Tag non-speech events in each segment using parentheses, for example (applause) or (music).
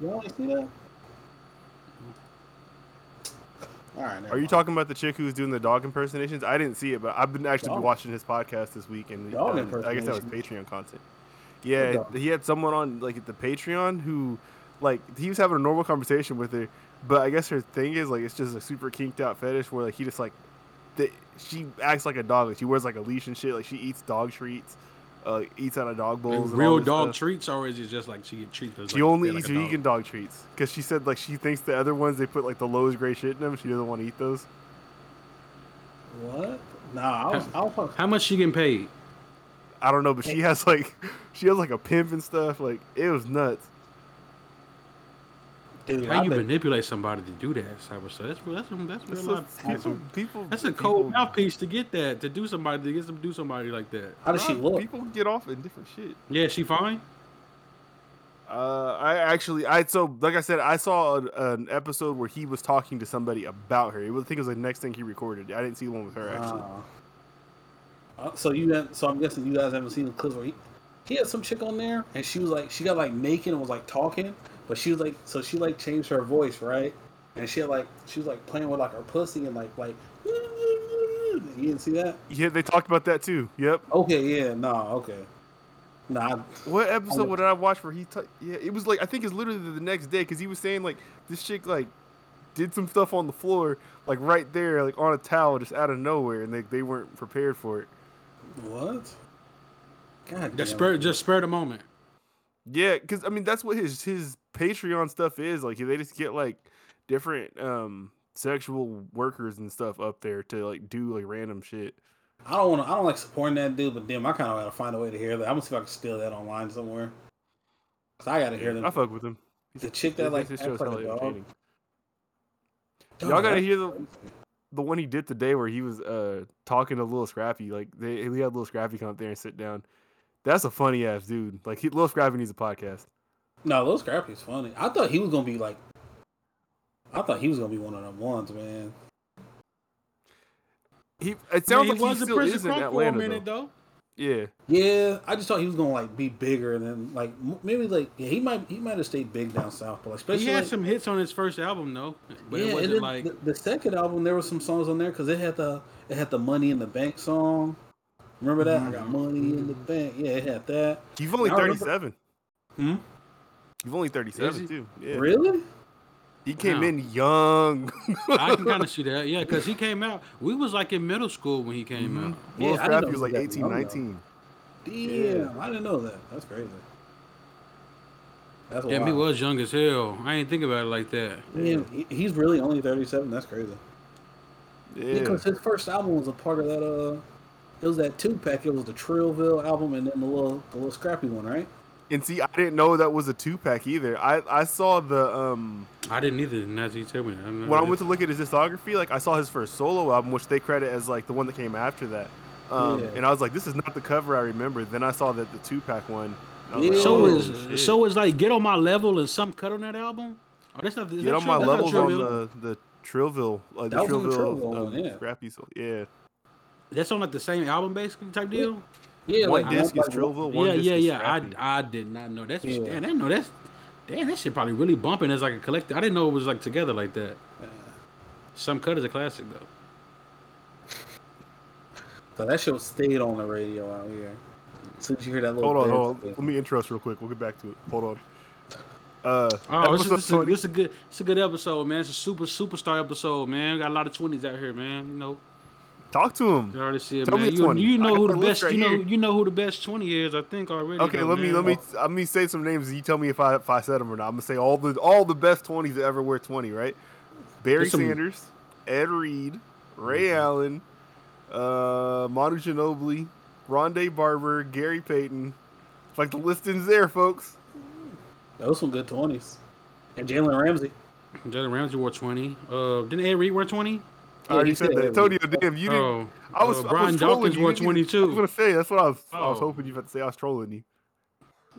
Y'all see that? All right. Are you mind. talking about the chick who's doing the dog impersonations? I didn't see it, but I've been actually Dog? watching his podcast this week, and um, I guess that was? Patreon content. Yeah, he had someone on like at the Patreon who, like, he was having a normal conversation with her, but I guess her thing is like it's just a super kinked out fetish where like he just like, the, she acts like a dog. Like she wears like a leash and shit. Like she eats dog treats, uh, eats out of dog bowls. and all real dog stuff. treats, or is it just like she treats? us She like, only like eats a dog? vegan dog treats because she said like she thinks the other ones they put like the lowest grade shit in them. She doesn't want to eat those. What? Nah, I was. I was How much she getting paid? I don't know, but she has like (laughs) she has like a pimp and stuff. Like it was nuts. Dude, How I you bet- manipulate somebody to do that type of stuff? That's that's that's, that's, That's real a- life. people, people, That's a people- cold mouthpiece to get that to do somebody to get them to do somebody like that. How does she Nah, look? People get off in different shit. Yeah, she fine. Uh, I actually, I so like I said, I saw an, an episode where he was talking to somebody about her. It was, I think it was the next thing he recorded. I didn't see the one with her actually. Uh, so you got, so I'm guessing you guys haven't seen the clips where he, he had some chick on there and she was like she got like naked and was like talking, but she was like so she like changed her voice right, and she had like she was like playing with like her pussy and like like you didn't see that? yeah, they talked about that too. Yep. Okay, yeah, no, okay, nah, What episode Oh. did I watch where he? T- yeah, it was like I think it's literally the next day because he was saying like this chick like did some stuff on the floor like right there like on a towel just out of nowhere and they they weren't prepared for it. what? God, Just spare just spare the moment. Yeah, because I mean that's what his his Patreon stuff is like. They just get like different um sexual workers and stuff up there to like do like random shit. I don't want to. I don't like supporting that dude, but damn, I kind of gotta find a way to hear that. I'm gonna see if I can steal that online somewhere. Cause I gotta hear them. I fuck with him. The chick that like acts show's hella dog. Y'all gotta that's hear the the one he did today where he was uh talking to Lil Scrappy. Like they he had Lil Scrappy come up there and sit down. That's a funny ass dude. Like he, Lil Scrappy needs a podcast. No, Lil Scrappy's funny. I thought he was gonna be like. I thought he was gonna be one of them ones, man. He it sounds Yeah, like he was a still Prince is in Crunk for a Atlanta. minute though. though. Yeah, Yeah, I just thought he was gonna like be bigger and then like maybe like yeah, he might he might have stayed big down south, but like, especially He had like, some hits on his first album though, but yeah, it wasn't then like the, the second album there were some songs on there because it had the it had the Money in the Bank song. Remember that? I got money in the bank. Yeah, it had that. you've only thirty seven. remember- Hmm? You've only thirty Is seven he? too. Yeah, Really? he came Wow. in young. I can kind of (laughs) see that. Yeah, because he came out. We was like in middle school when he came Mhm. out. Lil Yeah, I didn't Scrappy know was he like was that 18, young, though. 19. Damn, I didn't know that. That's crazy. That's Damn, he was young as hell. I ain't think about it like that. Damn, he- he's really only thirty-seven. That's crazy. Yeah, Because his first album was a part of that. Uh, it was that two pack. It was the Trillville album, and then the little, the little scrappy one, right? And see, I didn't know that was a two pack either. I I saw the um I didn't either. Now you tell me, I don't know when I went to look at his discography, like I saw his first solo album, which they credit as like the one that came after that. Um, Yeah. And I was like, this is not the cover I remember. Then I saw that the two pack one. and was Yeah. like, So oh, is shit. so is like get on my level and some cut on that album. Oh, that's not. Get that on Trill- my that's levels on the the Trillville, uh, the That was on the Trillville, Trillville um, one, yeah. Scrappy. So yeah, That's on like the same album basically type deal. Yeah, one like disc is like- Trillville, one yeah, disc yeah, is yeah. I Scrappy. I did not know. That's Yeah. damn. That no, that's damn. That shit probably really bumping as like a collector. I didn't know it was like together like that. Some cut is a classic though. (laughs) So that shit stayed on the radio out here. As soon as you hear that little. hold on, hold on. Let me intro us real quick. We'll get back to it. Hold on. Uh, Oh, this is, episode this, is a, 20 this is a good, it's a good episode, man. It's a super superstar episode, man. We Got a lot of twenties out here, man. You know, talk to him. you already see it, Tell me man. a You, 20. you know who the the best, right you know, here. you know who the best twenty is. I think already. Okay, though, let me let me let me say some names and you tell me if I if I said them or not. I'm gonna say all the all the best twenties that ever wear twenty, right? Barry some- Sanders, Ed Reed, Ray Allen, uh, Manu Ginobili, Rondé Barber, Gary Payton. It's Like the listing's there, folks. Those some good twenties. And Jalen Ramsey. Jalen Ramsey wore twenty. Uh, didn't Ed Reed wear twenty? I already said said that. Ed Antonio, damn, you didn't. Oh, I was, uh, I was trolling Dawkins you. wore You I was gonna say that's what I was. I was Oh. hoping you had to say I was trolling you.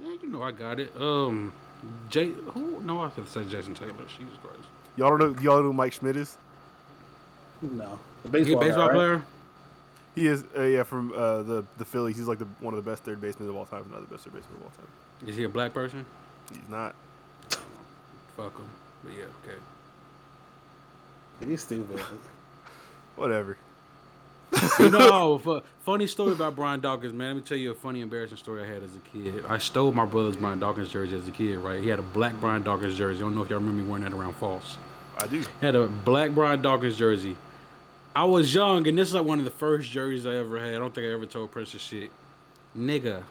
Yeah, you know I got it. Um, Jay, who? No, I was gonna say Jason Taylor. Jesus Christ. Y'all don't know. Y'all know who Mike Schmidt is? No, the He a baseball, baseball guy, right? player. He is, uh, yeah, from uh, the the Phillies. He's like the one of the best third basemen of all time. if Not the best third baseman of all time. Is he a black person? He's not. Fuck him. But yeah, okay. He's stupid. Whatever. you (laughs) know, funny story about Brian Dawkins, man. Let me tell you a funny, embarrassing story I had as a kid. I stole my brother's Brian Dawkins jersey as a kid, right? He had a black Brian Dawkins jersey. I don't know if y'all remember me wearing that around false. I do. He had a black Brian Dawkins jersey. I was young, and this is like one of the first jerseys I ever had. I don't think I ever told Prince this shit. Nigga,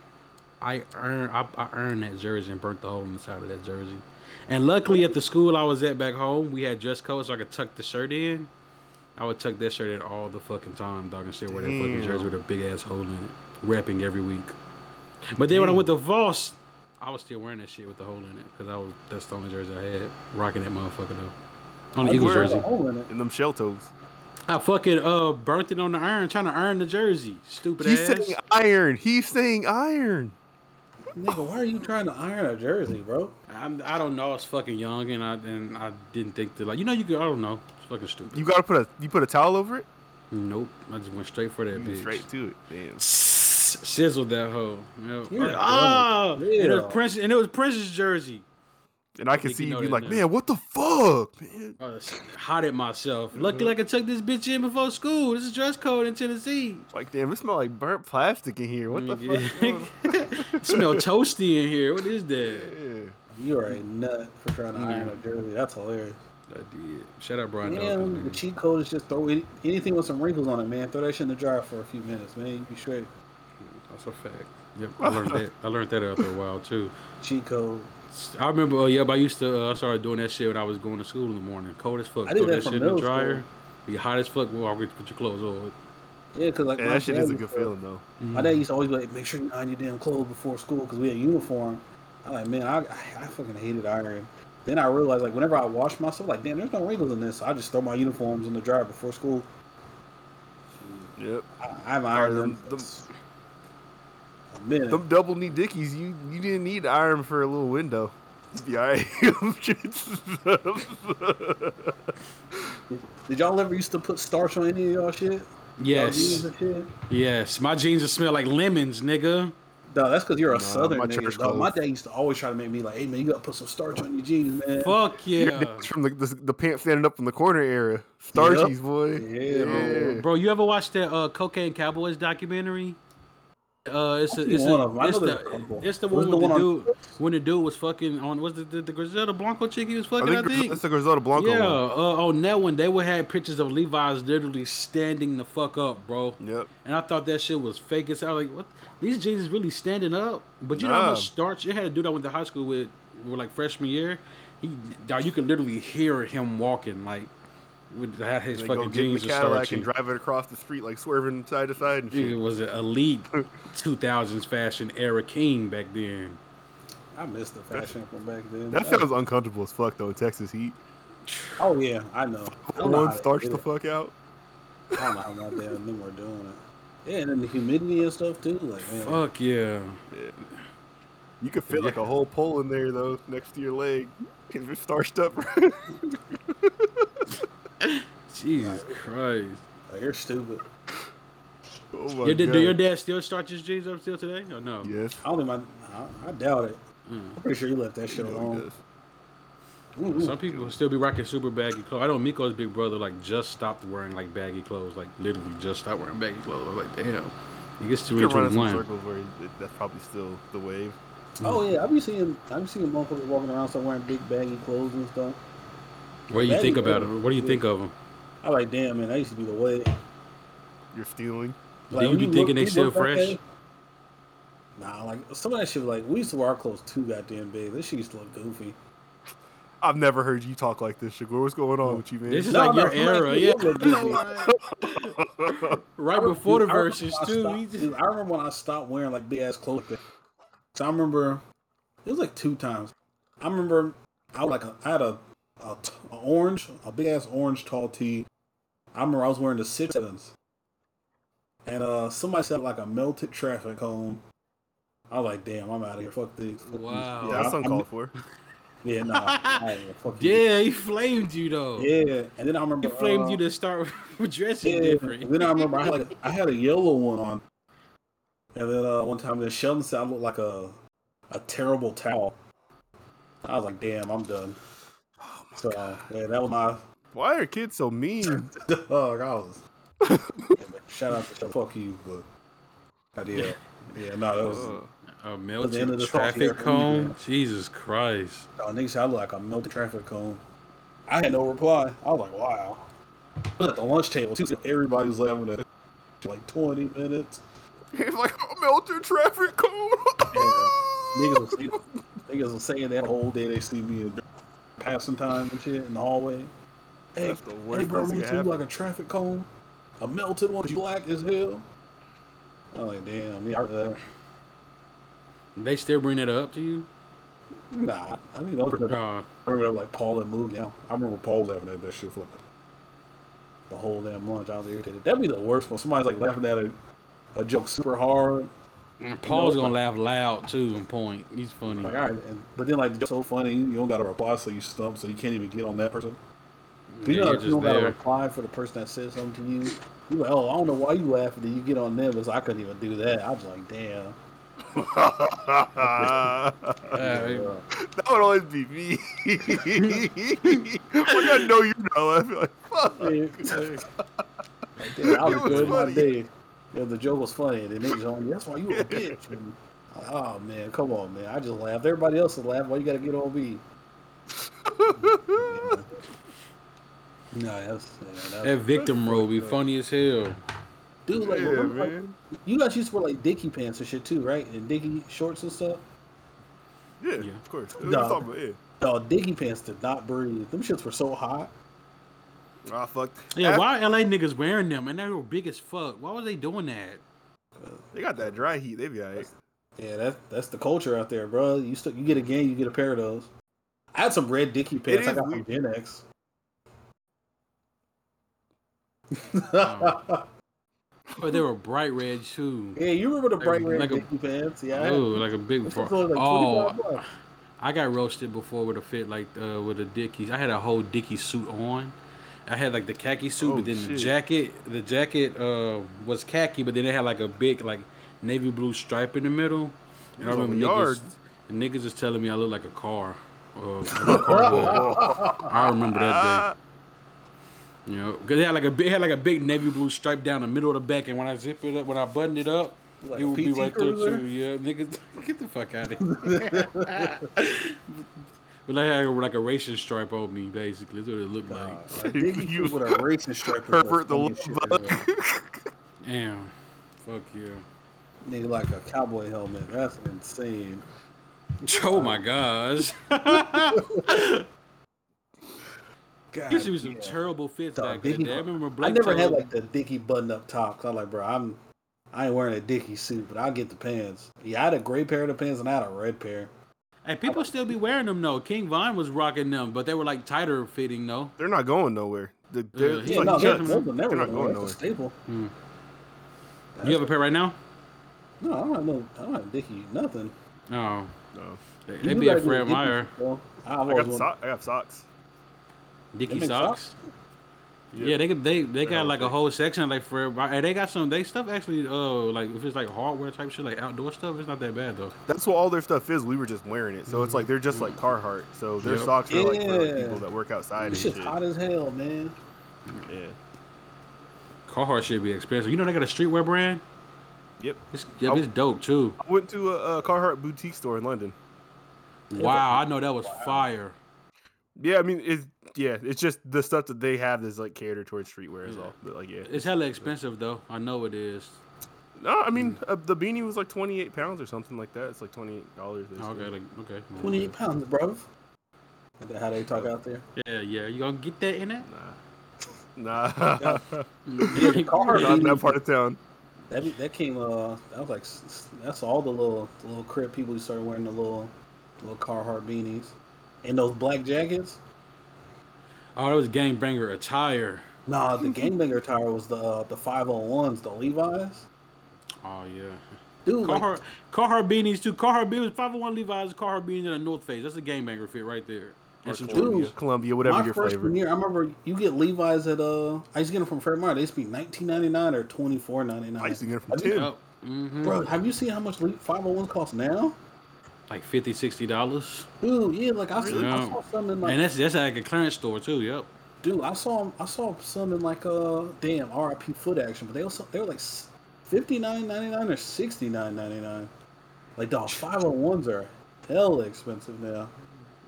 I earned I, I earned that jersey and burnt the hole in the side of that jersey. And luckily, at the school I was at back home, we had dress code, so I could tuck the shirt in. I would tuck that shirt in all the fucking time, dog, and still wear that fucking jersey with a big ass hole in it, rapping every week. But then when I went to Voss, I was still wearing that shit with the hole in it because I was that's the only jersey I had, rocking that motherfucker though. On the Why Eagles you wear a jersey. hole in them shell toes. I fucking uh burnt it on the iron, trying to iron the jersey. Stupid He's ass. He's saying iron. He's saying iron. Nigga, why are you trying to iron a jersey, bro? I'm, I don't know. I was fucking young, and I and I didn't think that like you know you could. I don't know. It's fucking stupid. You gotta put a you put a towel over it. Nope. I just went straight for that You bitch. Straight to it. Damn. Sizzled that hoe. Yep. You're Ah, dumb. and it was Prince, and it was Prince's jersey. And I can think see you you be like, now. man, what the fuck, man? I was hot at myself. Luckily, I took this bitch in before school. This is dress code in Tennessee. Like, damn, it smell like burnt plastic in here. What the Mm, fuck? (laughs) Smell toasty in here. What is that? Yeah. You are a nut for trying to Mm. iron a jersey. That's hilarious. I did. Shout out Brian Damn, the cheat code is just throw any, anything with some wrinkles on it, man. Throw that shit in the dryer for a few minutes, man. You be straight. That's a fact. Yep, I learned that. I learned that after a while too. (laughs) Cheat code. I remember, uh, yep, I used to. Uh, I started doing that shit when I was going to school in the morning. Cold as fuck. I did Throw that that shit in the dryer. school. Be hot as fuck. Walk with put your clothes on. Yeah, cause like Yeah, that shit is a good to- feeling though. My dad used to always be like, "Make sure you iron your damn clothes before school," because we had uniform. I'm like, man, I, I, I fucking hated iron. Then I realized, like, whenever I wash myself, like, damn, there's no wrinkles in this. So I just throw my uniforms in the dryer before school. Yep. I, I haven't ironed them. them- them- since a minute. Them double knee dickies, you you didn't need to iron for a little window. Be alright. (laughs) (laughs) Did y'all ever used to put starch on any of y'all shit? Y'all Yes, shit? yes. My jeans just smell like lemons, nigga. No, that's because you're a Nah, southern my nigga. church dog. My dad used to always try to make me like, "Hey man, you gotta put some starch on your jeans, man." Fuck yeah, It's from the, the the pants standing up in the corner era. Starchies, boy. Yeah, bro. bro. You ever watched that uh, Cocaine Cowboys documentary? Uh, it's a, I've it's, seen one a, of 'em. I it's a the it's the one the one the on- dude when the dude was fucking on was the the, the Griselda Blanco chick he was fucking I think, think. it's the Griselda Blanco Yeah, one. uh, on that one, they would have pictures of Levi's literally standing the fuck up, bro. Yep. And I thought that shit was fake as hell. Like, what? These jeans is really standing up. But you know how much starch? You had a dude I went to high school with, with like freshman year. He, dog, you can literally hear him walking, like, with had his And they go fucking get in the Cadillac and drive it across the street like swerving side to side and It was an elite (laughs) 2000s fashion era king back then. I missed the fashion from back then. That sounds uncomfortable as fuck though. in Texas heat. Oh yeah, I know. I don't know how One they starch the fuck out. I don't know how my dad and them were doing it. Yeah, and then the humidity and stuff too. Like man, Fuck yeah. Yeah. You could fit like a whole pole in there though, next to your leg. If it's starched up. (laughs) Jesus Christ. like, you're stupid. oh my Your, god. do your dad still start his jeans up still today? Or no? Yes. I don't think my, I, I doubt it. Mm. I'm pretty sure he left that shit You know alone. Does. Ooh, Some people will still be rocking super baggy clothes. I know Miko's big brother like just stopped wearing like baggy clothes, like literally just stopped wearing baggy clothes. I was like, damn, he gets to You can run in some 2021. circles where it, that's probably still the wave. Oh yeah, I be seeing I be seeing motherfuckers walking around still wearing big baggy clothes and stuff. What do you Baggy think about clothes, him? What do you think of them? I like, damn man, that used to be the way. You're stealing. Do you when be look- thinking they still fresh? way- Nah, like some of that shit. Like we used to wear our clothes too goddamn big. This shit used to look goofy. I've never heard you talk like this, Shagur. What's going on with you, man? This is No, like your some era, yeah. shit look goofy. right before the dude, I remember verses when I too. stopped- dude, just- I remember when I stopped wearing like big ass clothes. So I remember it was like two times. I remember I was like a, I had a orange, a big ass orange tall tee. I remember I was wearing the six sevens, and uh somebody said like a melted traffic cone. I was like, damn, I'm out of here. Fuck this. Fuck this. Wow. yeah, that's I- I'm- uncalled for. (laughs) Yeah, no. (laughs) I, fuck you. Yeah, he flamed you though. Yeah, and then I remember He flamed uh, you to start (laughs) dressing Yeah, different. then I remember I had like (laughs) I had a yellow one on, and then uh, one time then Sheldon said I looked like a a terrible towel. I was like, damn, I'm done. So yeah, that was my Why are kids so mean? dog. I was yeah, shout out to fuck you, but I did. Yeah, no, that was. A the end melted the traffic for me, cone. Jesus Christ. Oh, nigga, said I look like a melted traffic cone. I had no reply. I was like, wow. I was at the lunch table too. so Everybody was laughing at it. like 20 minutes. He's like a melted traffic cone. (laughs) Niggas was, saying, (laughs) niggas was saying that whole day they see me in passing time and shit in the hallway. Hey, That's the hey bro, you that see happened. like a traffic cone? A melted one, you black as hell? I'm like, damn, yeah, uh, They still bring that up to you? nah. I mean, I remember, Uh, I remember like Paul and moved now. I remember Paul laughing at that shit for the whole damn lunch. I was irritated. That'd be the worst one. somebody's like laughing at a, a joke super hard. and Paul's gonna laugh loud too and point. He's funny. Like, all right, and, but then like so funny, you don't got to reply, so you stump, so you can't even get on that person. You know, you don't got to there. reply for the person that said something to you. You like, oh, I don't know why you laughing. Then you get on them, because I couldn't even do that. I was like, damn. Yeah, Yeah. that would always be me. like I know you know. I feel like fuck. Like, damn, I was was good my funny. day. Yeah, the joke was funny, and then niggas on. That's why you a bitch. And, like, oh man, come on, man. I just laughed. Everybody else is laughing. Why you gotta get on me? (laughs) Yeah. No, that's, yeah, that That victim That's role be funny as hell. Dude. Like, yeah, remember, like, man. you guys used to wear like dicky pants and shit too, right? And dicky shorts and stuff. Yeah, Yeah. of course. What No. you about? Yeah. No, dicky pants did not breathe. Them shits were so hot. Ah, fuck. Yeah, Af- why LA niggas wearing them? And they were big as fuck. Why was they doing that? They got that dry heat. They be alright. Yeah, that's that's the culture out there, bro. You still you get a game, you get a pair of those. I had some red dicky pants I is got from weird. Gen X. (laughs) (laughs) But they were bright red too. yeah, you remember the bright red Like a- dicky pants? Yeah. Oh, like a big. them Bro- shits was like oh, bucks. I got roasted before with a fit like uh, with a Dickies. I had a whole Dickies suit on. I had like the khaki suit, Oh, but then the jacket, the jacket uh, was khaki, but then it had like a big like navy blue stripe in the middle. And I remember the niggas, yards. the niggas was telling me I look like a car. Uh, (laughs) a car. I remember that day. (laughs) You know, cause it had like a big, it had like a big navy blue stripe down the middle of the back, and when I zip it up, when I button it up, Like it a would be right cruiser? there too. Yeah, niggas, (laughs) get the fuck out of here. (laughs) But I had like a racing stripe on me, basically. That's what it looked like. A dicky You suit with a racing stripe. was Pervert the funny love as shit, bug. (laughs) bro. Damn. Fuck yeah. Nigga like a cowboy helmet. That's insane. Oh my gosh. God, Used to be some damn. terrible fits Dog, back in Dickie- day. I remember I never had like the dicky button up top. Cause I'm like, bro, I'm I ain't wearing a dicky suit, but I'll get the pants. Yeah, I had a gray pair of the pants and I had a red pair. Hey, people still be wearing them though. King Vine was rocking them, but they were like tighter fitting though. They're not going nowhere. The, they're, Yeah, it's Yeah, like no, Jets. those those will never They're not going That's a staple. Hmm. You have a pair right now? No, I don't have no, I don't have dicky nothing. No. No. They, You they do be gotta at do the Fred Meyer. I've I got so- I got socks. Dicky They socks. Yeah. Yeah, they they they got like a whole section like for and they got some they stuff actually uh like if it's like hardware type shit like outdoor stuff it's not that bad though. That's what all their stuff is. We were just wearing it, so it's like they're just like Carhartt. So their Yep. socks are like for Yeah. people that work outside This and shit's shit. hot as hell, man. Yeah. Carhartt should be expensive. You know they got a streetwear brand. Yep. It's, yeah, I- it's dope too. I went to a, a Carhartt boutique store in London. Wow, I know that was fire. Yeah, I mean, it's yeah, it's just the stuff that they have is like catered towards streetwear is all. But like, yeah, It's hella expensive though. I know it is. no, I mean, uh, the beanie was like twenty eight pounds or something like that. It's like twenty eight dollars. Okay, like okay. Twenty eight pounds, bro. Is that how they talk out there? Yeah, yeah. You gonna get that in it? Nah, nah, Yeah, Yeah, Carhartt not in that part of town. That that came uh that was like s- s- that's all the little the little crib people who started wearing the little little Carhartt beanies and those black jackets. Oh, that was gangbanger attire. Nah, the (laughs) gangbanger attire was the uh, the five on ones, the Levi's. Oh yeah. Dude, like, Carhartt, Carhartt beanies too. Carhartt beanies, 501 Levi's, Carhartt beanies, and a North Face. That's a gangbanger fit right there. And some Dude. Jordans. Columbia, Columbia, whatever my your freshman flavor. year, I remember you get Levi's at uh I used to get them from Fred Meyer. They used to be nineteen ninety nine or twenty four ninety nine. I used to get it from Have you- Tim. Yep. Mhm. Bro, have you seen how much five on cost now? Like 50 60 dollars. Dude, yeah, like I, saw, I Yeah. saw some in like And that's that's like a clearance store too. Yep. Dude, I saw I saw some in like uh damn RIP foot action, but they also they were like fifty nine ninety nine or sixty nine ninety nine. Like dog five oh ones are hell expensive now.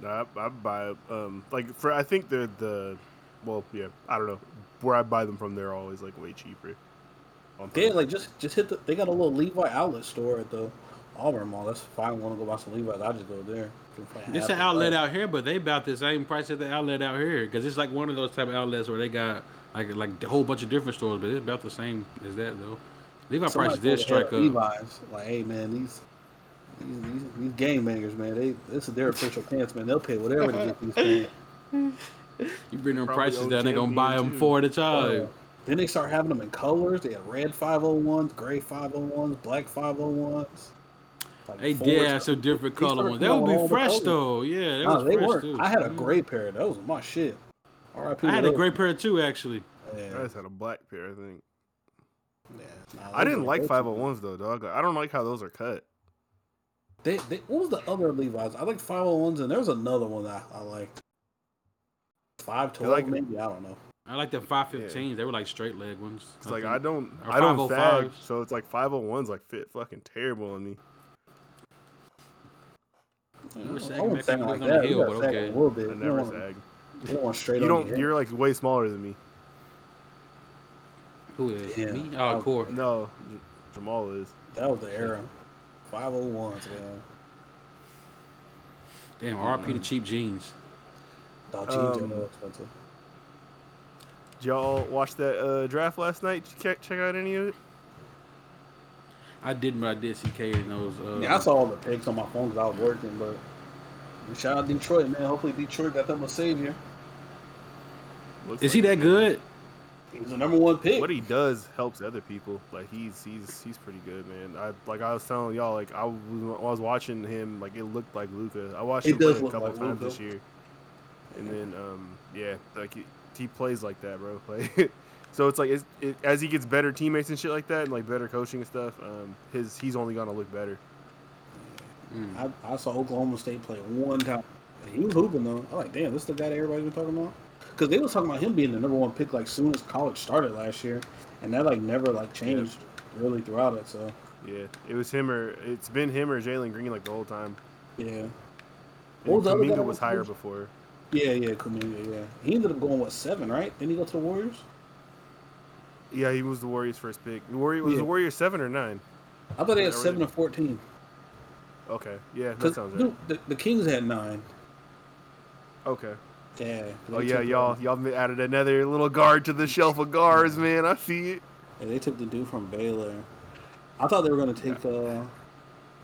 Nah, I, I buy um like for I think they're the well yeah I don't know where I buy them from they're always like way cheaper. On Yeah, like just just hit the they got a little Levi outlet store at the Auburn Mall. That's fine. I want to go buy some Levi's, I just go there. It's an outlet out here, but they about the same price as the outlet out here because it's like one of those type of outlets where they got like like a whole bunch of different stores, but it's about the same as that though. Levi prices did strike up. Levi's like, hey man, these these, these, these game bangers, man, they this is their official pants, man. They'll pay whatever to get these pants. You bring them Probably prices down, they're gonna buy them champion, four at a Uh, time. then they start having them in colors. They have red 501s, gray 501s, black 501s. Like They four did have some different color started ones. That would be fresh the though. Yeah, that Nah, was they fresh were. too. I had a gray pair. Those were my shit. R.I.P. I had a those. gray pair too, actually. I just had a black pair I think. yeah. Nah, I didn't like 501s though, dog. I don't like how those are cut. They, they, what was the other Levi's? I like 501s, and there was another one that I liked. 512, like- maybe? I don't know. I like the 515s. They were like straight leg ones. It's like I don't Or I don't 505s. fag, so it's like 501s like fit fucking terrible on me. Yeah, were I sagging wouldn't sag like you that. the hill, but okay. a little bit. I never don't sag. You don't. Want straight you don't your you're like way smaller than me. Who is Yeah. me? Oh, Core. No, Jamal is. That was the era. 501s, man. Damn, RP the cheap jeans. Dog jeans are Um, more expensive. Did y'all watch that uh, draft last night? Did you check, check out any of it? I didn't, but I did see K in those. Uh, Yeah, I saw all the pics on my phone because I was working, but shout out Detroit, man. Hopefully Detroit got them a savior. Looks Is like he that good? He's was the number one pick. What he does helps other people. Like he's he's he's pretty good, man. I like I was telling y'all, like I was, I was watching him, like it looked like Luka. I watched It him play a couple like times Luka. this year, and then um yeah, like he, he plays like that, bro. (laughs) Like so it's like it's, it, as he gets better teammates and shit like that, and like better coaching and stuff, um his he's only gonna look better. Mm. I, I saw Oklahoma State play one time. He was hooping though. I'm like, damn, this is the guy that everybody's been talking about. Because they was talking about him being the number one pick like soon as college started last year, and that like never like changed really throughout it. So Yeah, it was him or it's been him or Jalen Green like the whole time. yeah, was the Kuminga was higher before. yeah, yeah, Kuminga, yeah. He ended up going what seven, right? Didn't he go to the Warriors? Yeah, he was the Warriors' first pick. The Warrior was Yeah. the Warriors seven or nine. I thought they had seven and fourteen. Okay, yeah, that sounds right. the, the Kings had nine. Okay. Yeah. Oh yeah, y'all uh, y'all added another little guard to the shelf of guards, man. I see it. Yeah, they took the dude from Baylor. I thought they were gonna take uh,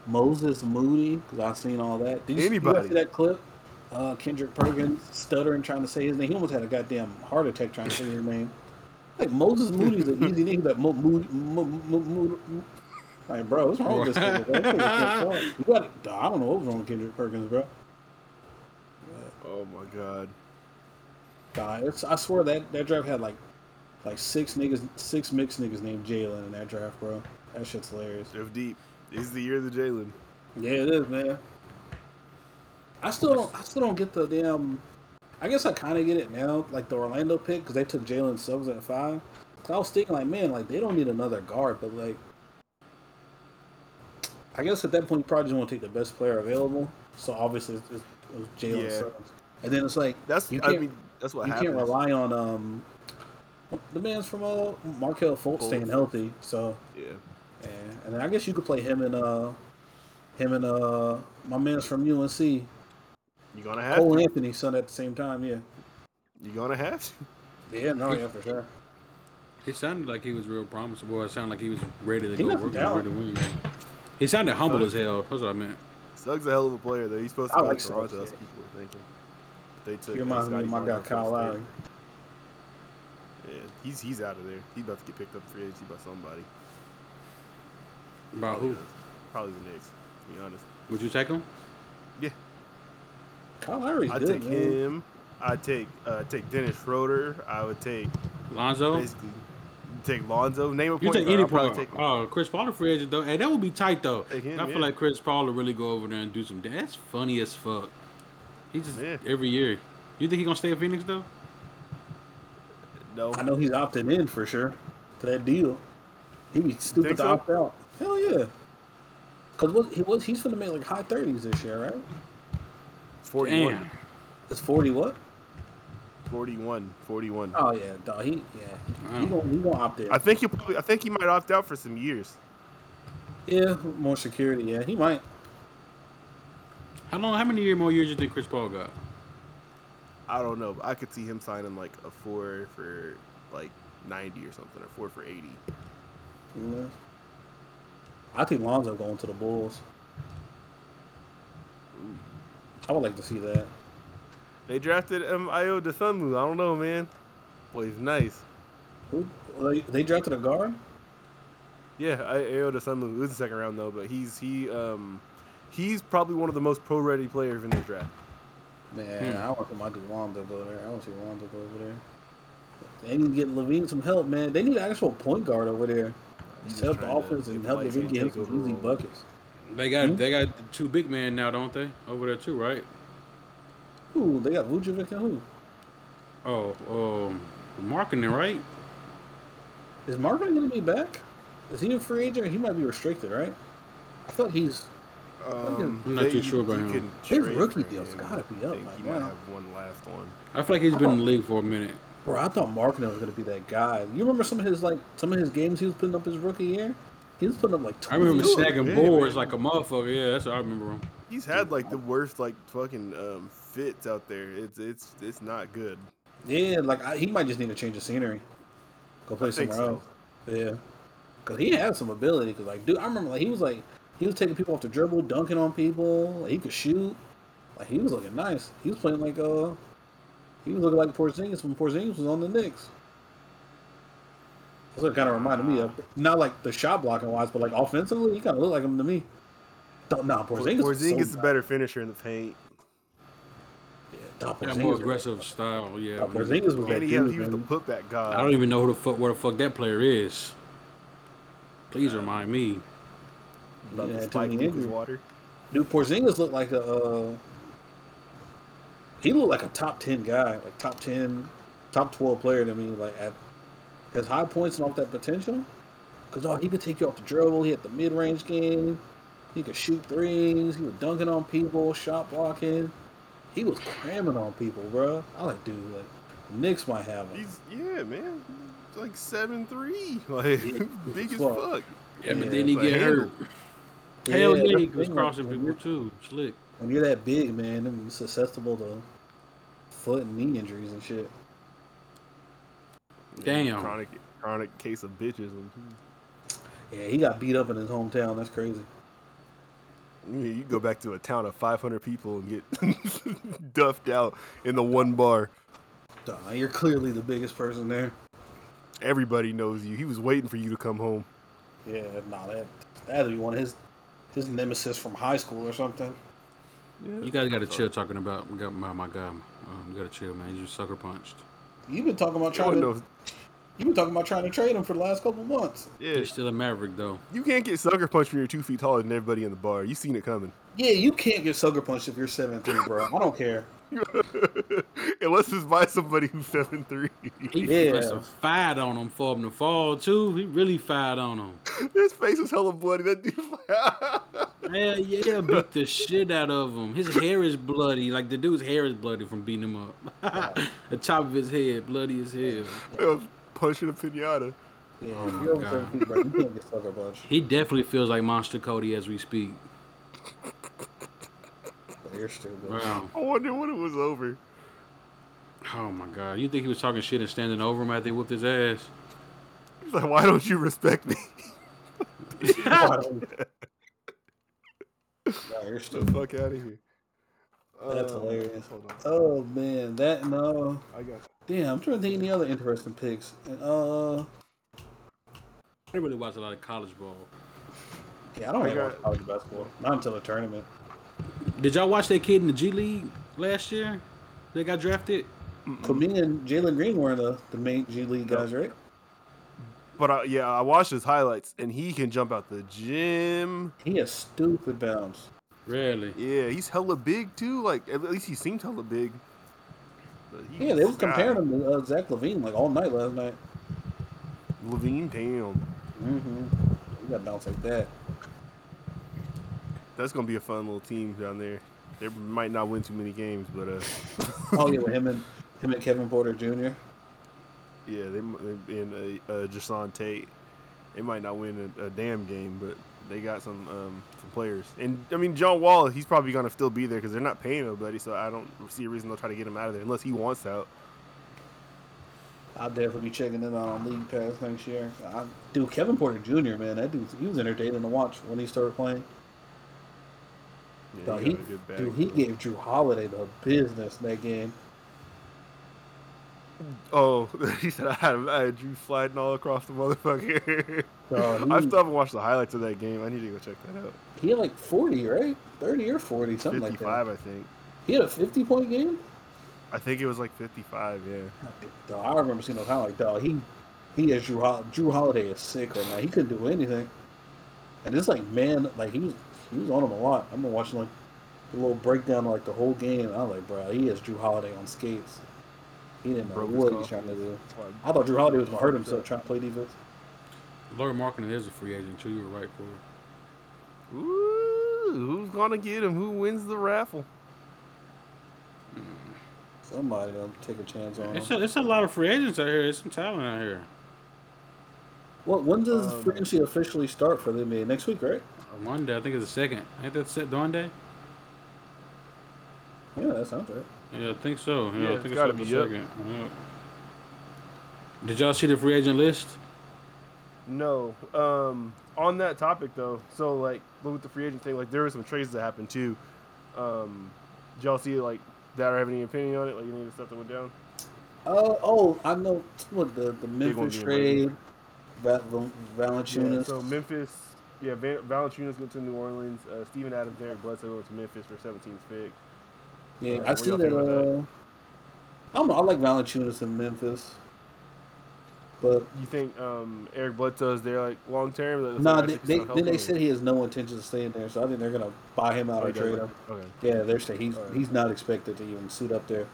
Moses Moody because I've seen all that. Did you, you Anybody. see that clip? Uh, Kendrick Perkins stuttering trying to say his name. He almost had a goddamn heart attack trying to say his name. Like Moses Moody's an easy name. that Mo, Moody, Mo, Mo, Mo, Mo- like bro, what's wrong with this nigga? Bro? This nigga. You got, I don't know what was wrong with Kendrick Perkins, bro. Oh my god. God, it's, I swear that that draft had like like six niggas, six mixed niggas named Jalen in that draft, bro. That shit's hilarious. Dive deep. This is the year of the Jalen. Yeah, it is, man. I still don't. I still don't get the damn. I guess I kind of get it now, like the Orlando pick, because they took Jalen Suggs at five. 'Cause I was thinking, like, man, like they don't need another guard, but like, I guess at that point you probably just want to take the best player available. So obviously it's, it's, it was Jalen Yeah. Suggs, and then it's like That's You can't- mean that's what you happens. can't rely on um the man's from uh Markelle Fultz staying Fultz. healthy. So yeah. yeah, and then I guess you could play him and uh him and uh my man's from UNC. You gonna have Cole to. Anthony son at the same time, yeah. You're gonna have to. Yeah, no, yeah, for sure. It sounded like he was real promising. Boy, it sounded like he was ready to He go work some and ready to win. He sounded humble as hell. That's what I meant. Suggs a hell of a player though. He's supposed to I be like like Toronto, Suggs, that's yeah. people were thinking. They took He uh, reminds me of my guy Kyle Lowry. Yeah, he's he's out of there. He's about to get picked up in free agency by somebody. About Probably who? the- Probably the Knicks, to be honest. Would you take him? Kyle Lowry's I'd good, take man. him. I'd take uh take Dennis Schroeder. I would take Lonzo? basically Take Lonzo. Name a You point take any I'll probably point. take. Oh, Chris Paul free agent though. Hey, that would be tight though. Him, I feel yeah. like Chris Paul will really go over there and do some. That's funny as fuck. He just Yeah. every year. You think he gonna stay in Phoenix though? No. I know he's opting in for sure to that deal. He'd be stupid to so? opt out. Hell yeah. Cause what he was he's gonna make like high thirties this year, right? 41. Damn. It's forty what? 41. 41. Oh yeah, dog. He yeah. He Wow. gonna he gonna opt in. I think he probably. I think he might opt out for some years. yeah, more security. Yeah, he might. How long? How many year more years do you think Chris Paul got? I don't know. But I could see him signing like a four for like 90 or something, or four for 80. Yeah. I think Lonzo going to the Bulls. I would like to see that. They drafted um, Ayo Dosunmu. I don't know, man. Boy, he's nice. Who they, they drafted a guard? Yeah, I- Ayo Dosunmu. It was the second round though, but he's he um he's probably one of the most pro-ready players in this draft. Man, Hmm. I want my dude Lonzo go there. I want to see Lonzo go over there. They need to get LaVine some help, man. They need an actual point guard over there. He's Set the offense and help LaVine get him some over easy role. They buckets. got Hmm? they got two big men now, don't they? Over there too, right? Who? They got Vucevic and who? Oh, um, Markkanen, right? Is Marvin going to be back? Is he a free agent? He might be restricted, right? I thought he's. Um, I'm not they- too sure about him. can His rookie for deal's him. gotta be I up think by He might now. have one last one. I feel like he's been in the league for a minute. Bro, I thought Marvin was going to be that guy. You remember some of his like some of his games he was putting up his rookie year? He was putting up like. I remember 20. Snagging yeah, boards man. like a motherfucker. Yeah, that's what I remember him. He's had like the worst like fucking um, fits out there. It's it's it's not good. Yeah, like I, he might just need to change the scenery. Go play I think somewhere so. else. Yeah, because he had some ability. Cause like, dude, I remember like he was like he was taking people off the dribble, dunking on people. Like, he could shoot. Like he was looking nice. He was playing like uh, he was looking like Porzingis when Porzingis was on the Knicks. That's what kind of reminded me of. Not like the shot blocking wise, but like offensively, he kind of looked like him to me. Don't- Nah, Porzingis. was Porzingis so is a better finisher in the paint. Yeah, nah, Got Porzingis more was- aggressive style. Yeah. nah, Porzingis was And that he, had, dude, he was the man. putback I don't even know who the fuck where the fuck that player is. Please remind me. About Yeah, to too spike many deep as injuries. water. Dude, Porzingis looked like a. Uh, he looked like a top ten guy, like top ten, top twelve player to me. Like at his high points and off that potential, because oh, he could take you off the dribble. He had the mid range game. He could shoot threes. He was dunking on people, shot blocking. He was cramming on people, bro. I like, dude, like Knicks might have him. He's yeah, man. He's like seven three, (laughs) like Yeah, (laughs) big as fuck. fuck. Yeah, but then he but get handle. hurt. Hell yeah, that's he was crossing when people you're- too. Slick. When you're that big, man, then you're susceptible to foot and knee injuries and shit. Damn. Chronic chronic case of bitches. Yeah, he got beat up in his hometown. That's crazy. Yeah, you go back to a town of 500 people and get (laughs) duffed out in the one bar. Duh, you're clearly the biggest person there. Everybody knows you. He was waiting for you to come home. Yeah, nah, that that'd be one of his his nemesis from high school or something. Yeah, You guys got to chill talking about we got my my guy. Um, you got to chill, man. You just sucker punched. You've been talking about trying to you've been talking about trying to trade him for the last couple months. Yeah, He's still a maverick though. you can't get sucker punched when you're two feet taller than everybody in the bar. You seen it coming. Yeah, you can't get sucker punched if you're seven three, bro. I don't care. (laughs) Unless it's by somebody who's seven three. He Yeah. yeah. some fired on him for him to fall too. He really fired on him. His face was hella bloody. That dude. Hell yeah, (laughs) beat the shit out of him. His hair is bloody. Like the dude's hair is bloody from beating him up. (laughs) the top of his head, bloody as hell. punching a pinata. Yeah, Oh if my God. feet, bro, you can't get sucker punched. He definitely feels like Monster Kody as we speak. But you're stupid. Wow. I wonder when it was over. Oh my god. You think he was talking shit and standing over him after they whooped his ass? He's like, why don't you respect me? (laughs) Nah, you're the stupid. fuck out of here. That's Um, hilarious. Oh man, that no. I got Damn, I'm trying to think any other interesting picks. And, uh, I really watch a lot of college ball. yeah, I don't I really got- watch college basketball. Not until the tournament. Did y'all watch that kid in the G League last year? They got drafted. But me and Jalen Green were the, the main G League guys, right? But uh, yeah, I watched his highlights, and he can jump out the gym. He has stupid bounce. Really? Yeah, he's hella big too. Like at least he seemed hella big. But he- Yeah, they was God, comparing him to uh, Zach LaVine like all night last night. LaVine, damn, Mm-hmm. He got bounce like that. That's gonna be a fun little team down there. They might not win too many games, but uh, Oh yeah, (laughs) with him and him and Kevin Porter Jr. yeah, they they- and uh, uh, Jae'Sean Tate, they might not win a, a damn game, but they got some um, some players. And I mean, John Wall, he's probably gonna still be there because they're not paying nobody, so I don't see a reason they'll try to get him out of there unless he wants out. I'll definitely be checking in on League Pass next year. I, dude, Kevin Porter Jr. Man, that dude, he was entertaining to watch when he started playing. Yeah, he he, got a good dude, he gave Jrue Holiday the business that game. Oh, (laughs) he said I had, I had Jrue sliding all across the motherfucker. (laughs) Dog, I still haven't watched the highlights of that game. I need to go check that out. he had like 40, right? 30 or 40, something like that. 55, I think. He had a 50 point game? I think it was like 55. Yeah. I remember seeing those highlights. Dog, he, he is Jrue, Jrue Holiday is sick right now. He couldn't do anything. And it's like, man, like he was, he was on him a lot. I've been watching like a little breakdown of like the whole game. I was like, bro, he is Jrue Holiday on skates. He didn't know what he's trying to do. I thought Jrue Holiday was gonna hurt himself trying to play defense. Lauri Markkanen is a free agent too. You were right for it. Ooh, who's gonna get him? Who wins the raffle? Somebody gonna take a chance on It's him. a, it's a lot of free agents out here. There's some talent out here. What? When does Um, free agency officially start for the NBA? Next week, right? On Monday, I think it's the second. Ain't that set Monday? Yeah, that sounds right. Yeah, I think so. Yeah, Yeah, I it's think it's gotta set the be, yep. second. Yeah. Did y'all see the free agent list? No. Um, on that topic though, so like with the free agent thing, like there were some trades that happened too. Um, did y'all see like that or have any opinion on it? Like any of the stuff that went down? Oh, oh, I know what the the Big one Memphis being trade, Val- Val- Yeah, so Memphis, yeah, Val- Valanciunas went to New Orleans. Uh, Steven Adams, Derek Bledsoe went to Memphis for 17th pick. yeah, uh, I see that. think about that? Uh, I don't know. I like Valanciunas in Memphis, but You think um, Eric Bledsoe's there like long term? No, like, they, they, then they said he has no intention of staying there. So I think they're gonna buy him out or- or trade him. Okay. Yeah, they're saying he's Alright. he's not expected to even suit up there.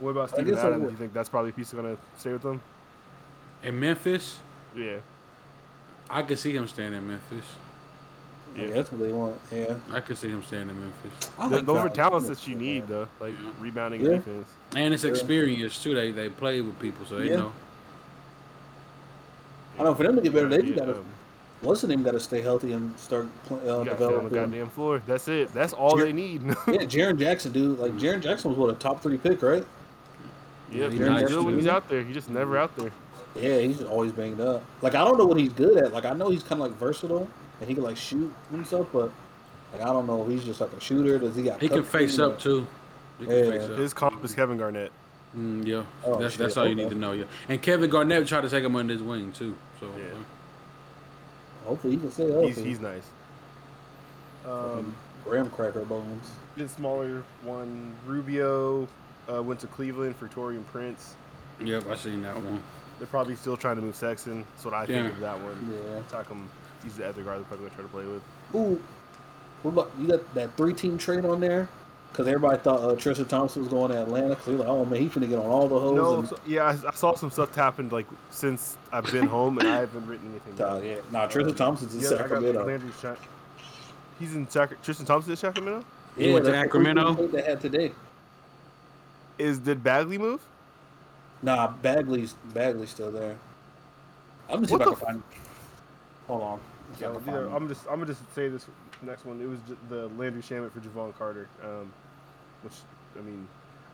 What about I Steven Adams? Do you think that's probably a piece that's gonna stay with them? In Memphis, Yeah. I could see him staying in Memphis. Yeah. Yeah. that's what they want. Yeah, I could see him staying in Memphis. I Th- like those are talents that you need though, like Yeah. rebounding Yeah. and defense. And it's experience too. They they play with people, so they Yeah. know. I don't know for them to get better, they Yeah, gotta. um, What's the name? Got to stay healthy and start pl- uh, you gotta stay on the goddamn floor. That's it. That's all Jer- they need. (laughs) Yeah, Jaren Jackson, dude. Like Jaren Jackson was what a top three pick, right? yeah, he's he's when he's out there. He's just never out there. Yeah, he's always banged up. Like I don't know what he's good at. Like I know he's kind of like versatile and he can like shoot himself, but like I don't know he's just like a shooter. Does he got? He can face shooting? up too. He can Yeah. face up. His comp is Kevin Garnett. Mm, yeah, Oh, that's shit, that's all you need to know. Yeah, and Kevin Garnett tried to take him under his wing too. So Yeah. uh, Hopefully he can stay healthy. He's he's nice. Um, graham cracker bones. bit smaller one. Rubio uh, went to Cleveland for Taurean Prince. yep, I seen that one. They're probably still trying to move Sexton. That's what I think Yeah. of that one. Yeah. Takum, he's the other guard they're probably gonna try to play with. Ooh, what about you got that three team trade on there? Because everybody thought uh, Tristan Thompson was going to Atlanta. Because they're like, oh man, he's finna get on all the hoes. No, and, so, yeah, I, I saw some stuff happened like since I've been home and I haven't written anything. Uh, down. yeah, nah, Tristan Thompson's in yeah, I got Sacramento. Landry Shack. He's in Sac- Tristan Thompson in Sacramento. He went to that's the Sacramento? They had today. Is did Bagley move? Nah, Bagley's Bagley's still there. I'm gonna see if I can find. Hold on. See Yeah, either, I'm just I'm gonna just say this next one. It was the Landry Shamet for Jevon Carter, um, which I mean,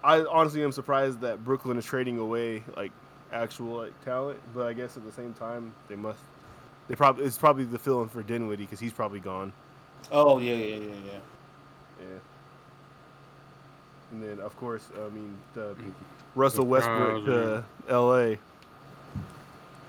I honestly am surprised that Brooklyn is trading away like actual like talent, but I guess at the same time they must. They probably it's probably the fill in for Dinwiddie because he's probably gone. Oh yeah, yeah, yeah, yeah. Yeah. And then of course I mean the Russell Westbrook to L.A.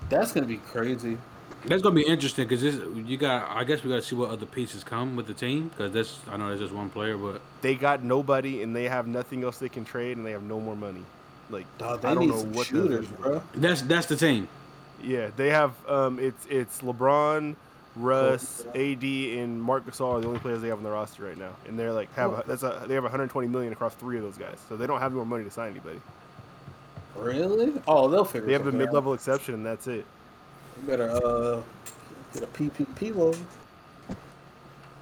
That's gonna be crazy. That's gonna be interesting because you got. I guess we got to see what other pieces come with the team because that's I know there's just one player, but They got nobody and they have nothing else they can trade and they have no more money. Like Dog, they I don't need know some what shooters, bro. that's that's the team. Yeah, they have. Um, it's it's LeBron, Russ, AD, and Marc Gasol are the only players they have on the roster right now, and they're like have a, that's a they have 120 million across three of those guys, so they don't have more money to sign anybody. Really? Oh, they'll figure. It out. They have the something out. mid-level exception, and that's it. You better uh get a PPP loan.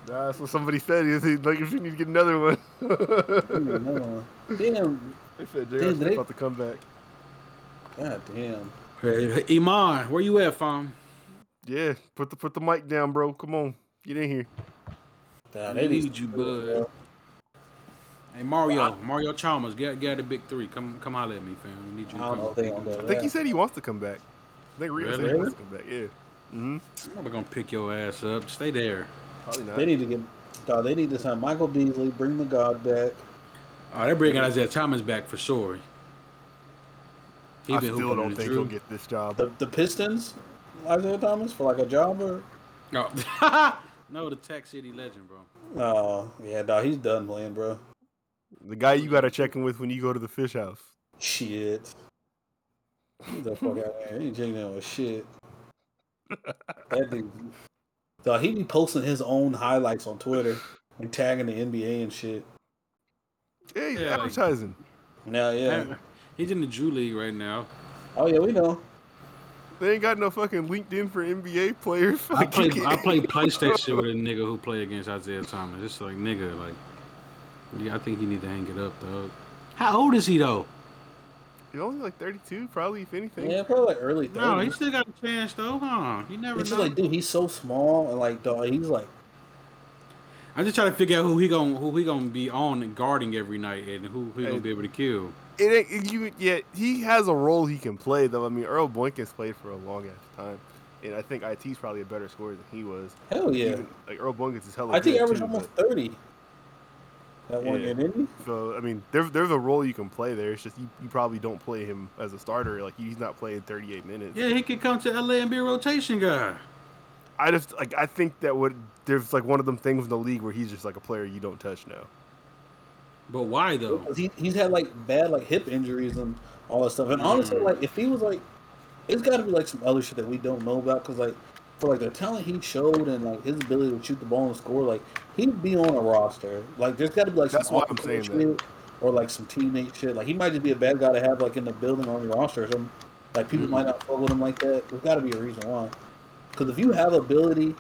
That's what somebody said. (laughs) Is he like if you need to get another one? (laughs) Damn, they said Damn, J.R. Smith they- about to come back. god damn. Hey, Iman, where you at, fam? Yeah, put the put the mic down, bro. Come on, get in here. Nah, I they need you, bud. Hey Mario, Mario Chalmers, get get the big three. Come come holler at me, fam. We need you. I To don't know come. if they gonna do I that. think he said he wants to come back. I think Rita said he Really? wants to come back. Yeah. Mm-hmm. I'm never gonna pick your ass up. Stay there. Probably not. They need to get. Dog, they need to sign Michael Beasley, bring the God back. Oh, they're bringing Isaiah Thomas back for sure. He I still don't think he'll get this job. The the Pistons, Isaiah Thomas for like a job or. No, (laughs) no, the Tech City legend, bro. Oh yeah, dog, he's done playing, bro. The guy you gotta check in with when you go to the fish house. Shit. Get the fuck out there. He ain't checking in with shit. (laughs) That dude. Dog, he be posting his own highlights on Twitter and tagging the NBA and shit. Yeah, he's Yeah, like- advertising. Now, yeah. He's in the Drew League right now. Oh yeah, we know. They ain't got no fucking LinkedIn for NBA players. I play I play (laughs) PlayStation with a nigga who play against Isaiah Thomas. It's like nigga, like yeah, I think he need to hang it up, dog. How old is he though? He's only like 32, probably, if anything. Yeah, probably like early 30s. No, he still got a chance though, huh? You never It's know. just like, dude, he's so small and like, dog, he's like, I'm just trying to figure out who he gonna who he gonna be on and guarding every night and who he Hey. gonna be able to kill. It ain't you. Yeah, he has a role he can play though. I mean, Earl Boykins played for a long ass time, and I think It's probably a better scorer than he was. hell yeah. Even, like Earl Boykins is hella. I think he good, averaged too, almost but- 30. That one Yeah. year. So I mean, there, there's a role you can play there. It's just you, you probably don't play him as a starter. Like he's not playing 38 minutes. Yeah, he could come to LA and be a rotation guy. I just like I think that would there's like one of them things in the league where he's just like a player you don't touch now. But why though? 'Cause He, he's had like bad like hip injuries and all that stuff. And honestly, Mm. like if he was like, it's got to be like some other shit that we don't know about. Because like for like the talent he showed and like his ability to shoot the ball and score, like he'd be on a roster. Like there's got to be like That's some saying shit or like some teammate shit. Like he might just be a bad guy to have like in the building on your roster or something. Like people Mhm. might not fuck with him like that. There's got to be a reason why. Because if you have ability,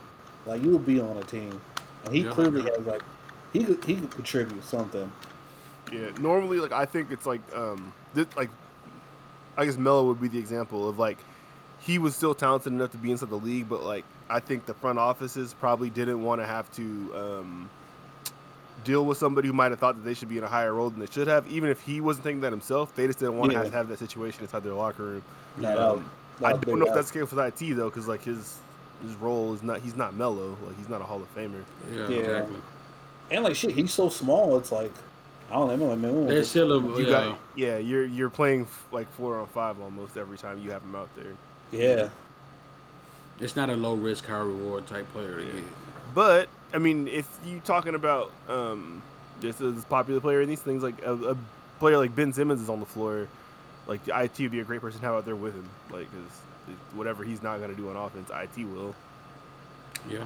like you will be on a team, and he Yeah. clearly has like he could he could contribute something. Yeah, normally like I think it's like um this, like I guess Melo would be the example of like he was still talented enough to be inside the league, but like I think the front offices probably didn't want to have to um deal with somebody who might have thought that they should be in a higher role than they should have, even if he wasn't thinking that himself. They just didn't want to Yeah. have, have that situation inside their locker room. That Um, that I don't big know if that's the case with IT though, because like his his role is not he's not Melo, like he's not a Hall of Famer. Yeah, Yeah. exactly. And like shit, he's so small. It's like I don't know. Man, There's still a You yeah. got yeah, you're you're playing f- like four on five almost every time you have him out there. Yeah, It's not a low risk, high reward type player. Yeah. But I mean, if you talking about um, just as a popular player and these things, like a, a player like Ben Simmons is on the floor, like IT would be a great person to have out there with him, like because whatever he's not gonna do on offense, IT will. Yeah.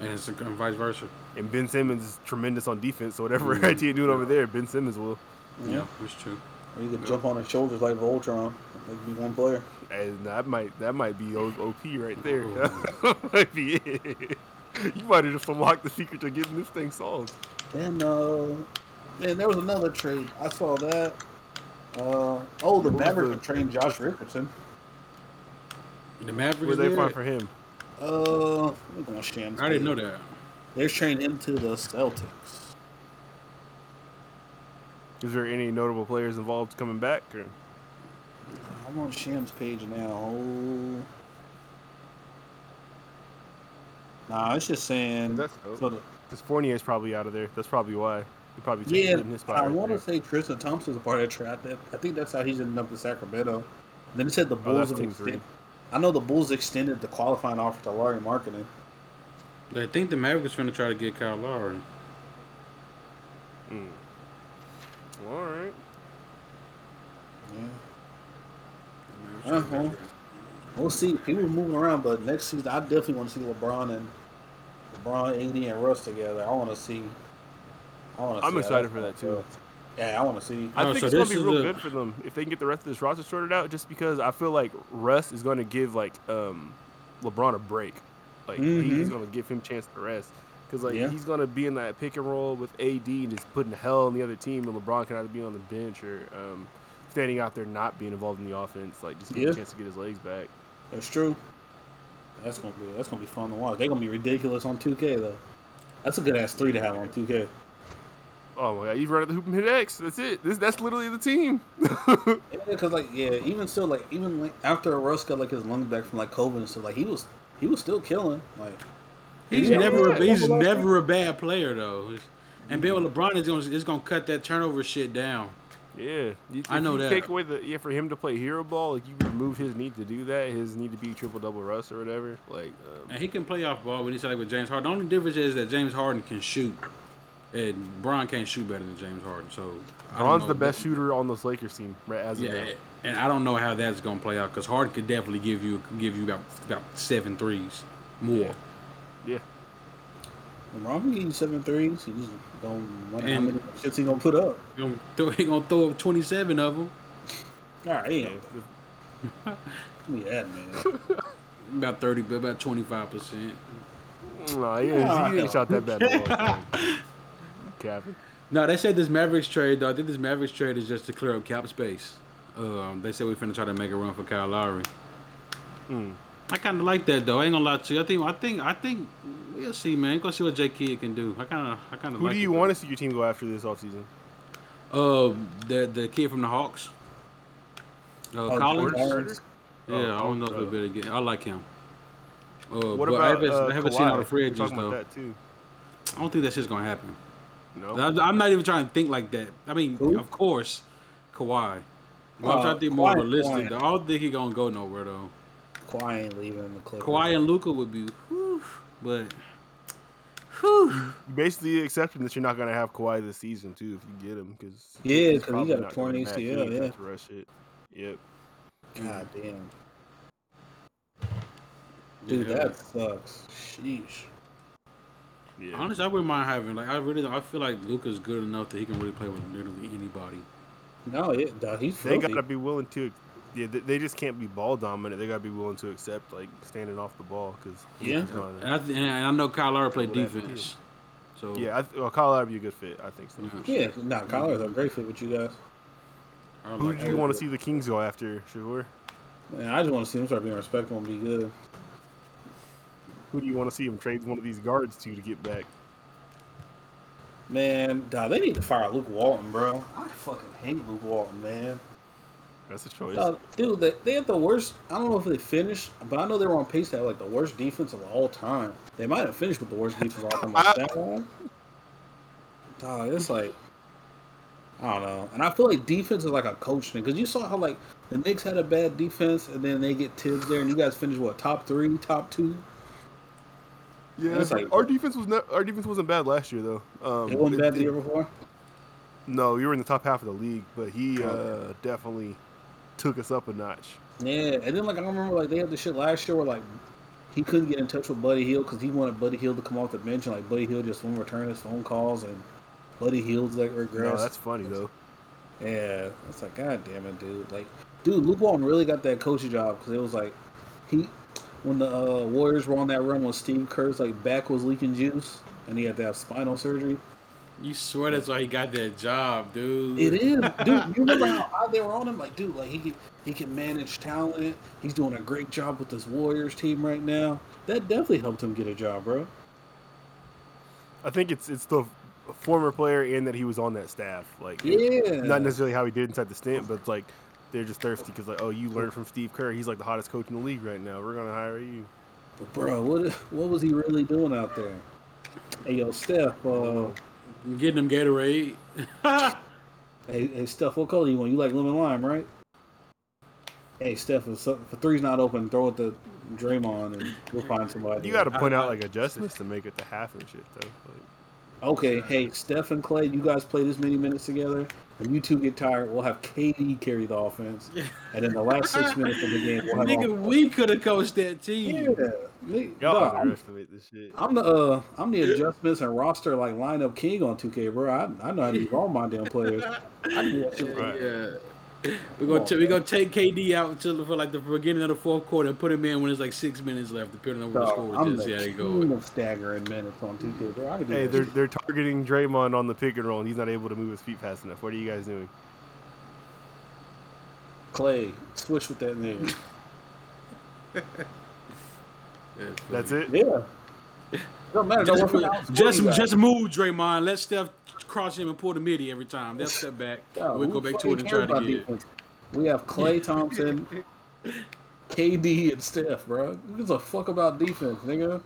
And it's and vice versa. And Ben Simmons is tremendous on defense, so whatever Mhm. IT doing over there, Ben Simmons will. Yeah, that's true. Or you could jump on his shoulders like Voltron, like be one player. And that might that might be OP right there. Oh. (laughs) might be it. You might have just unlocked the secret to getting this thing solved. Then uh, man, there was another trade. I saw that. Uh, oh, the Mavericks the- are trading Josh Richardson. The Mavericks. Where they did? find for him? Uh, let me go on Shams I didn't know that. They're trading him to the Celtics. Is there any notable players involved coming back? Or? I'm on Shams page now. Oh. Nah, it's just saying. That's dope. for the, Because Fournier's probably out of there. That's probably why. He probably took Yeah, in his I right want to there. say Tristan Thompson's a part of that trade. That- I think that's how he's ended up in Sacramento. Then it said the Oh, Bulls. that's have extended, I know the Bulls extended the qualifying offer to Lauri Markkanen. I think the Mavericks are gonna try to get Kyle Lowry. Mm. All right. Yeah. Uh-huh. we'll see. People moving around, but next season I definitely want to see LeBron and LeBron, AD, and Russ together. I want to see. I want to. I'm excited for that too. Yeah, I want to see. I think so it's gonna be real the- good for them if they can get the rest of this roster sorted out. Just because I feel like Russ is going to give like um, LeBron a break, like he's Mhm. going to give him a chance to rest because like Yeah. he's going to be in that pick and roll with AD and just putting hell on the other team, and LeBron can either be on the bench or um, standing out there not being involved in the offense, like just get Yeah. a chance to get his legs back. That's true. That's gonna be that's gonna be fun to watch. They're gonna be ridiculous on 2K though. That's a good ass three to have on 2K. Oh my god, you run at the hoop and hit X. That's it. This that's literally the team. (laughs) Yeah, because like yeah, even still like even like after Russ got like his lungs back from like COVID and stuff, like he was he was still killing. Like He's Yeah, never yeah. he's never a bad player though. And being Bill LeBron is gonna is gonna cut that turnover shit down. Yeah, you, I know you that. Take away the yeah for him to play hero ball, like you remove his need to do that, his need to be triple double Russ or whatever. Like, um, And he can play off ball when he's like with James Harden. The only difference is that James Harden can shoot. And Bron can't shoot better than James Harden. So Bron's the best shooter on this Lakers team, right? As of Yeah, now. and I don't know how that's gonna play out because Harden could definitely give you give you about about seven threes more. Yeah. yeah. LeBron can give you seven threes. He just don't wonder how many shits he gonna put up. He gonna throw, he gonna throw up twenty seven of them. All right, Yeah. yeah, (laughs) give me that man. (laughs) About thirty, but about twenty five percent. No, he, ain't- Ah, he ain't shot that bad. in a long time. Capping. No, they said this Mavericks trade though. I think this Mavericks trade is just to clear up cap space. Um, they said we're finna try to make a run for Kyle Lowry. Mm. I kind of like that though. I ain't gonna lie to you. I think I think I think we'll see, man. Go see what J Kidd can do. I kind of I kind of Who like do you want to see your team go after this offseason? Uh, the the kid from the Hawks. Uh, Oh, Collins. Barnes. Yeah, Oh, I don't know if he'll be able to get. I like him. Uh, What but about I haven't, uh, I haven't seen all the Kawhi? free agents talking though. about that too. I don't think that shit's gonna happen. No. I- I'm not even trying to think like that. I mean, Who? of course, Kawhi. But Uh, I'm trying to think more realistic. I don't think he's gonna go nowhere though. Kawhi ain't leaving the Clippers. Kawhi and Luka would be, whew, but whew. You basically accepting that you're not gonna have Kawhi this season too if you get him because Yeah, 'cause he got a torn ACL, yeah. Rush it. Yep. God damn. Dude, Yeah. that sucks. Sheesh. Yeah. Honestly, I wouldn't mind having like I really I feel like Luka's good enough that he can really play with literally anybody. No, yeah, dog, he's They filthy. gotta be willing to. Yeah, they, they just can't be ball dominant. They gotta be willing to accept like standing off the ball because Yeah. And I, th- and I know Kyle Lowry played defense, so yeah. I, th- well, Kyle would be a good fit. I think so. Yeah. for sure. Yeah, nah, Kyler's a great fit with you guys. Who like do you want to see the Kings go after, Shakur? Man, I just want to see them start being respectful and be good. Who do you want to see them trade one of these guards to to get back? Man, dog, they need to fire Luke Walton, bro. I fucking hate Luke Walton, man. That's a choice. Dog, dude, they, they have the worst. I don't know if they finished, but I know they were on pace to have like the worst defense of all time. They might have finished with the worst defense of all time. (laughs) Like that one. Dog, it's like I don't know, and I feel like defense is like a coach thing because you saw how like the Knicks had a bad defense, and then they get Thibs there, and you guys finished what top three, top two. yeah, it's like- our defense was not, our defense wasn't bad last year though. Um, It wasn't it- bad the year before. No, you were in the top half of the league, but he uh, definitely took us up a notch. Yeah, and then like I remember like they had the shit last year where like he couldn't get in touch with Buddy Hield because he wanted Buddy Hield to come off the bench and like Buddy Hield just won't return his phone calls and Buddy Hield's like regressed. No, that's funny though. yeah, it's like god damn it, dude. Like, dude, Luke Walton really got that coaching job because it was like he when the uh, Warriors were on that run when Steve Kerr's like back was leaking juice and he had to have spinal surgery. You swear that's why he got that job, dude. It is, dude. You (laughs) remember how high they were on him? Like, dude, like he can he can manage talent. He's doing a great job with this Warriors team right now. That definitely helped him get a job, bro. I think it's it's the former player and that he was on that staff. Like, Yeah, not necessarily how he did inside the stint, but it's like they're just thirsty because like, oh, you learned from Steve Kerr. He's like the hottest coach in the league right now. We're gonna hire you. But bro. What what was he really doing out there? Hey, yo, Steph. Uh, Getting them Gatorade. (laughs) hey, hey, Steph. What color you want? You like lemon lime, right? Hey, Steph. If, so- if the three's not open, throw it to Draymond, and we'll find somebody. You got to point out like adjustments to make it to half and shit though. Like, Okay, hey, Steph and Klay, you guys play this many minutes together. When you two get tired, we'll have KD carry the offense, and in the last six (laughs) minutes of the game, we'll have. Nigga, we could have coached that yeah, team. Me- Y'all dog, I'm, underestimate this shit. I'm the uh, I'm the adjustments and roster like lineup king on 2K, bro. I, I know how to use all my damn players. (laughs) I do that shit. Right. Yeah. We're gonna Come on, we gonna take KD out until for like the beginning of the fourth quarter and put him in when there's like six minutes left, depending on what the Dog, score I'm is. the Just yeah, they king go. of staggering minutes on 2K, bro. I can do Hey, that they're shit. they're targeting Draymond on the pick and roll, and he's not able to move his feet fast enough. What are you guys doing? Klay, switch with that nigga. (laughs) That's it. Yeah. Don't matter. Don't Just, work just, just move Draymond. Let Steph cross him and pull the midi every time. They'll step back. Yeah, we'll go back to it and try to get it. We have Klay Thompson, KD, and Steph, bro. Who gives a fuck about defense, nigga?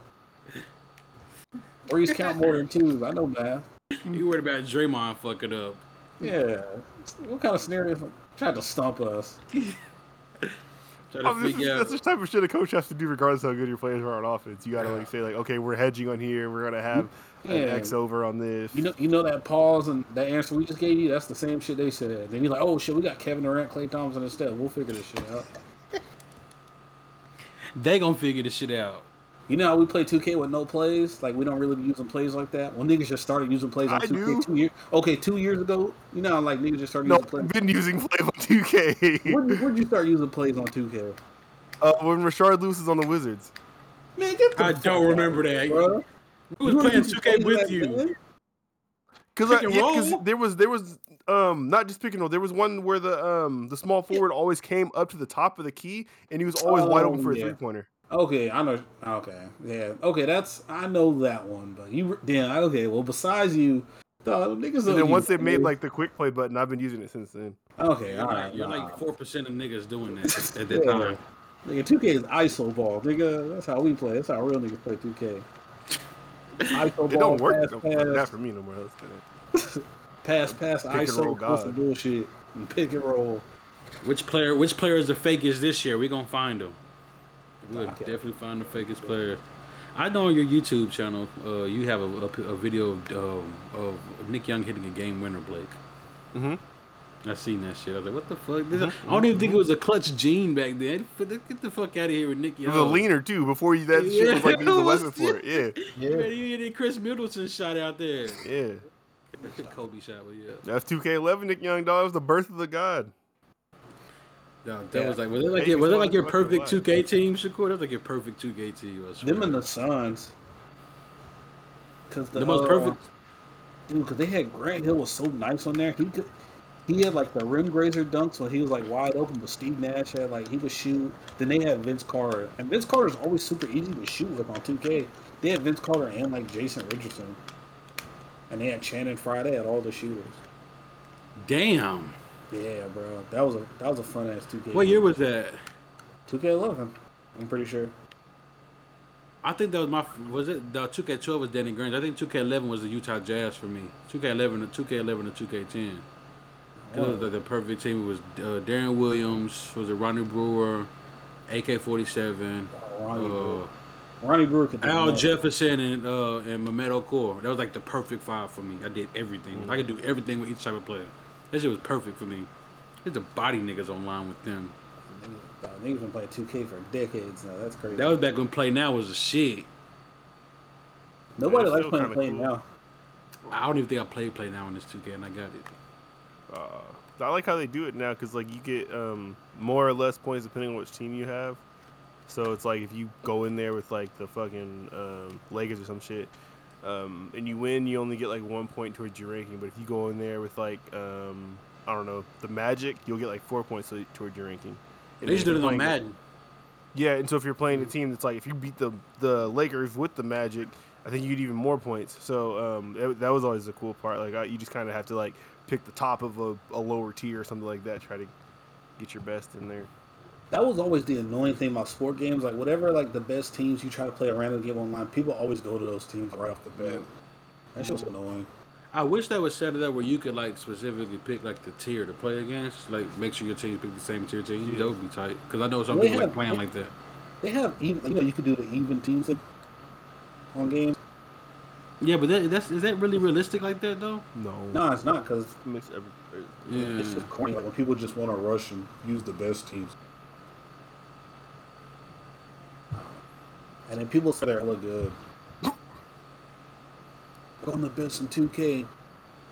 Breeze count more than two. I know math. You worried about Draymond fucking up. Yeah. What kind of scenario? Tried to stump us. (laughs) Try to Oh, this is, figure that's the type of shit a coach has to do, regardless of how good your players are on offense. You gotta like say like, okay, we're hedging on here. We're gonna have an X over on this. You know, you know that pause and that answer we just gave you. That's the same shit they said. Then you're like, oh shit, we got Kevin Durant, Klay Thompson, and Steph. We'll figure this shit out. They gonna figure this shit out. You know how we play 2K with no plays? Like we don't really be using plays like that. When niggas just started using plays on I 2K do. two years. Okay, two years ago. You know, how, like niggas just started no, using plays. I've been using play on 2K. When where'd you start using plays on 2K? uh, when Rashard Lewis is on the Wizards. Man, get the I fuck don't out, remember that. bro. We was You playing were 2K plays with back you. then? Cause, Pick and yeah, 'cause roll? there was there was um not just pick and roll. There was one where the um the small forward always came up to the top of the key, and he was always wide open Oh, for a yeah. three pointer. Okay, I know. Okay, yeah. Okay, that's I know that one. But you, damn. Okay, well, besides you, dog, niggas. And don't then once they made like the quick play button, I've been using it since then. Okay, You're all like, right. you're nah. like four percent of niggas doing that (laughs) at that Yeah. time. Nigga, 2K is ISO ball, nigga. That's how we play. That's how real niggas play 2K. ISO It ball, don't work pass, no- pass, like that for me no more. That's kinda- (laughs) pass, pass, Pick and ISO, roll some bullshit, and pick and roll. Which player? Which player is the fakest this year? We gonna find them. We'll Okay. definitely find the fakest player. I know on your YouTube channel, uh, you have a, a, a video of, um, of Nick Young hitting a game winner, Blake. Mhm. I seen that shit. I was like, what the fuck? This- I don't even think it was a clutch gene back then. Get the fuck out of here with Nick It Young. was a leaner too before you that shit was like Yeah, he was a it was- (laughs) weapon for it. Yeah, You ready? You hit Khris Middleton shot out there. yeah. Kobe shot, but yeah. That's 2K11, Nick Young. Dog, it was the birth of the god. No, that Yeah. was like was it like Maybe your, was it like your one of the perfect 2K team, Shakur? That was like your perfect 2K team. I swear. Them and the Suns. Cause the, the most uh, perfect. dude. Cause they had Grant Hill was so nice on there. He could. He had like the rim grazer dunks when he was like wide open, but Steve Nash had like he would shoot. Then they had Vince Carter, and Vince Carter is always super easy to shoot with on 2K. They had Vince Carter and like Jason Richardson, and they had Channing Frye at all the shooters. Damn. Yeah, bro, that was a that was a fun ass 2K. What year was that? 2K11? I'm pretty sure. I think that was my was it the 2K12 was Danny Granger. I think 2K11 was the Utah Jazz for me. 2K11 to 2K11 to 2K10. It was the, the perfect team. It was uh, Deron Williams, was it Ronnie Brewer, AK47, Ronnie, Brewer. uh, Ronnie Brewer could Al that. Jefferson, and uh, and Mehmet Okur. That was like the perfect five for me. I did everything. I could do everything with each type of player. That shit was perfect for me. There's a body niggas online with them. Niggas, uh, niggas been playing 2K for decades now. That's crazy. That was back when Play Now was a shit. Nobody likes playing play cool. now. I don't even think I played Play Now in this 2K, and I got it. Uh, I like how they do it now because like you get um, more or less points depending on which team you have. So it's like if you go in there with like the fucking um, Lakers or some shit, um, and you win, you only get like one point towards your ranking. But if you go in there with like um, I don't know the Magic, you'll get like four points to- towards your ranking. And They do it on Madden. Yeah, and so if you're playing a team that's like if you beat the the Lakers with the Magic, I think you get even more points. So um, it- that was always the cool part. Like I, you just kind of have to like pick the top of a, a lower tier or something like that. Try to get your best in there. That was always the annoying thing about sport games. Like whatever, like the best teams you try to play a random game online, people always go to those teams right off the bat. That's just annoying. I wish that was set it up where you could like specifically pick like the tier to play against. Like make sure your team pick the same tier team. That would be tight. Because I know some They people like have- playing like that. They have even, you know, you could do the even teams on games. Yeah, but that, that's is that really realistic like that though? No. No, it's not because It makes every, Yeah. it's just corny. Like when people just want to rush and use the best teams. And then people say they look good. I'm the best in 2K.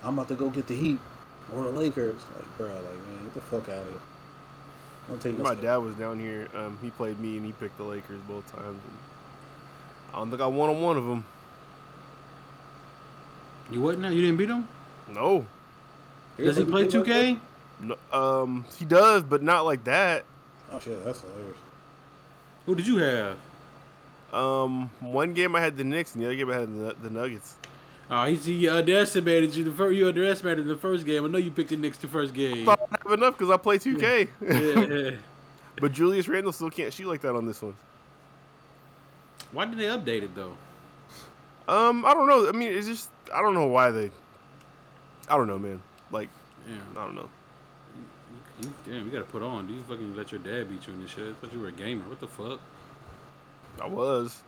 I'm about to go get the Heat or the Lakers. Like, bro, like, man, get the fuck out of here. Don't take My dad was down here. Um, he played me and he picked the Lakers both times. And I don't think I won on one of them. You what now? You didn't beat him? No. Does he play 2K? no. Um, he does, but not like that. Oh shit, that's hilarious. Who did you have? Um, one game I had the Knicks, and the other game I had the, the Nuggets. Oh, he, he underestimated you. The first, you underestimated the first game. I know you picked the Knicks the first game. I don't have enough because I play 2K. yeah. (laughs) but Julius Randle still can't shoot like that on this one. Why did they update it though? Um, I don't know. I mean, it's just I don't know why they. I don't know, man. Like Yeah. I don't know. You, damn, you gotta put on. Do you fucking let your dad beat you in this shit? I thought you were a gamer. What the fuck? I was.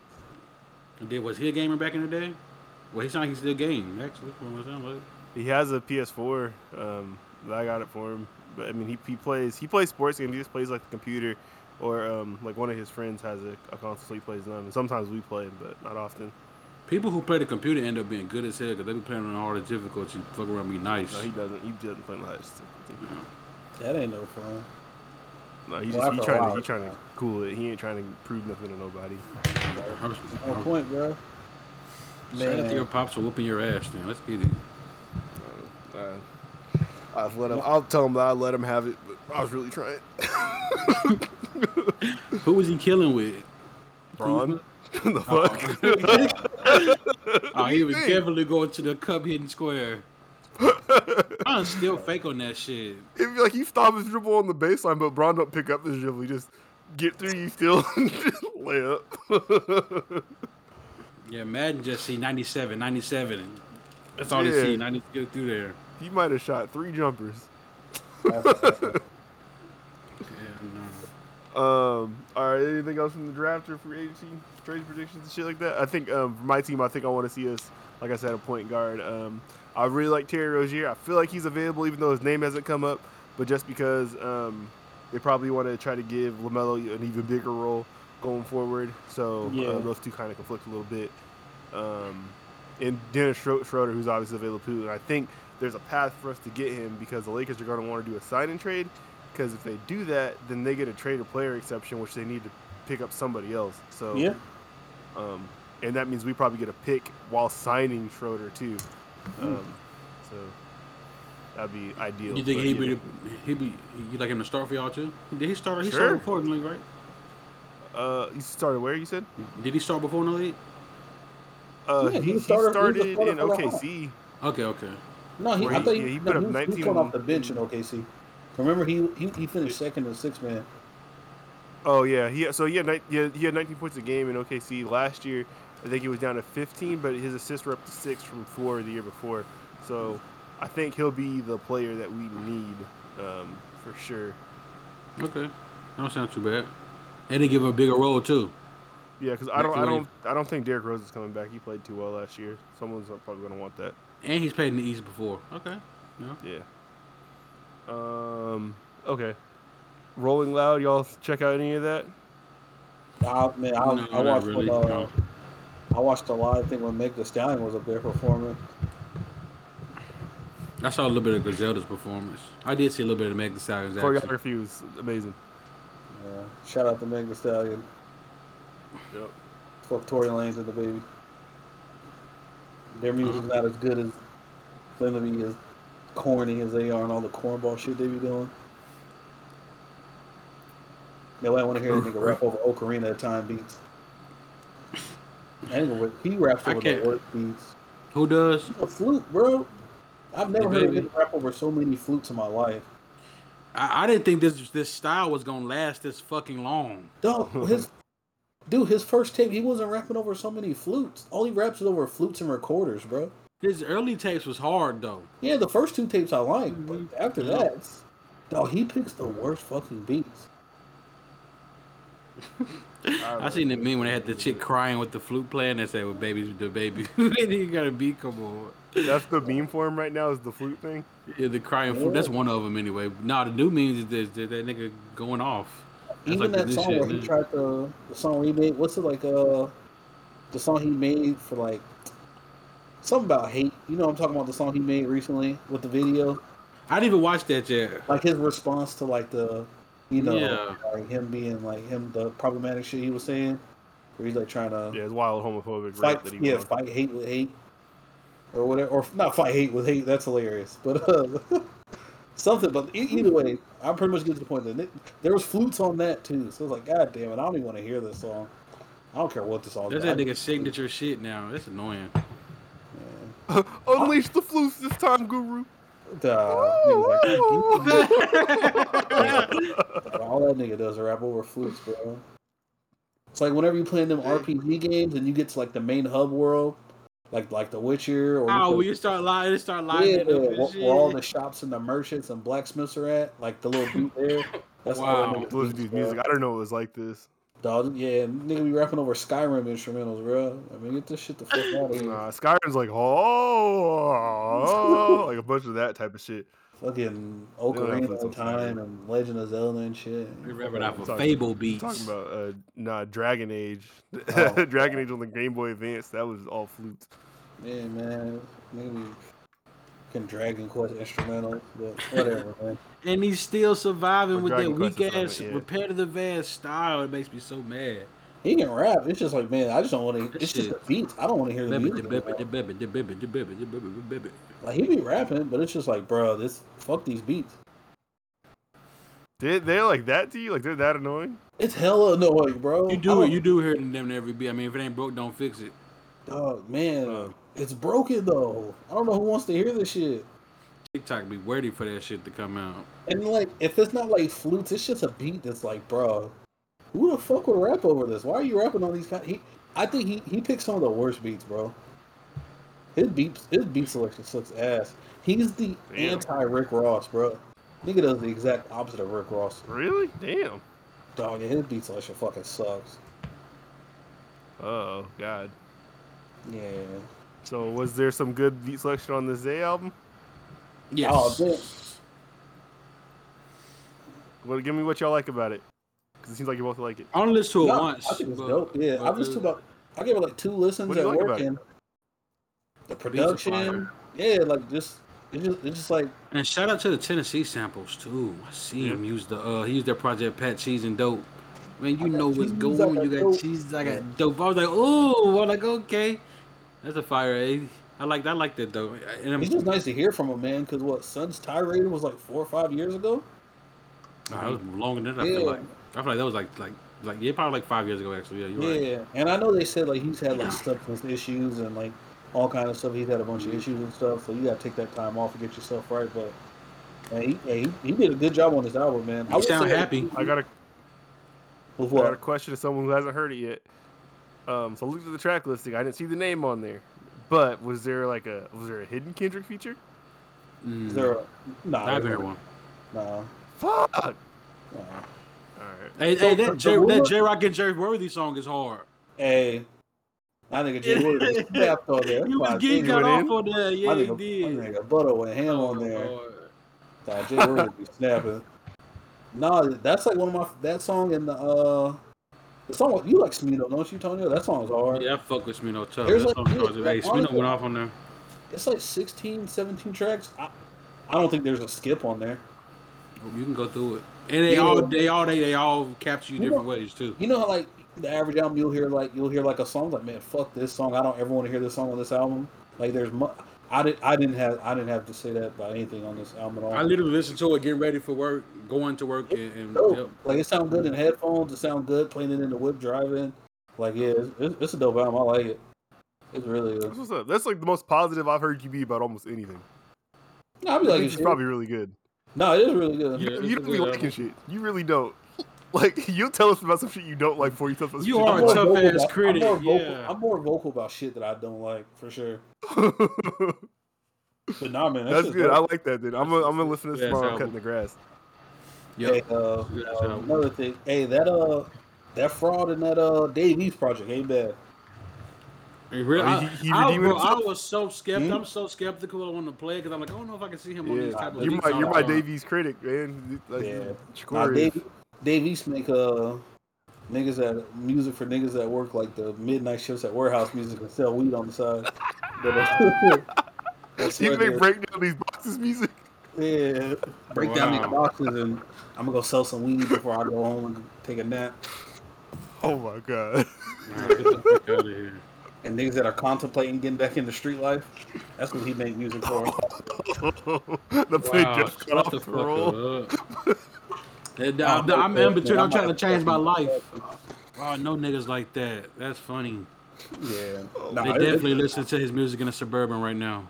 Did was he a gamer back in the day? Well, he's not. He's still game actually. from what it sounds like. He has a PS4. Um, I got it for him. But I mean, he, he plays he plays sports games. He just plays like the computer, or um, like one of his friends has a, a console, so he plays them. And sometimes we play, but not often. People who play the computer end up being good as hell because they be playing on all the hardest difficulty. Fuck around, be nice. No, he doesn't. He doesn't play like that. That ain't no fun. No, he Well, just he trying to he trying to cool it. He ain't trying to prove nothing to nobody. I'm- No point, bro. Shout out to your pops for whooping your ass. Then let's get it. Uh, I've let him. I'll tell him that I let him have it, but I was really trying. Who was he killing with? Bron, (laughs) the fuck? (laughs) Oh, he was definitely going to the cub hidden square. (laughs) I'm still fake on that shit. It'd be like you stop his dribble on the baseline, but Bron don't pick up his dribble. He just get through you still (laughs) lay up. (laughs) Yeah, Madden just see 97, 97. That's all Yeah. he see. 90 get through there. he might have shot three jumpers. Yeah, no. Um, all right. Anything else from the draft or free agency trade predictions and shit like that? I think um, for my team, I think I want to see us, like I said, a point guard. Um, I really like Terry Rozier. I feel like he's available, even though his name hasn't come up. But just because um, they probably want to try to give Lamelo an even bigger role going forward, so Yeah. uh, those two kind of conflict a little bit. Um, and Dennis Schroeder, who's obviously available too, and I think there's a path for us to get him because the Lakers are going to want to do a sign and trade. Because if they do that, then they get a trade or player exception, which they need to pick up somebody else. So yeah. um, and that means we probably get a pick while signing Schroeder too. Um, so that'd be ideal. You think but, he'd you be, know. he be, you like him to start for y'all too? Did he start? He Sure. started before in the league, right? Uh, you started where you said? Did he start before in the league? Uh, Yeah, he, he he started- started, he was in starter for the OKC. Okay, okay. No, he, Where I he- thought yeah, he, he no, put up he, was- he came off the bench in OKC. Remember, he, he he finished second in six man. Oh yeah, he so he had, he had he had 19 points a game in OKC last year. I think he was down to 15, but his assists were up to six from four the year before. So I think he'll be the player that we need um, for sure. Okay. That don't sound too bad. And they give him a bigger role too. Yeah, because I don't, I don't, I don't think Derrick Rose is coming back. He played too well last year. Someone's probably gonna want that. And he's played in the East before. Okay. Yeah. Yeah. Um. Okay. Rolling Loud. Y'all check out any of that? I, man, I, No, I not watched really, when, uh, no. I watched a lot. I think when Meg Thee Stallion was up there performing. I saw a little bit of Griselda's performance. I did see a little bit of Meg Thee Stallion's action. Choreography was amazing. Yeah. Shout out to Meg Thee Stallion. Yep. Fuck Tory Lanez and the baby. Their music's uh-huh. not as good as them to be as corny as they are and all the cornball shit they be doing. No, I want to hear that nigga rap over Ocarina of Time beats. Anyway, he raps over the worst beats. Who does? A flute, bro. I've never The heard nigga rap over so many flutes in my life. I, I didn't think this this style was gonna last this fucking long. Dog, his (laughs) dude, his first tape, he wasn't rapping over so many flutes. All he raps is over flutes and recorders, bro. His early tapes was hard though. Yeah, the first two tapes I like, but Mhm. after that, dog, he picks the worst fucking beats. I seen the meme when they had the chick crying with the flute playing. They said, "Well, baby's the baby." (laughs) you got a beat. Come on. That's the meme for him right now. Is the flute thing? Yeah, the crying flute. That's one of them anyway. Nah, the new memes is that, that, that nigga going off. That's Even like that song shit, where he man. tried to the song he made. What's it like? Uh, the song he made for like something about hate. You know, what I'm talking about the song he made recently with the video. I didn't even watch that yet. like his response to like the you know Yeah. like him being like him the problematic shit he was saying where he's like trying to Yeah, it's wild homophobic fight rap that he yeah won. fight hate with hate or whatever or not fight hate with hate that's hilarious but uh (laughs) something but e- either way i'm pretty much getting to the point that it, there was flutes on that too so it's like god damn it i don't even want to hear this song i don't care what this song That's is that nigga signature shit now. That's annoying. (laughs) Unleash the flutes this time, Guru. Duh, like, (laughs) all that nigga does is rap over flutes, bro. It's like whenever you play them RPG games and you get to like the main hub world, like like The Witcher, or Oh, you when you start lying, it start play- lying. yeah, up and where, where all the shops and the merchants and blacksmiths are at, like the little beat there. (laughs) That's all Wow. that nigga Those beats, dudes' bro. music. I don't know it was like this. Dog, yeah, nigga be rapping over Skyrim instrumentals, bro. I mean, get this shit the fuck out of here. Nah, Skyrim's like oh, like a bunch of that type of shit. Fucking don't have Ocarina of Time and Legend of Zelda and shit. They rapping out for Talking- Fable beats. Talking about uh, nah, Dragon Age, Oh. (laughs) Dragon Age on the Game Boy Advance. That was all flutes. Yeah, man. Maybe can Dragon Quest instrumental, but whatever, (laughs) man. and he's still surviving Or with that Dragon Quest weak or ass, yeah. repetitive ass style. It makes me so mad. He can rap. It's just like, man, I just don't want to. It's just the beats. I don't want to hear the music. Like, Like he be rapping, but it's just like, bro, this fuck these beats. They they're like that to you? Like they're that annoying? It's hella annoying, bro. You do it. You do hear them every beat. I mean, if it ain't broke, don't fix it. Dog, man, Uh. It's broken though. I don't know who wants to hear this shit. TikTok be waiting for that shit to come out. And like, if it's not like flutes, it's just a beat that's like, bro, who the fuck would rap over this? Why are you rapping on these kind? He, I think he he picked some of the worst beats, bro. His beats, his beat selection sucks ass. He's the Damn. anti Rick Ross, bro. Nigga does the exact opposite of Rick Ross. Really? Damn. Dog, yeah, his beat selection fucking sucks. Oh God. Yeah. So was there some good beat selection on the Zay album? Yes. Oh, damn. Well, give me what y'all like about it, because it seems like you both like it. I only listened to it No, once. I think it's but- dope. Yeah, I've listened to about. I gave it like two listens at like work, and the production. Yeah, like just it's just it's just like And shout out to the Tennessee samples too. I see him use the uh he used their project Pat Cheese and Dope. Man, you know what's going. got You got dope. cheese, I got dope. I was like, oh, I'm like, okay. That's a fire, eh? I like that. I like that though. And it's just nice to hear from him, man. Because what Sun's tirade was like four or five years ago. Oh, that was longer than that, I feel like. I feel like that was like like like yeah, probably like five years ago actually. Yeah, you're Yeah, right. and I know they said like he's had like substance issues and like all kind of stuff. He's had a bunch of issues and stuff. So you gotta take that time off and get yourself right. But man, he, he, he did a good job on this album, man. You would sound say, happy. I got a, With I got a question to someone who hasn't heard it yet. Um, so I looked at the track listing. I didn't see the name on there, but was there like a was there a hidden Kendrick feature? Mm, Is there a, nah, I haven't heard one. Nah, Fuck. nah. All right. Hey, So hey, that the J rumor- that Jay Rock and Jay Worthy song is hard. Hey, I think Jay Wood was snapped on there. He was That's getting cut off in? on there. I Yeah, he think did. I think a Butter went ham Oh, on there. Lord. Nah, Jay Wood would be snapping. Nah, that's like one of my that song in the uh the song you like Smino, don't you, Tony? That song is hard. Yeah, I fuck with Smino too. There's That like- song was Hey, Smino went off on there. It's like 16, 17 tracks. I, I don't think there's a skip on there. Oh, you can go through it, and they Yeah. all they all they, they all capture you You different know- ways too. You know how like the average album you'll hear like you'll hear like a song like man fuck this song I don't ever want to hear this song on this album. Like there's mu- I didn't I didn't have I didn't have to say that about anything on this album at all. I literally listened to it, getting ready for work, going to work, and, and dope. yep. Like it sounds good in headphones. It sounds good playing it in the whip driving. Like yeah, it's, it's, it's a dope album. I like it. It's really That's good. That's like the most positive I've heard you be about almost anything. No, I be Like, like it's probably really good. no, it is really good. Yeah, you you don't be liking shit. You really don't. Like (laughs) you'll tell us about some shit you don't like before you tell us You are a tough ass about- critic, I'm more, vocal, yeah. I'm more vocal about shit that I don't like for sure. like. (laughs) But nah, man, That's shit's good. I like that. Then I'm gonna I'm gonna listen to this Yeah, tomorrow it's cutting the grass. Yep. Hey, uh, Yeah, uh, another thing. Hey, that uh, that fraud in that uh Dave East project ain't bad. He really, Oh, I, he- he I- bro, I was so skeptical. Hmm? I'm so skeptical I want to play because I'm like, I don't know if I can see him on these type of you're my all you're my time. Davies critic, man. Like, Yeah. Shakur Nah, is- Dave, Dave East make uh niggas that music for niggas that work like the midnight shifts at warehouse music and sell weed on the side. But, (laughs) uh, that's He make they- break down these boxes music. Yeah, break down these boxes and I'm gonna go sell some weed before I go home and take a nap. Oh my god. Nah, get the fuck out of here. And niggas that are contemplating getting back into street life, that's what he make music for. (laughs) the play Wow, just got shut off the the roll. (laughs) up. And I'm, I'm in between. I'm trying to change my life. Oh, no niggas like that. That's funny. Yeah, They definitely listen to his music in a suburban right now.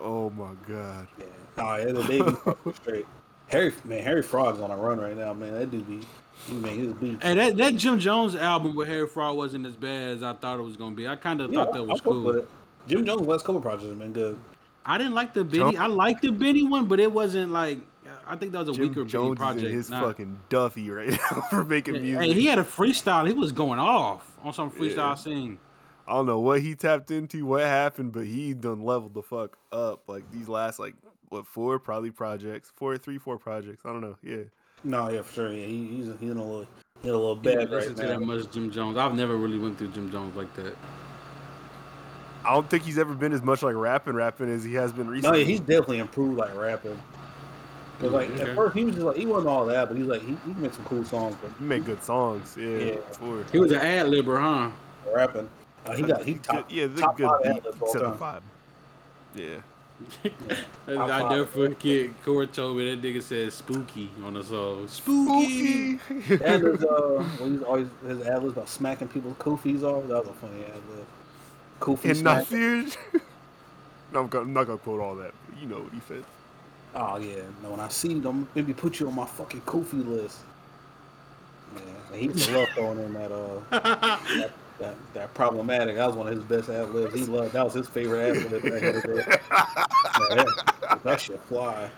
Oh my god. Yeah. Nah, yeah, the baby straight. Harry, man, Harry Fraud's on a run right now, man. That dude be, he made his beats. Hey, that, that Jim Jones album with Harry Fraud wasn't as bad as I thought it was gonna be. I kind of Yeah, thought that I- was I fuck with cool. it. Jim Jones' West Coast project has been good. I didn't like the Benny. I liked the Benny one, but it wasn't like. I think that was a Jim weaker Benny Jones is project. in his Nah. fucking Duffy right now (laughs) for making music. Hey, he had a freestyle. He was going off on some freestyle Yeah. scene. I don't know what he tapped into, what happened, but he done leveled the fuck up. Like these last like what four probably projects, four, three, four projects. I don't know. Yeah, No, yeah, for sure. Yeah, he, he's he's in a little, he's in a little bad listen right to that now. much Jim Jones. I've never really went through Jim Jones like that. I don't think he's ever been as much like rapping, rapping as he has been recently. No, yeah, he's definitely improved like rapping. Cause like Okay. at first he was just like he wasn't all that, but he's like he, he made some cool songs, but he made good songs. Yeah, Yeah. for- He was an ad libber, huh? rapping, uh, he got he top yeah, the top good five beat. ad-libs all Set time. the vibe. Yeah. (laughs) I Top never five. forget. Corey told me that nigga said spooky on the song. Spooky. And his uh, when he's always his ad libs about smacking people's koofies off. That was a funny ad lib. Koofy and smack. Nasir. (laughs) no, I'm, I'm not gonna quote all that. But you know what he said. Oh yeah, no. When I see them, maybe put you on my fucking Kofi list. Yeah, he used to love throwing in that uh (laughs) that, that, that problematic. That was one of his best ad libs. He loved that was his favorite ad lib. back in the day. Yeah, that, that shit fly.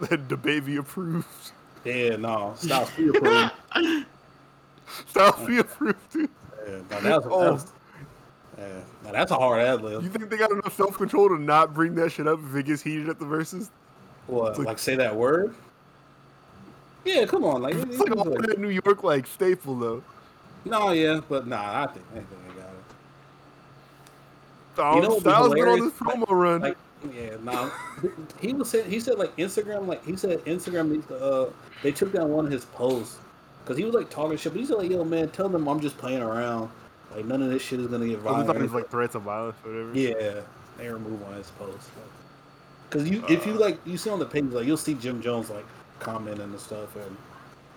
That the baby approved. Yeah, no, stop free approved. Stop be approved. Too. Yeah, no, that was, Oh. that was yeah, no, that's a hard ad lib. You think they got enough self control to not bring that shit up if it gets heated at the verses? What, like- like say that word? Yeah, come on, like, It's like a like New York like staple though. no, yeah, but nah, I think I think they got it. Styles, know what'd be Styles been on this promo run. Like, yeah, nah. he was saying he said like Instagram, like he said Instagram needs to. Uh, they took down one of his posts because he was like talking shit. But he said like, "Yo, man, tell them I'm just playing around. Like none of this shit is gonna get violent." like threats of violence or whatever. yeah, they removed one of his posts. Because you, if you like, you see on the page like you'll see Jim Jones like commenting and stuff, and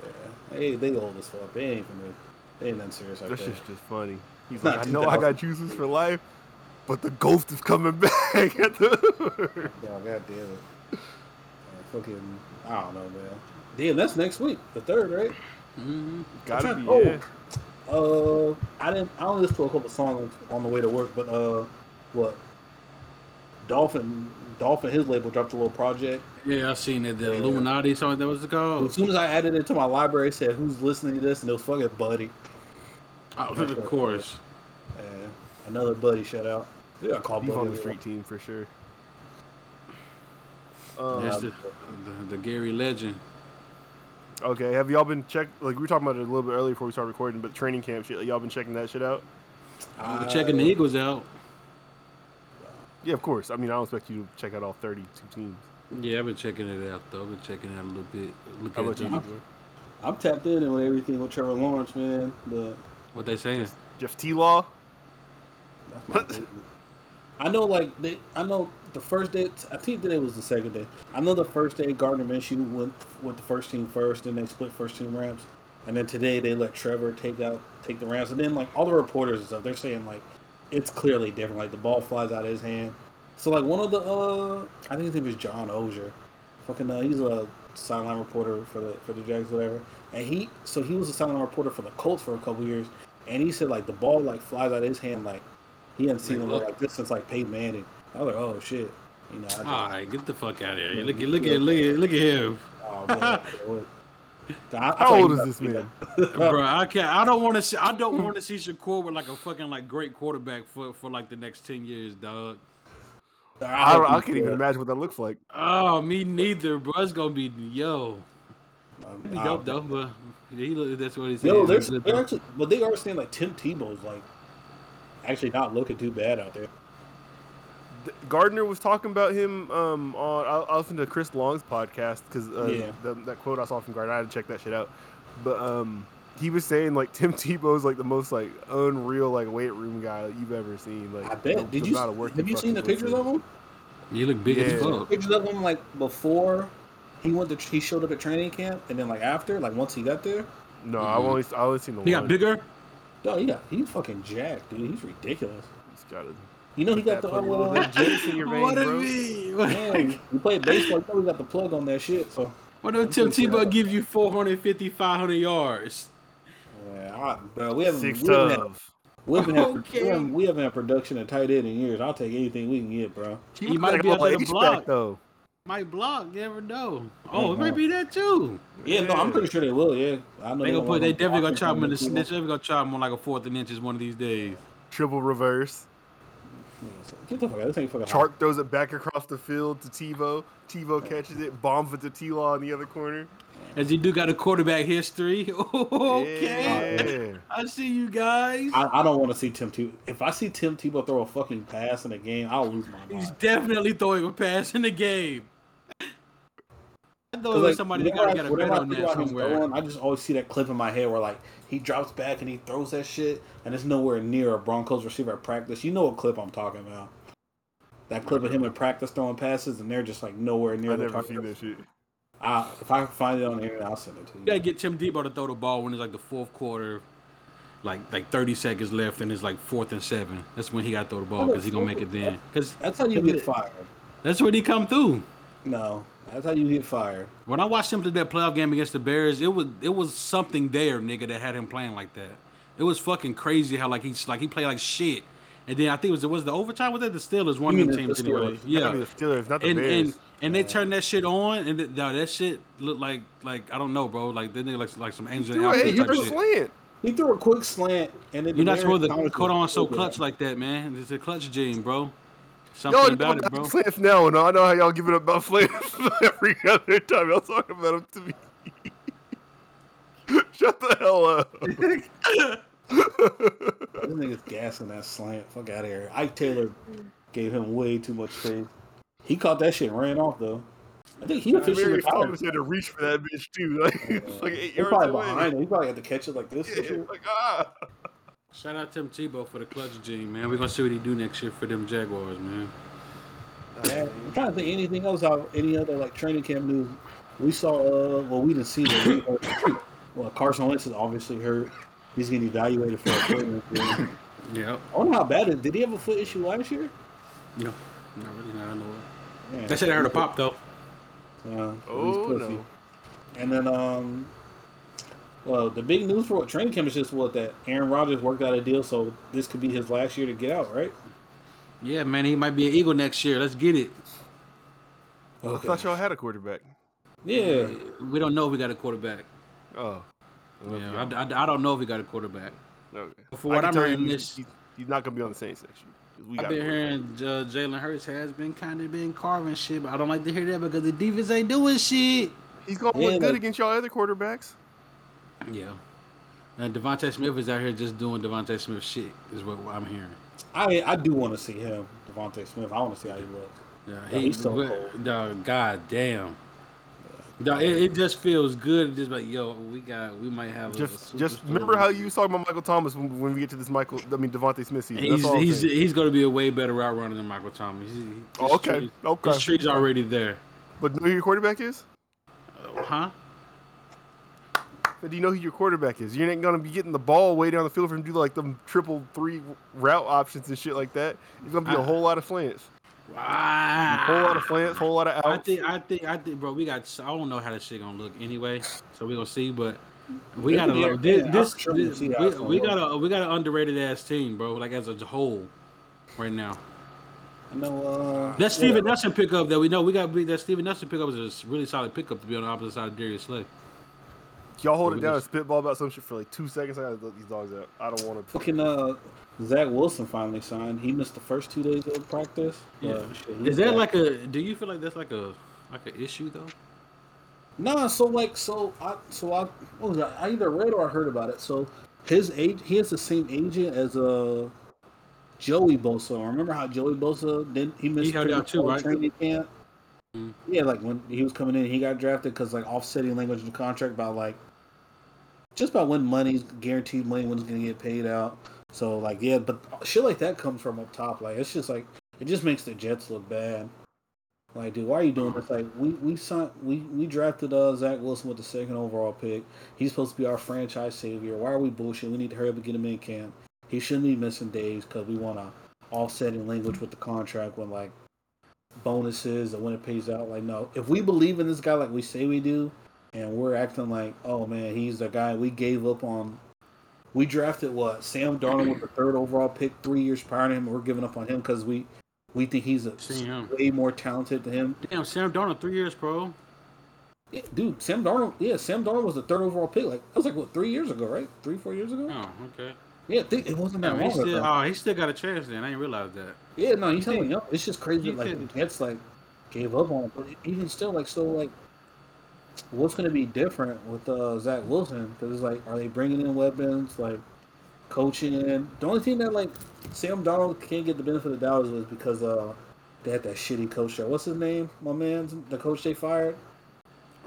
yeah, hey, they old as fuck. They ain't gonna, they ain't that serious like That's that. just just funny. He's Not like, I know I got juices for life, but the ghost is coming (laughs) back (laughs) at the. Yeah, god damn it. Yeah, fucking, I don't know, man. Damn, that's next week, the third, right? Mm-hmm. Gotta trying- be, oh. yeah. Uh, I didn't. I only listened to a couple songs on the way to work, but uh, what? Dolphin, Dolphin, his label dropped a little project. Yeah, I seen it. The Yeah. Illuminati song. That was the As soon as I added it to my library, it said who's listening to this, and it was fucking Buddy. Oh, of course. And another Buddy shout out. Yeah, I call He's Buddy. on the street team for sure. Uh, That's the, the, the Gary Legend. Okay, have y'all been check? Like we were talking about it a little bit earlier before we started recording, but training camp shit. Y'all been checking that shit out? We're checking the Eagles out. Yeah, of course. I mean, I don't expect you to check out all 32 teams. Yeah, I've been checking it out though. I've been checking it out a little bit. Look How at about you? them. Igor? I'm tapped in with everything with Trevor Lawrence, man. But what they saying. Is Jeff T. Law. That's my favorite. I know, like they. I know the first day. I think today was the second day. I know the first day Gardner Minshew went with the first team first, and they split first team Rams. And then today they let Trevor take out take the Rams, and then like all the reporters and stuff, they're saying like it's clearly different. Like the ball flies out of his hand. So like one of the uh, I think his name is John Oehser. Fucking uh, he's a sideline reporter for the for the Jags, whatever. And he so he was a sideline reporter for the Colts for a couple years, and he said like the ball like flies out of his hand like he hadn't seen him look look. like this since like Peyton Manning. I was like, oh shit, you know. I just, All right, get the fuck out of here. Look at look at look at look at him. oh, man, (laughs) I- I How old is this man? (laughs) bro. I can't. I don't want to see. I don't want to see Shakur with like a fucking like great quarterback for for like the next ten years, dog. I, don't, I can't even imagine what that looks like. Oh, me neither, bro. It's gonna be yo. Um, He dope though, but he look. That's what he said. Yo, they're, He's good, they're actually, but they are saying like Tim Tebow's like actually not looking too bad out there. Th- Gardner was talking about him um, on. I, I listened to Chris Long's podcast because uh, Yeah. the, that quote I saw from Gardner. I had to check that shit out. But um, he was saying like (laughs) Tim Tebow's like the most like unreal like weight room guy that you've ever seen. Like I bet. Did you amount work have you seen the fucking pictures of him? You look big as fuck. Pictures of him like before he went to he showed up at training camp, and then like after, like once he got there. No, I've only I only seen the He one. got bigger. Oh yeah, he's fucking jacked, dude. He's ridiculous. He's got a, You know he got the put a little uh, bit of juice in your vein, What bro. it mean? man, you play baseball. You know he got the plug on that shit. So What if Tim Tebow give you 450, 500 yards? yeah, I, bro, we haven't Six we haven't, had, we, haven't had, Okay. we, haven't, we haven't had production at tight end in years. I'll take anything we can get, bro. He looks might like be a out there to block. though. Might block. You never know. Oh, it might be that too. Yeah, no, I'm pretty sure they will. Yeah, I know They gonna put. They definitely gonna block try him in the. him. They definitely gonna try him on like a fourth and inches one of these days. Triple reverse. Get the fuck out! This ain't fucking Chark throws it back across the field to Tebow. Tebow catches it, bombs it to T Law in the other corner. As you do got a quarterback history. (laughs) okay. Yeah. I see you guys. I, I don't want to see Tim Tebow. If I see Tim Tebow throw a fucking pass in a game, I'll lose my mind. He's definitely throwing a pass in the game. I know 'Cause, there's somebody that gotta get a bet on that somewhere. throwing, I just always see that clip in my head where like he drops back and he throws that shit, and it's nowhere near a Broncos receiver at practice. You know what clip I'm talking about? That clip of him in practice throwing passes, and they're just like nowhere near I've the never seen that shit. I, if I can find it on the internet, I'll send it to you. You gotta get Tim Tebow to throw the ball when it's like the fourth quarter, like like 30 seconds left, and it's like fourth and seven. That's when he gotta throw the ball because he gonna make it then. Because That's how you get fired. that's when he come through. No, that's how you hit fire. When I watched him play that playoff game against the Bears, it was it was something there, nigga, that had him playing like that. It was fucking crazy how like he's like he played like shit. And then I think it was it was the overtime was that the Steelers one You of them mean teams the anyway. Yeah. Yeah. the Steelers, not the and, Bears. and and they turned that shit on, and th- no, that shit looked like like I don't know, bro. Like then they nigga like like some angel Dude, hey, outfit he type was slant. He threw a quick slant, and then You're not Demaryius supposed to Thomas cut on so clutch like that, man. It's a clutch gene, bro. Something Y'all about know it, bro. about now, and I know how y'all give it up about Flair (laughs) every other time y'all talk about him to me. (laughs) Shut the hell up. (laughs) This nigga's gassing that slant. Fuck out of here. Ike Taylor gave him way too much space. He caught that shit and ran off though. I think he officially Mary retired. Thomas had to reach for that bitch too. Like, it's like eight He's yards probably away. behind him. He probably had to catch it like this. Yeah, like ah. Shout out Tim Tebow for the clutch gene, man. We're gonna see what he do next year for them Jaguars, man. Man, I'm trying to think anything else out any other like training camp news. We saw uh well we didn't see the well Carson Wentz is obviously hurt. He's getting evaluated for a foot injury. Yeah. I wonder how bad it did he have a foot issue last year? No, not really. Not I know. it. Yeah. They said I heard a pop though. Uh, Oh no. And then, um, well, the big news for what training camp is just what that Aaron Rodgers worked out a deal, so this could be his last year to get out, right? Yeah, man, he might be an Eagle next year. Let's get it. I thought y'all had a quarterback. Yeah, We don't know if we got a quarterback. Oh. Yeah, I, I, I don't know if we got a quarterback. Okay. For what I'm hearing, you, this he- he's not gonna be on the Saints next year. 'cause We I've been hearing uh, Jalen Hurts has been kind of been carving shit, but I don't like to hear that because the defense ain't doing shit. He's gonna Yeah, look good like- against y'all other quarterbacks. Yeah. And DeVonta Smith is out here just doing DeVonta Smith shit, is what I'm hearing. I I do want to see him, DeVonta Smith. I want to see how he looks. Yeah, Yeah, he, he's so but- cold. dog, God damn. Dog, it, it just feels good. Just like yo, we got, we might have. a Just, superstar. just remember how you was talking about Michael Thomas when, when we get to this Michael. I mean DeVonta Smith season. That's He's he's he's going to be a way better route runner than Michael Thomas. He's, Oh, okay, tree's- okay. His tree's already there. But know who your quarterback is? Uh, huh? But do you know who your quarterback is? You're not gonna be getting the ball way down the field for him to do like them triple three route options and shit like that. It's gonna be a I- whole lot of slants, Wow. whole lot of slants, whole lot of I think, I think, I think, bro. We got. I don't know how this shit gonna look anyway, so we gonna see. But we got a okay. this, I'm this, sure we'll this- we, we got a we got an underrated ass team, bro. Like as a whole, right now. I know. Uh, That Steven yeah. Nelson pickup that we know we got. That Steven Nelson pickup is a really solid pickup to be on the opposite side of Darius Slay. Y'all hold it down and just- spitball about some shit for like two seconds. I gotta let these dogs out. I don't want to. Fucking uh, Zach Wilson finally signed. He missed the first two days of practice. Yeah. but shit, Is that back. like a? Do you feel like that's like a like an issue though? Nah, so like so I so I what was that? I either read or I heard about it. So his age he has the same agent as uh Joey Bosa. Remember how Joey Bosa did he missed He held pretty out much too, all right? training camp? Mhm. Yeah, like when he was coming in, he got drafted because like offsetting language in the contract about like just about when money's guaranteed money when it's gonna get paid out. So like yeah, but shit like that comes from up top. Like it's just like it just makes the Jets look bad. Like, dude, why are you doing this? Like, we we signed, we we drafted uh Zach Wilson with the second overall pick. He's supposed to be our franchise savior. Why are we bullshit? We need to hurry up and get him in camp. He shouldn't be missing days because we want to offsetting language with the contract when like bonuses and when it pays out. Like, no, if we believe in this guy like we say we do, and we're acting like, oh man, he's the guy we gave up on. We drafted what Sam Darnold with the third overall pick three years prior to him. We're giving up on him because we we think he's a way more talented than him. Damn, Sam Darnold, three years, bro. Yeah, dude, Sam Darnold. Yeah, Sam Darnold was the third overall pick. Like that was like what three years ago, right? Three, four years ago. Oh, okay. Yeah, think, it wasn't that long he still, oh, he still got a chance then. I didn't realize that. Yeah, no, he's hella young. It's just crazy. Like said- the Jets like gave up on him, but even still, like so, like what's going to be different with uh, Zach Wilson? Because it's like, are they bringing in weapons, like coaching? In? The only thing that like Sam Darnold can't get the benefit of the doubt is because uh they had that shitty coach there. What's his name? My man, the coach they fired.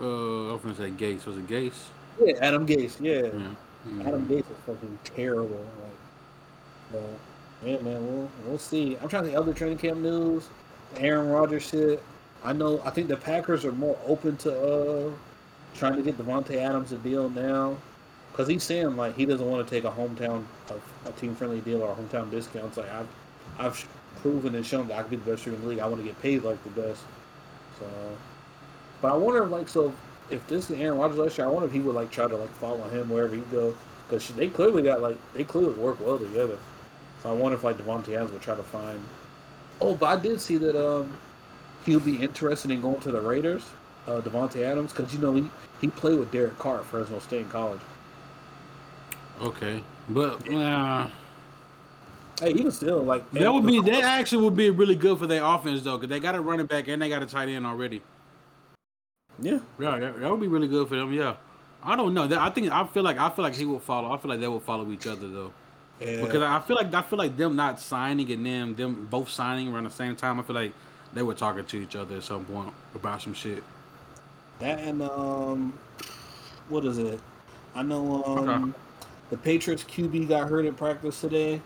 Uh, I was gonna say Gates. Was it Gates? Yeah, Adam Gase. Yeah. Yeah. Mhm. Adam Gase is fucking terrible. Like, but yeah, man, we'll we'll see. I'm trying to think other training camp news. Aaron Rodgers shit. I know. I think the Packers are more open to uh trying to get Davante Adams a deal now, because he's saying like he doesn't want to take a hometown a, a team friendly deal or a hometown discount. It's like I've I've proven and shown that I can be the best in the league. I want to get paid like the best. So, but I wonder like so if this is Aaron Rodgers last year, I wonder if he would like try to like follow him wherever he go because they clearly got like they clearly work well together. So I wonder if like Davante Adams would try to find. Oh, but I did see that um he'll be interested in going to the Raiders, uh, Davante Adams, because you know he he played with Derek Carr at Fresno State in college. Okay, but uh, Hey, even still like that would be that actually would be really good for their offense though, because they got a running back and they got a tight end already. Yeah. Yeah, that, that would be really good for them. Yeah, I don't know. That I think I feel like I feel like he will follow. I feel like they will follow each other though, Yeah. because I feel like I feel like them not signing and them them both signing around the same time. I feel like they were talking to each other at some point about some shit. That and um, what is it? I know um, Okay. the Patriots QB got hurt in practice today.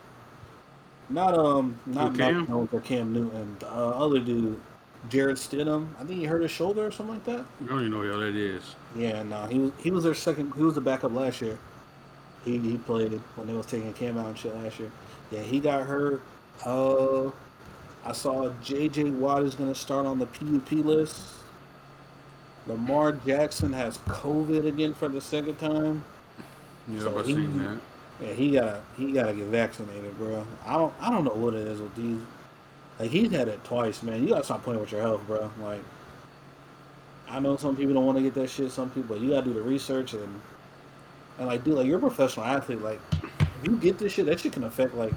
Not um, not Mac Cam? Jones or Cam Newton. The uh, other dude, Jarrett Stidham. I think he hurt his shoulder or something like that. I don't even know who that is. Yeah, no, he was he was their second. He was the backup last year. He he played when they was taking Cam out and shit last year. Yeah, he got hurt. Uh, I saw J.J. Watt is going to start on the PUP list. Lamar Jackson has COVID again for the second time. Yeah, So I've he- seen that. Yeah, he gotta he gotta get vaccinated, bro. I don't I don't know what it is with these. Like he's had it twice, man. You gotta stop playing with your health, bro. Like I know some people don't want to get that shit. Some people, but you gotta do the research and and like, dude, like you're a professional athlete. Like if you get this shit, that shit can affect like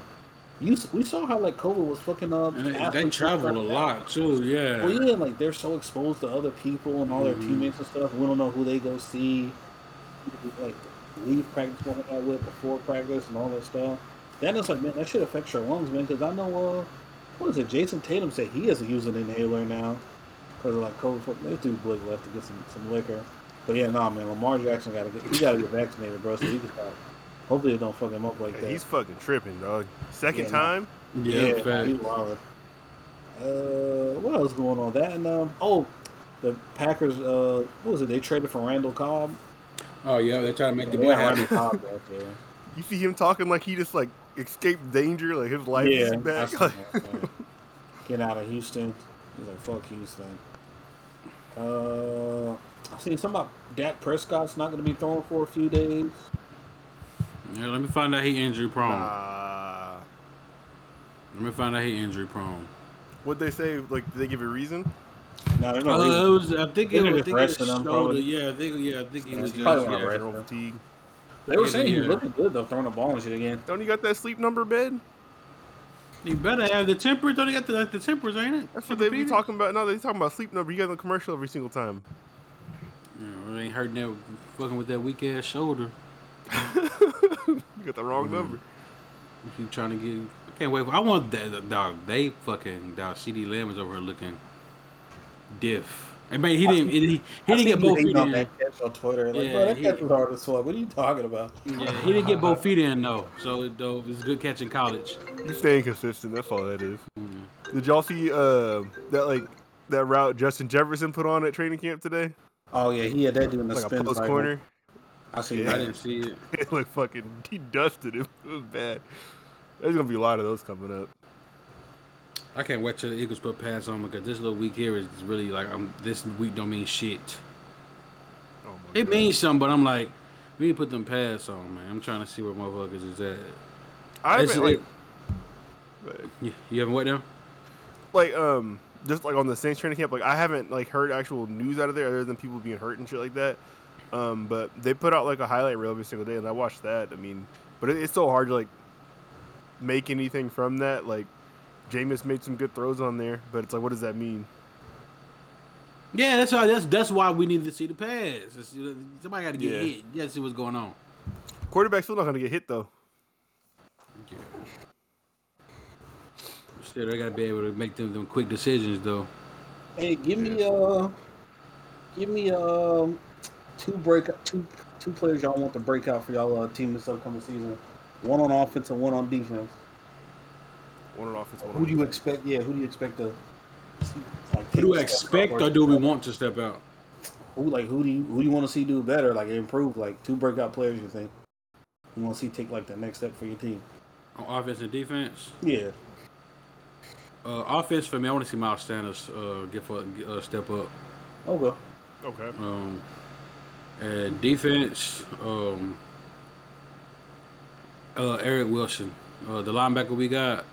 you. We saw how like COVID was fucking up. And they, they travel a like lot too. Yeah. Well, yeah, like they're so exposed to other people and all their Mhm. teammates and stuff. We don't know who they go see, like leave practice out with before practice and all that stuff. That is like, man, that shit affects your lungs, man. Because I know, uh, what is it? Jayson Tatum said he has to use an inhaler now because of like COVID. This dude Blake left to get some some liquor. But yeah, nah, man, Lamar Jackson got to get he got to get vaccinated, bro. So he can stop. Hopefully, it don't fuck him up like Hey, that. he's fucking tripping, dog. Second Yeah, no. time. yeah. Yeah, he's wild. Uh, what else going on? That and um, oh, the Packers. Uh, what was it? They traded for Randall Cobb. Oh yeah, they try to make the They boy happy. Cobb back there. You see him talking like he just like escaped danger, like his life yeah, is I back. Like, get out of Houston. He's like, fuck Houston. Uh, I seen something about Dak Prescott's not going to be throwing for a few days. Yeah, let me find out he injury prone. nah. Let me find out he injury prone. What'd they say? Like, did they give a reason? No, there's no Uh, reason. it was, I think They it was, I think it resting was him, shoulder. probably. Yeah, I think yeah, I think he was just probably yeah. not resting. Fatigue. They were saying he was looking good though, throwing the ball and shit again. Don't you got that sleep number bed? You better have the temper. Don't you got the, the tempers, ain't it? That's what they be Tempur-Pedic? talking about. No, they talking about sleep number. You got the commercial every single time. Yeah, it ain't hurting that fucking with that weak ass shoulder. (laughs) you got the wrong Mhm. number. You keep trying to get. I can't wait. I want that dog. They fucking dog. CeeDee Lamb is over here looking diff. I mean, he didn't. He, he didn't get both feet on in. that catch on Twitter. Like, Yeah, bro, that he- catch was hard as fuck. What are you talking about? Yeah, he didn't get both feet in though. So though it's a good catch in college. You're staying consistent. That's all that is. Mm. Did y'all see uh that like that route Justin Jefferson put on at training camp today? Oh yeah, he had that dude in the Like a spin post corner. I see Yeah. I didn't see it. (laughs) It looked fucking. He dusted him. (laughs) It was bad. There's gonna be a lot of those coming up. I can't wait till the Eagles put pads on because this little week here is really like I'm. This week don't mean shit. Oh It God. means something, but I'm like, we need to put them pads on, man. I'm trying to see where motherfuckers is at. I haven't like, You, you haven't what now? like um just like on the Saints training camp. Like I haven't like heard actual news out of there other than people being hurt and shit like that. Um, but they put out like a highlight reel every single day, and I watched that. I mean, but it, it's so hard to like make anything from that. Like Jameis made some good throws on there, but it's like, what does that mean? Yeah, that's why. That's that's why we need to see the pass. It's, somebody got to get Yeah. hit. You got to see what's going on. Quarterback's still not gonna get hit though. Still, I got to be able to make them, them quick decisions though. Hey, give me uh, give me um, two break two two players y'all want to break out for y'all uh, team this upcoming season. One on offense and one on defense. One on offense, one Who do you expect? Yeah, who do you expect to? Like, Who do we take a step expect or do we want to step out? Who like who do you who do you want to see do better? Like improve? Like two breakout players you think you want to see take like the next step for your team? On offense and defense. Yeah, Uh, offense for me, I want to see Miles Sanders uh, get for uh, step up. okay. Okay. Um, and defense, um, uh, Eric Wilson, uh, the linebacker we got.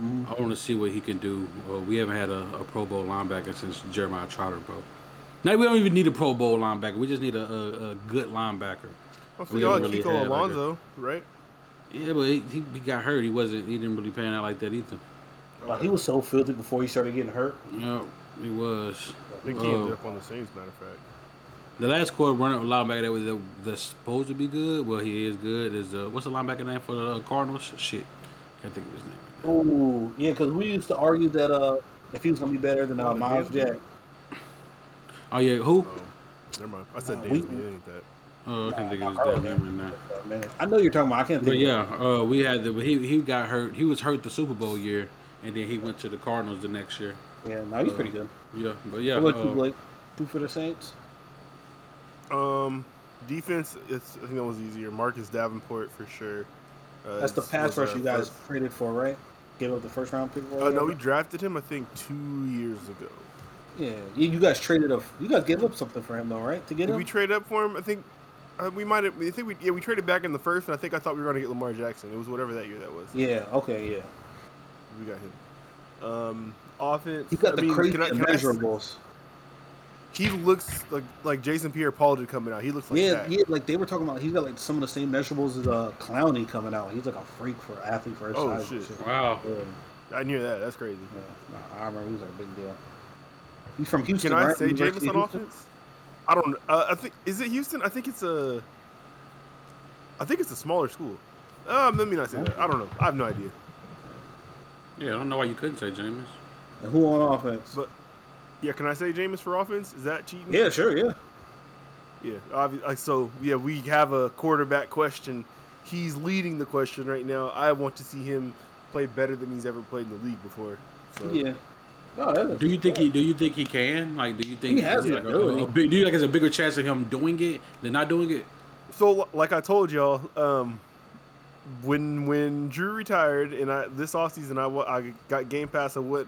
Mhm. I want to see what he can do. Uh, we haven't had a, a Pro Bowl linebacker since Jeremiah Trotter, bro. Now we don't even need a Pro Bowl linebacker. We just need a, a, a good linebacker. Well, so We y'all don't really Kiko have, like, Alonso, right? Yeah, but he, he, he got hurt. He wasn't. He didn't really pan out like that either. Like he was so filthy before he started getting hurt. Yeah, he was. I think he ended Uh, up on the Saints, matter of fact. The last quarter running linebacker that was that, that's supposed to be good. Well, he is good. Is uh, what's the linebacker name for the Cardinals? Shit, can't think of his name. Oh yeah, because we used to argue that uh if he was gonna be better than uh, Myles yeah. Jack. Oh yeah, who? Oh, never mind. I said Nah, Davis. we- It ain't that. Oh, I can't think of his damn that. name right now. Uh, man, I know you're talking about. I can't But think. yeah, uh, we had the But he he got hurt. He was hurt the Super Bowl year, and then he went to the Cardinals the next year. Yeah, no, he's pretty good. Yeah, but yeah, How about you, uh, Blake? Two for the Saints. Um, defense. It's I think that was easier. Marcus Davenport for sure. Uh, That's the pass rush you guys first- traded for, right? Gave up the first round pick. Uh, no, we drafted him. I think two years ago. yeah, you, you guys traded a. You guys gave up something for him though, right? To get Did him. we trade up for him? I think uh, we might have. I think we yeah we traded back in the first, and I think I thought we were going to get Lamar Jackson. It was whatever that year that was. yeah. Okay. Yeah. We got him. Um, offense. You got I the mean, crazy can I- can I. he looks like like Jason Pierre-Paul did coming out. He looks like yeah, that. yeah. Like they were talking about, he's got like some of the same measurables as uh, Clowney coming out. He's like a freak for athlete for his Oh, size. and shit. wow. Yeah. I knew that. That's crazy. Yeah, nah, I remember he was like a big deal. He's from Houston, Can I right? say Jameis on offense? I don't. Uh, I think is it Houston? I think it's a. I think it's a smaller school. Um, let me not say that. I don't know. I have no idea. Yeah, I don't know why you couldn't say Jameis. And who on offense? But yeah, can I say Jameis for offense? Is that cheating? yeah, sure, yeah. Yeah. Obvi- like, so yeah, we have a quarterback question. He's leading the question right now. I want to see him play better than he's ever played in the league before. So, Yeah. Oh, that is- Do you think he? Do you think he can? Like, do you think He has it's the like a, ability. a big, Do you think there's a bigger chance of him doing it than not doing it? So, like I told y'all, um, when when Drew retired and I this offseason I I got Game Pass and what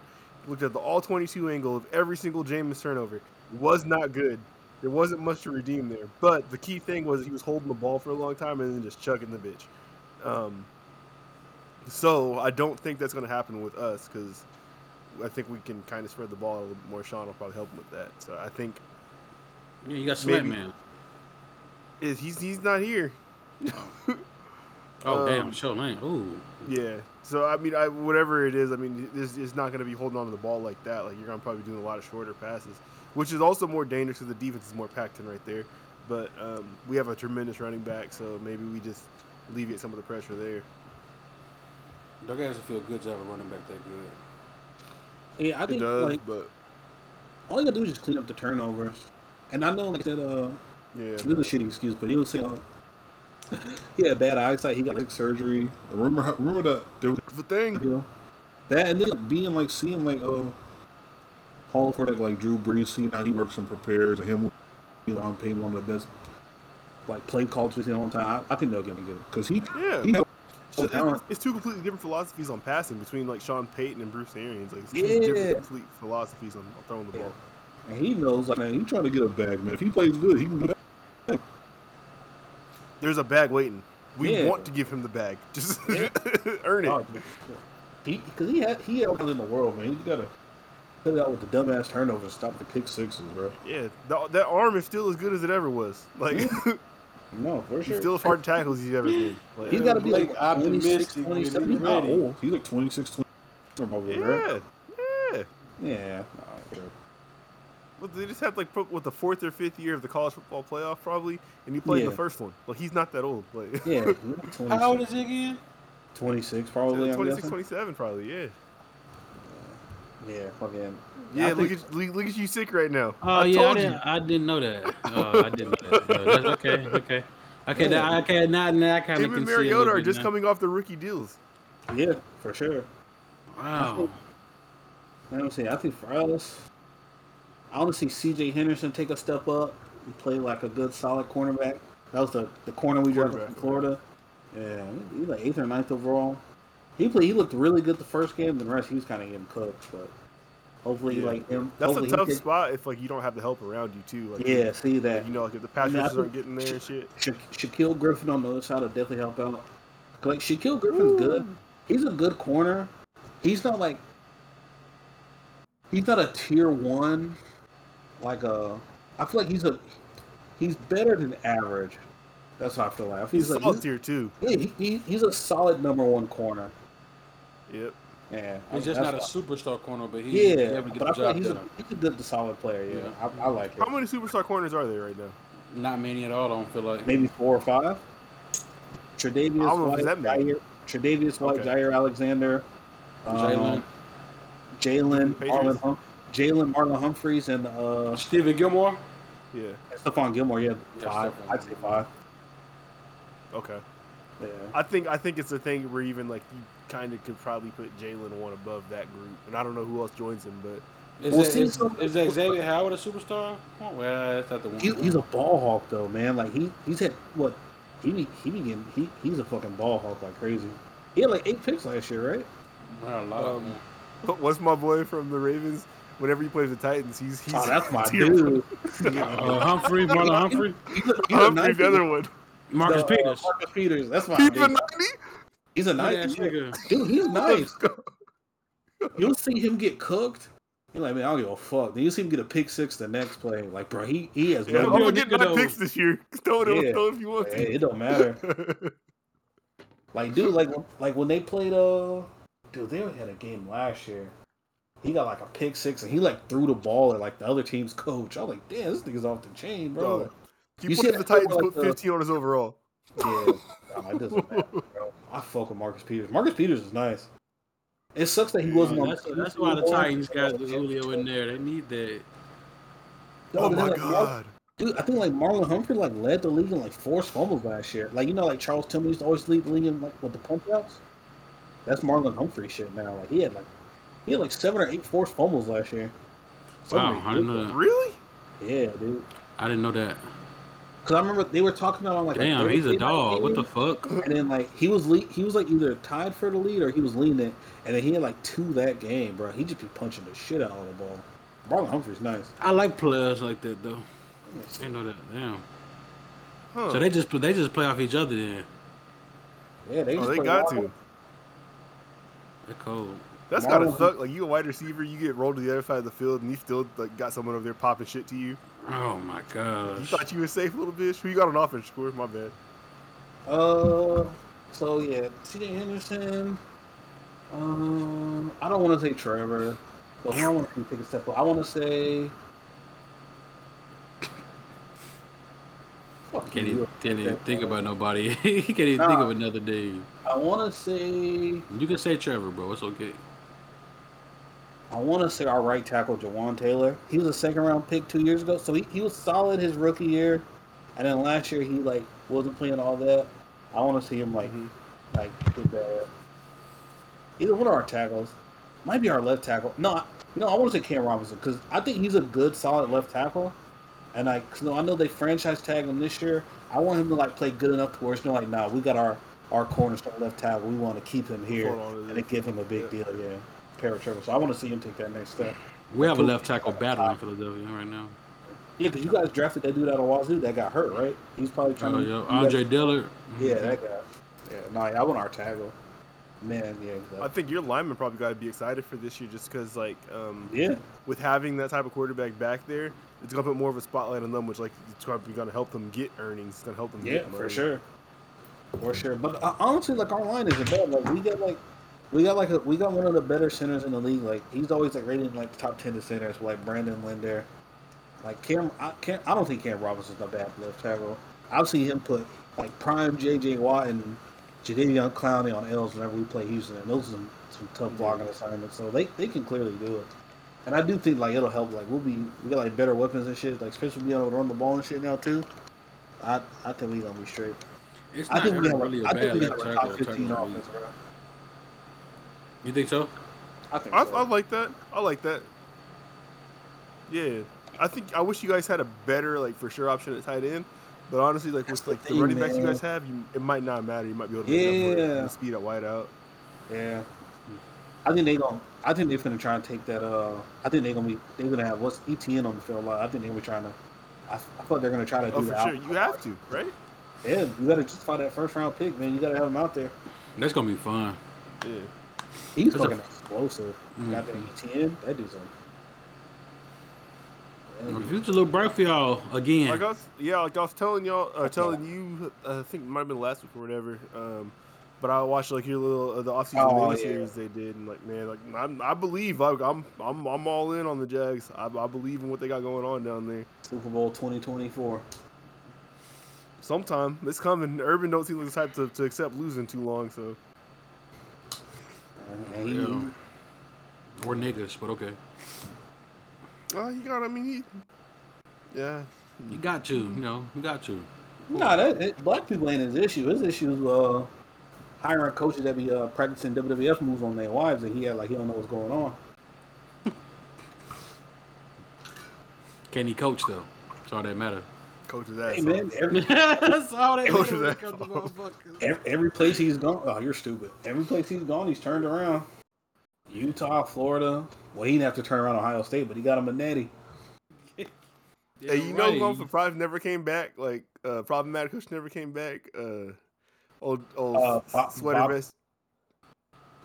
looked at the all 22 angle of every single Jameis turnover was not good. There wasn't much to redeem there. But the key thing was he was holding the ball for a long time and then just chucking the bitch. Um, so I don't think that's going to happen with us because I think we can kind of spread the ball a little bit more. Sean will probably help him with that. So I think Yeah, you got Sweat Maybe. Man. is he's he's not here. (laughs) Oh Um, damn, show lane. Ooh. Yeah. So I mean, I whatever it is, I mean, this is not going to be holding on to the ball like that. Like you're going to probably be doing a lot of shorter passes, which is also more dangerous because the defense is more packed in right there. But um, we have a tremendous running back, so maybe we just alleviate some of the pressure there. Doug doesn't feel good to have a running back that good. Yeah, I think It does, like but all you gotta do is just clean up the turnovers. And I know like that uh yeah. this is a shitty excuse, but he was saying uh, (laughs) he had bad eyesight, he got like surgery. Remember, how- remember that there was The thing. You know? That and then being like seeing like uh Hall for like, like Drew Brees, seeing how he works and prepares and him you know, I'm paying one of the best like play calls we've seen all the time. I, I think they'll get him good. Because he Yeah. he It's, it's- it's two completely different philosophies on passing between like Sean Payton and Bruce Arians. Like two Yeah. different complete philosophies on, on throwing the ball. and he knows like man, he's trying to get a bag, man. If he plays good, he can There's a bag waiting. We Yeah. want to give him the bag. (laughs) Just Yeah. earn it. Oh, He because he had he had in the world, man. You gotta put it out with the dumbass turnovers, and stop the pick sixes, bro. Yeah, the, that arm is still as good as it ever was. Like (laughs) No, for sure. still as hard tackles as he's ever been. Like, He's got to be like Blake 26, optimistic when 27. he's He's not old. He's like 26, 20. Over there, right? yeah, yeah. Yeah. nah, for sure. Well, they just had like pro- what the fourth or fifth year of the college football playoff probably, and he played in Yeah. the first one. Like he's not that old. Like Yeah. (laughs) he's like 26, How old is he again? 26 probably. I'm 26, 27 probably. Yeah. Yeah, fucking. Yeah, I look think- at look, look at you sick right now. Oh I yeah, I didn't, you. I didn't know that. Oh, I didn't know that. That's okay, okay, okay. Now, okay, now, now I kind of Him can and see a Mariota are just now. coming off the rookie deals. Yeah, for sure. Wow. I don't see. I think for us, I want to see C.J. Henderson take a step up and play like a good, solid cornerback. That was the, the corner we drafted from Florida. Yeah, he's like eighth or ninth overall. He played. He looked really good the first game. The rest, he was kind of getting cooked. But hopefully, Yeah. like him. That's a tough spot if like you don't have the help around you too. Like Yeah, see that. like, you know, like if the pass I mean, aren't getting there and shit. Sha- Shaquill Griffin on the other side will definitely help out. Like Shaquill Griffin's good. He's a good corner. He's not like he's not a tier one. Like a, I feel like he's a he's better than average. That's how I feel like. He's He's like solid he's, tier too. yeah, he, he, he's a solid number one corner. Yep. Yeah, He's just not a superstar corner, but he Yeah, definitely but get I the feel like job he's a, he's a good, solid player. Yeah, Yeah. I, I like it. How many superstar corners are there right now? Not many at all. I don't feel like. maybe four or five. Tre'Davious I don't know if White, it's that many. Jaire, Tre'Davious White, Okay. Jaire Alexander, um, Jalen, Jalen, Patriots? Marlon, hum- Jalen, Marlon Humphreys, and uh, Stephon Gilmore. Yeah. Stephon Gilmore. Yeah, Yeah, five. Stephon I'd say five. Okay. Yeah. I think I think it's a thing where even like you kind of could probably put Jalen one above that group, and I don't know who else joins him, but Is, Well, that, see, is, so- is that Xavier Howard a superstar? Oh, well, that's not the one. He, he's a ball hawk though, man. Like he he's had what he be he be getting he he's a fucking ball hawk like crazy. He had like eight picks last year, right? Wow, a lot of Um, them. (laughs) what's my boy from the Ravens? Whenever he plays the Titans, he's he's Oh, that's my tier- dude. Uh, Humphrey, Marlon (laughs) Humphrey, He's a, he's Humphrey, 90. the other one. Marcus Uh, Peters. Marcus Peters. That's my He's dude. a ninety. He's a nice ass nigga. dude. He's nice. Let's go. You'll see him get cooked. You're like, man, I don't give a fuck. Then you see him get a pick six the next play. Like, bro, he he has Yeah, I'm no. Well, gonna get nigga, nine picks this year. (laughs) Throw it, Yeah. throw it if you want Hey, to. it don't matter. (laughs) Like, dude, like like when they played, uh, dude, they had a game last year. He got like a pick six, and he like threw the ball at like the other team's coach. I was like, damn, this nigga's off the chain, bro. Dog. He You put see the Titans clip, put like, uh, the- 15 on his overall. Yeah, nah, it doesn't matter, bro. I fuck with Marcus Peters. Marcus Peters is nice. It sucks that he wasn't on. That's, the that's team why the. Titans got Julio in there. They need that. No, Oh my like, god. Dude, I think like Marlon Humphrey like led the league in like forced fumbles last year. Like you know, like Charles Tillman used to always lead the league in like with the punch outs. That's Marlon Humphrey shit now. Like he had like he had like seven or eight forced fumbles last year. Wow, I didn't know that. Really? Yeah, dude. I didn't know that. Because I remember they were talking about on like Damn, he's a Thursday night dog. What the fuck? And then like he was lead, he was like either tied for the lead or he was leading it, and then he had like two that game, bro. He just be punching the shit out of the ball. Marlon Humphrey's nice. I like players like that though. I didn't know that. Damn. Huh. So they just they just play off each other then. Yeah, they, oh, just they play got to. They're cold. That's gotta Marlon- suck. Like you a wide receiver, you get rolled to the other side of the field, and you still like got someone over there popping shit to you. Oh my god! You thought you were safe, little bitch. Who you got on offense? Score. My bad. Uh, so yeah, C.J. Henderson. Um, I don't want to say Trevor, but I want to take a step up. I want to say. Fuck Can't you. even, can't even think about nobody. he (laughs) can't even think of another name. I want to say. You can say Trevor, bro. It's okay. I want to say our right tackle, Jawaan Taylor. He was a second round pick two years ago, so he, he was solid his rookie year, and then last year he like wasn't playing all that. I want to see him like mm-hmm. like do bad. Either one of our tackles, might be our left tackle. No, I- no, I want to say Cam Robinson because I think he's a good solid left tackle, and like 'cause, no, I know they franchise tagged him this year. I want him to like play good enough to where it's not like, nah, we got our our cornerstone left tackle. We want to keep him here Hold on to and give him a big Yeah. deal. Yeah, pair of Trevor. So I want to see him take that next step. We have a left tackle battle in Philadelphia right now. Yeah, because you guys drafted that dude out of Wazoo that got hurt, right? He's probably trying Oh, to. yeah. Andre guys- Dillard. Yeah, that guy. Yeah, no, yeah, I want our tackle. Man, yeah, I think your lineman probably got to be excited for this year, just because like um, yeah. with having that type of quarterback back there, it's gonna put more of a spotlight on them, which like it's probably gonna help them get earnings. It's gonna help them. Yeah, get for sure, for sure. But uh, honestly, like our line isn't bad. Like we got like we got like a, we got one of the better centers in the league. Like he's always like rated in like the top ten of centers, like Brandon Linder. Like Cam, I can't. I don't think Cam Robinson's a bad left tackle. I've seen him put like prime J.J. Watt and Jadeveon Clowney on L's whenever we play Houston, and those are some, some tough blocking assignments. So they, they can clearly do it. And I do think like it'll help. Like we'll be we got like better weapons and shit. Like especially being able to run the ball and shit now too. I I think we gonna be straight. It's I think we have really a I bad think we have a top fifteen offense, bro. You think so? I think I, so. I like that. I like that. Yeah, I think I wish you guys had a better like for sure option at tight end. But honestly, like That's with like the thing, running backs you guys have, you, it might not matter. You might be able to make up Yeah. with speed at wide out. Yeah. I think they're gonna. I think they're gonna try and take that. Uh, I think they're gonna be. They're gonna have what's ETN on the field a lot. I think they were trying to. I, I thought they're gonna try to do Oh, for that. sure, you have to, right? Yeah, you gotta just find that first round pick, man. You gotta have them out there. That's gonna be fun. Yeah. He's That's a- fucking explosive. Mhm. Got that ETN. That dude's a. The future's a little bright for y'all again. Like I was, yeah, like I was telling y'all, uh, telling you, uh, I think it might have been last week or whatever. Um, but I watched like your little uh, the offseason Oh, mini yeah. series they did, and like man, like I'm, I believe, like I'm, I'm, I'm all in on the Jags. I, I believe in what they got going on down there. Super Bowl 2024. Sometime it's coming. Urban don't seem like the type to, to accept losing too long, so And he, Yeah. We're niggas, but okay. uh, you got. I mean, he, yeah, You got to, you know, you got to. Nah, that, it, black people ain't his issue. His issue is uh, hiring coaches that be uh, practicing WWF moves on their wives, and he had like he don't know what's going on. Can he coach though? That's all that matter. Coach of that. Hey man, every, (laughs) That's all that Coach matter. of that. comes to motherfuckers. every every place he's gone, oh, you're stupid. Every place he's gone, he's turned around. Utah, Florida. Well, he didn't have to turn around Ohio State, but he got him a natty. Yeah, (laughs) Hey, you know right. who I'm surprised never came back? Like, uh, problematic coach never came back. Uh, old, old Uh, Bob- sweater Bob- vest.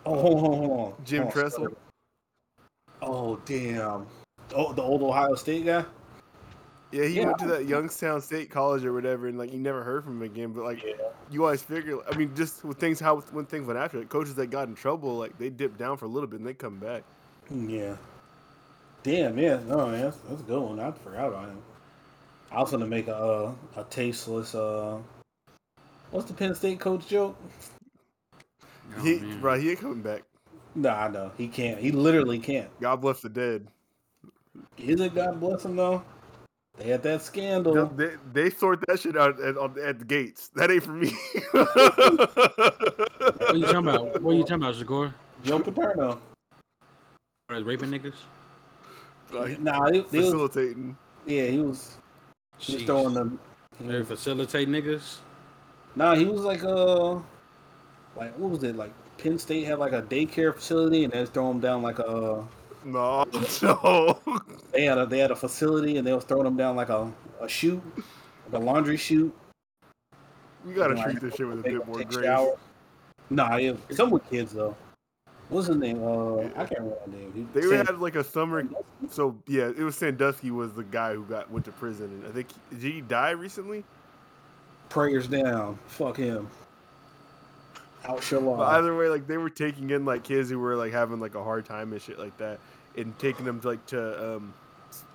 Oh, hold on, hold on. Jim Hold on, Tressel? sorry. Oh damn. Oh, the old Ohio State guy. Yeah, he Yeah. went to that Youngstown State College or whatever, and like you never heard from him again. But like, Yeah. you always figure. I mean, just with things how when things went after it, coaches that got in trouble, like they dip down for a little bit and they come back. Yeah. Damn, yeah, no, man, that's, that's a good one. I forgot about him. I was gonna make a uh, a tasteless. uh What's the Penn State coach joke? Oh, he, man. bro, he ain't coming back. Nah, no, he can't. He literally can't. God bless the dead. Is it God bless him though? They had that scandal. They, they sort that shit out at, on- at the gates. That ain't for me. What you talking about? What you talking about, Shakur? Joe Paterno. Are raping niggas? Like, Nah, he, he was, facilitating. yeah, he was. He was throwing them. They facilitate niggas. Nah, he was like uh, like what was it? Like Penn State had like a daycare facility, and they was throwing them down like a. No, (laughs) no. They had a they had a facility, and they was throwing them down like a a chute, like a laundry chute. We gotta Like, treat this shit with a bit more grace. shower. Nah, yeah, some with kids though. What's his name? Uh, I can't remember that name. He- They Sam- had like a summer. So yeah, it was Sandusky was the guy who got went to prison, and I think did he die recently? prayers down. Fuck him. Out But either way, like they were taking in like kids who were like having like a hard time and shit like that, and taking them like to um,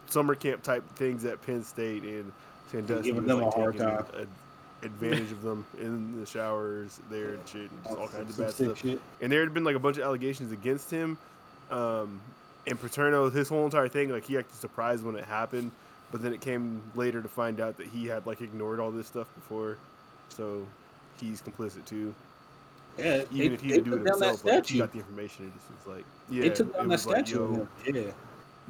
summer camp type things at Penn State and Sandusky. giving them like, a hard time. ad- advantage of them in the showers there and shit, and just all kinds of bad stuff. shit. And there had been like a bunch of allegations against him. Um, and Paterno, his whole entire thing, like he acted surprised when it happened, but then it came later to find out that he had like ignored all this stuff before, so he's complicit too. Yeah, Even they, if he didn't do it himself, like, he got the information. It just was like, yeah, they took it down that like, statue. him. Yeah.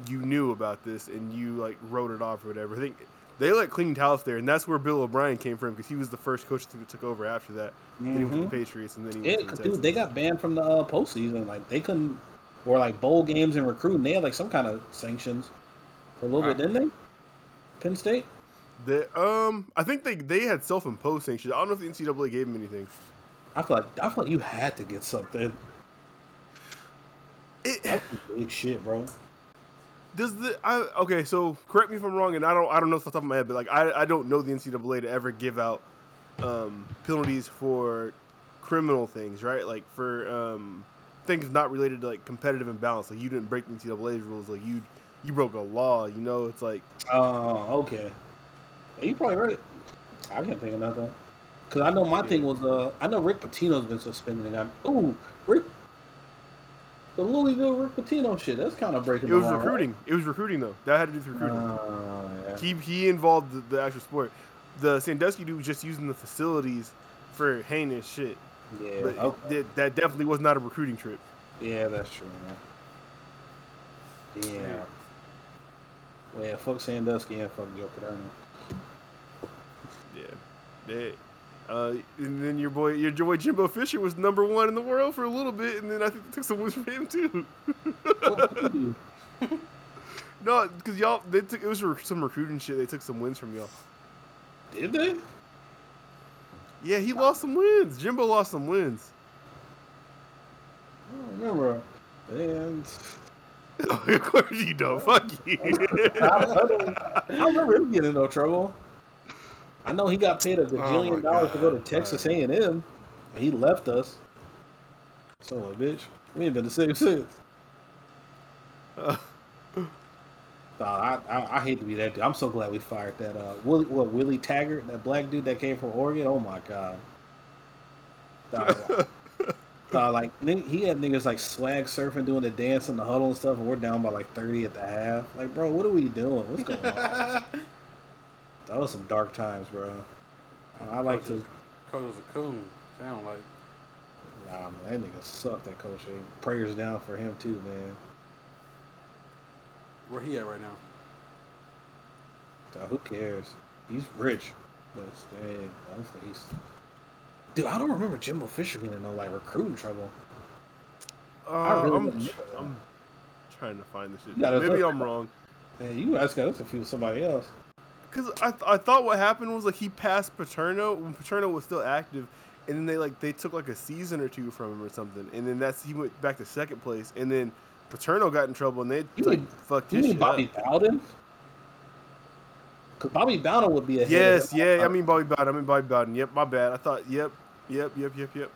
you knew about this and you like wrote it off or whatever. I think they let cleaned house there, and that's where Bill O'Brien came from because he was the first coach that took over after that. Then he went to the Patriots, and then he Yeah, went to 'cause, the dude, they got banned from the uh, postseason. Like they couldn't, or like bowl games and recruiting. They had like some kind of sanctions for a little bit, didn't they? Penn State. They, um, I think they they had self-imposed sanctions. I don't know if the NCAA gave them anything. I feel like I like you had to get something. It, That's big shit, bro. does the I okay? So correct me if I'm wrong, and I don't I don't know off the top of my head, but like I I don't know the NCAA to ever give out um penalties for criminal things, right? Like for um things not related to like competitive imbalance. Like you didn't break the NCAA's rules. Like you you broke a law. You know, it's like Oh, okay. You probably right. I can't think of nothing. Cause I know my thing was uh I know Rick Pitino's been suspended and I ooh Rick the Louisville Rick Pitino shit that's kind of breaking it was the law, right? recruiting. It was recruiting though. That had to do with recruiting. Oh, yeah. he he involved the, the actual sport. The Sandusky dude was just using the facilities for heinous shit. yeah, But okay. that, that definitely was not a recruiting trip. yeah, that's true, man. Yeah. Well, yeah, fuck Sandusky and fuck Joe Paterno. Yeah. They, uh, and then your boy, your boy Jimbo Fisher was number one in the world for a little bit, and then I think they took some wins from him too. What did he do? no, because y'all, they took it was some recruiting shit. They took some wins from y'all. Did they? Yeah, he lost some wins. Jimbo lost some wins. I don't remember. And (laughs) of course you don't. Fuck you. I, I, don't, I remember him getting in no trouble. I know he got paid a Oh dollars to go to Texas A and M, he left us. So a bitch, we ain't been the same (laughs) since. Uh, (laughs) Nah, I, I I hate to be that dude. I'm so glad we fired that uh Willie what Willie Taggart, that black dude that came from Oregon. Oh my god. Nah, (laughs) nah, like he had niggas like swag surfing, doing the dance in the huddle and stuff, and we're down by like 30 at the half. Like, bro, what are we doing? What's going on? That was some dark times, bro. I like to. Coach was a coon. Sound like. Nah, man, that nigga sucked. That coach. Hey, Prayers down for him too, man. Where he at right now? Nah, who cares? He's rich, but hey, honestly, he's. Dude, I don't remember Jimbo Fisher getting in no like recruiting trouble. uh, really I'm, don't know. I'm trying to find this shit. Maybe look. I'm wrong. Man, you guys got us confused with somebody else. Cause I, th- I thought what happened was like he passed Paterno when Paterno was still active, and then they like they took like a season or two from him or something, and then that's he went back to second place, and then Paterno got in trouble, and they You like mean- fucked You his mean shit Bobby up. Bowden? Because Bobby Bowden would be a Yes, yeah, I mean Bobby Bowden. I mean Bobby Bowden. Yep, my bad. I thought. Yep, yep, yep, yep, yep.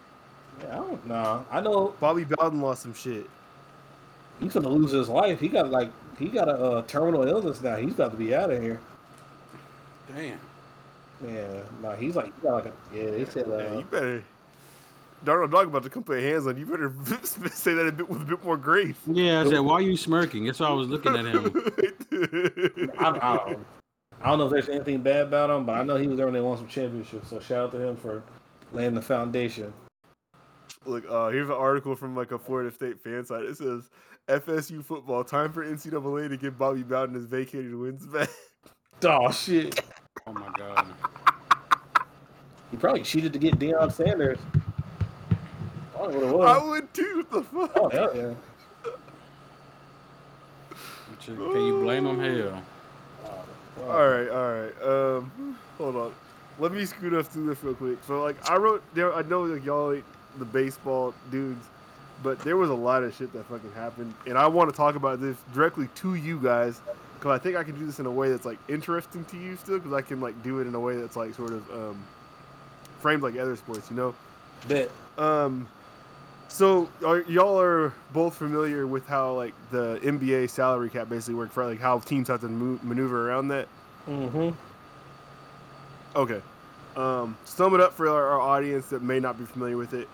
Yeah, I don't know. I know Bobby Bowden lost some shit. he's gonna lose his life. He got like he got a uh, terminal illness now. He's got to be out of here. Damn. Yeah, no, he's like he got like a yeah. They said uh, Yeah, you better. Darnold Dog about to come put hands on you. Better (laughs) say that a bit with a bit more grace. Yeah, I said, why are you smirking? That's why I was looking at him. (laughs) I, I, don't, I don't know if there's anything bad about him, but I know he was there when they won some championships. So shout out to him for laying the foundation. Look, uh, here's an article from like a Florida State fan site. It says FSU football time for NCAA to give Bobby Bowden his vacated wins back. (laughs) Oh shit! Oh my god. He probably cheated to get Deion Sanders. I don't know what it I would too. What the fuck? Oh hell yeah! Can you blame him? Hell. All right, all right. Um, hold on. Let me scoot us through this real quick. So, like, I wrote there. I know like y'all ain't the baseball dudes, but there was a lot of shit that fucking happened, and I want to talk about this directly to you guys because I think I can do this in a way that's like interesting to you still because I can like do it in a way that's like sort of um, framed like other sports, you know. Bet. Um, so are, y'all are both familiar with how like the NBA salary cap basically works for like how teams have to mo- maneuver around that. Mm-hmm. Okay. Um, sum it up for our, our audience that may not be familiar with it.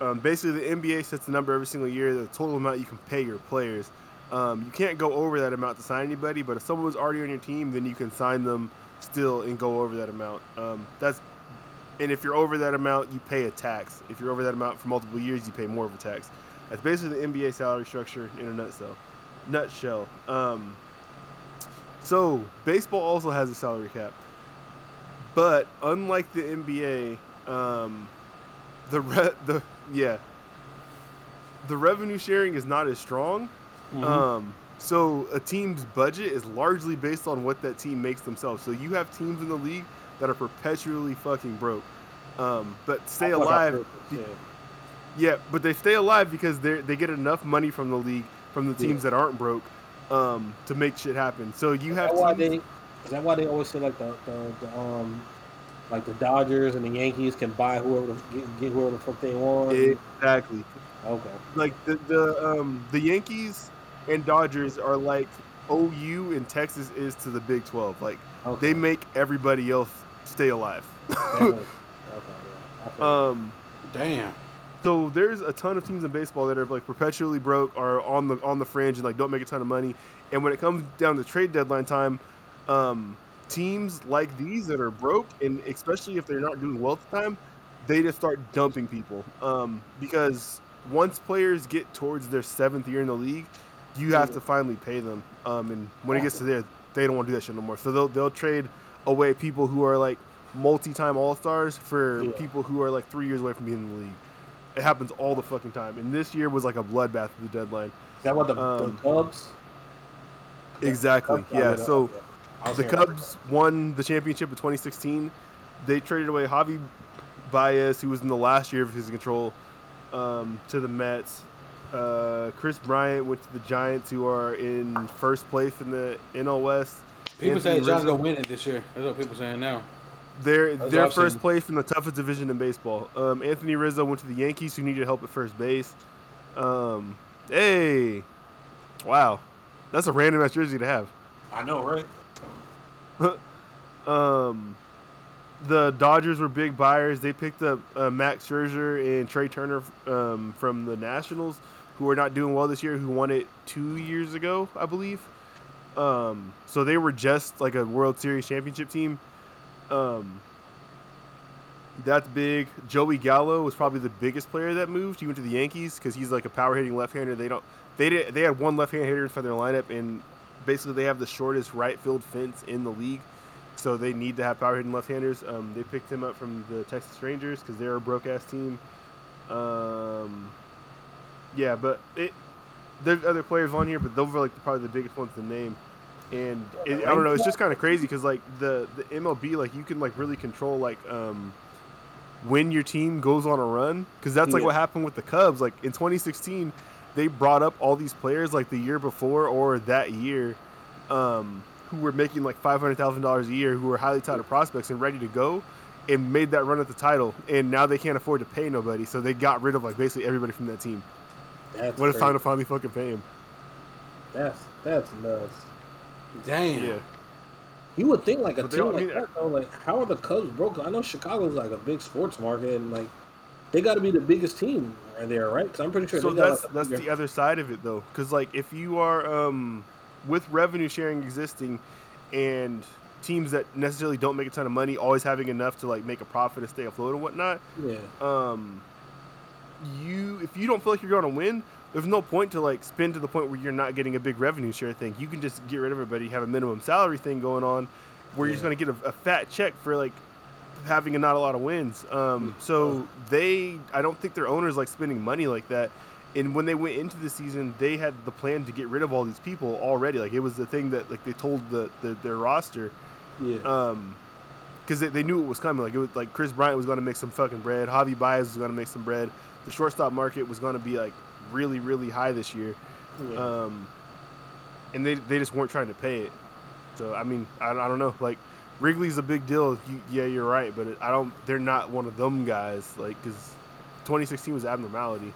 Um, basically, the NBA sets the number every single year, the total amount you can pay your players. Um, you can't go over that amount to sign anybody, but if someone was already on your team, then you can sign them still and go over that amount. Um, that's and if you're over that amount, you pay a tax. If you're over that amount for multiple years, you pay more of a tax. That's basically the NBA salary structure in a nutshell. Nutshell. Um, so baseball also has a salary cap, but unlike the NBA, um, the re- (laughs) the yeah, the revenue sharing is not as strong. Mm-hmm. Um, so a team's budget is largely based on what that team makes themselves. So you have teams in the league that are perpetually fucking broke, um, but stay alive. Yeah. Yeah, but they stay alive because they they get enough money from the league from the teams Yeah. that aren't broke um, to make shit happen. So you Is have that why teams- they? Is that why they always say like the, the, the um like the Dodgers and the Yankees can buy whoever the, get, get whoever the fuck they want? exactly okay. like the the um, the Yankees and Dodgers are like OU and Texas is to the Big Twelve. Like Okay. they make everybody else stay alive. (laughs) Okay. Yeah. I um, Damn. So there's a ton of teams in baseball that are like perpetually broke, are on the on the fringe, and like don't make a ton of money. And when it comes down to trade deadline time, um, teams like these that are broke, and especially if they're not doing well at the time, they just start dumping people. Um, because once players get towards their seventh year in the league, you have to finally pay them. Um, and when it gets to there, they don't want to do that shit no more. So they'll they'll trade away people who are like multi-time all stars for Yeah. people who are like three years away from being in the league. It happens all the fucking time. And this year was like a bloodbath at the deadline. Is that what the, Um, the Cubs? Exactly. Okay, Yeah. So okay. I was the Cubs won the championship in 2016. They traded away Javy Baez, who was in the last year of his control, um, to the Mets. Uh, Kris Bryant went to the Giants, who are in first place in the NL West. People Anthony say John's Rizzo- gonna win it this year. That's what people saying now. They're That's they're first seen. place in the toughest division in baseball. Um, Anthony Rizzo went to the Yankees, who needed help at first base. Um, hey, wow, that's a random ass jersey to have. I know, right? (laughs) Um, the Dodgers were big buyers. They picked up uh, Max Scherzer and Trea Turner um, from the Nationals, who are not doing well this year. Who won it two years ago, I believe. Um, so they were just like a World Series championship team. Um, that's big. Joey Gallo was probably the biggest player that moved. He went to the Yankees because he's like a power hitting left hander. They don't. They did. They had one left hand hitter for their lineup, and basically they have the shortest right field fence in the league. So they need to have power hitting left handers. Um, they picked him up from the Texas Rangers because they're a broke ass team. Um, yeah, but it there's other players on here, but those are like probably the biggest ones to name. And it, I don't know, it's just kind of crazy because like the the MLB, like you can like really control like um when your team goes on a run because that's like Yeah. what happened with the Cubs. Like in 2016, they brought up all these players like the year before or that year, um, who were making like five hundred thousand dollars a year, who were highly touted prospects and ready to go, and made that run at the title. And now they can't afford to pay nobody, so they got rid of like basically everybody from that team. That's When it's time to finally fucking pay him. That's that's nuts. Damn. Yeah. You would think like a But team don't- I like mean, that though, like how are the Cubs broke? I know Chicago's like a big sports market, and like they got to be the biggest team right there, right? Because I'm pretty sure so they got that's like, that's bigger- the other side of it though because like if you are um with revenue sharing existing and teams that necessarily don't make a ton of money always having enough to like make a profit and stay afloat and whatnot yeah. um you if you don't feel like you're going to win there's no point to like spin to the point where you're not getting a big revenue share thing. You can just get rid of everybody have a minimum salary thing going on where you're just going to get a, a fat check for like having a, not a lot of wins. Um so they i don't think their owners like spending money like that. And when they went into the season they had the plan to get rid of all these people already. Like it was the thing that like they told the, the their roster Yeah. um because they, they knew it was coming. Like it was like Kris Bryant was going to make some fucking bread. Javy Baez was going to make some bread the shortstop market was going to be like really really high this year, Yeah. um, and they they just weren't trying to pay it. So I mean, I, I don't know. Like Wrigley's a big deal. You, yeah, you're right, but it, I don't. They're not one of them guys. Like because 2016 was abnormality.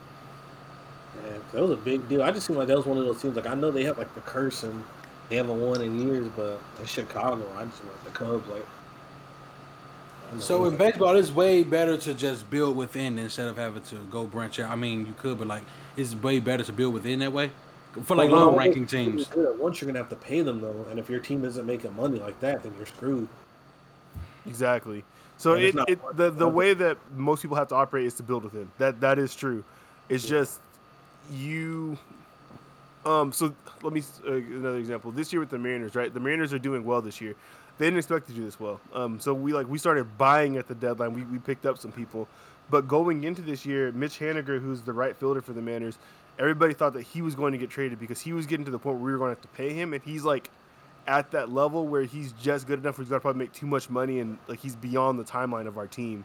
Yeah, that was a big deal. I just seemed like that was one of those teams. Like I know they have like the curse and they haven't won in years, but in Chicago, I just want the Cubs. Like, So in baseball, it's way better to just build within instead of having to go branch out. I mean, you could, but like, it's way better to build within that way for like Well, low no, ranking teams. good. Once you're gonna have to pay them though, and if your team isn't making money like that, then you're screwed. Exactly. So And it, it hard the the love way that most people have to operate is to build within. That that is true. It's Yeah. just you. Um. So let me uh, another example. This year with the Mariners, right? The Mariners are doing well this year. They didn't expect to do this well. Um. So we like we started buying at the deadline. We we picked up some people, but going into this year, Mitch Haniger, who's the right fielder for the Mariners, everybody thought that he was going to get traded because he was getting to the point where we were going to have to pay him, and he's like at that level where he's just good enough where he's got to probably make too much money and like he's beyond the timeline of our team.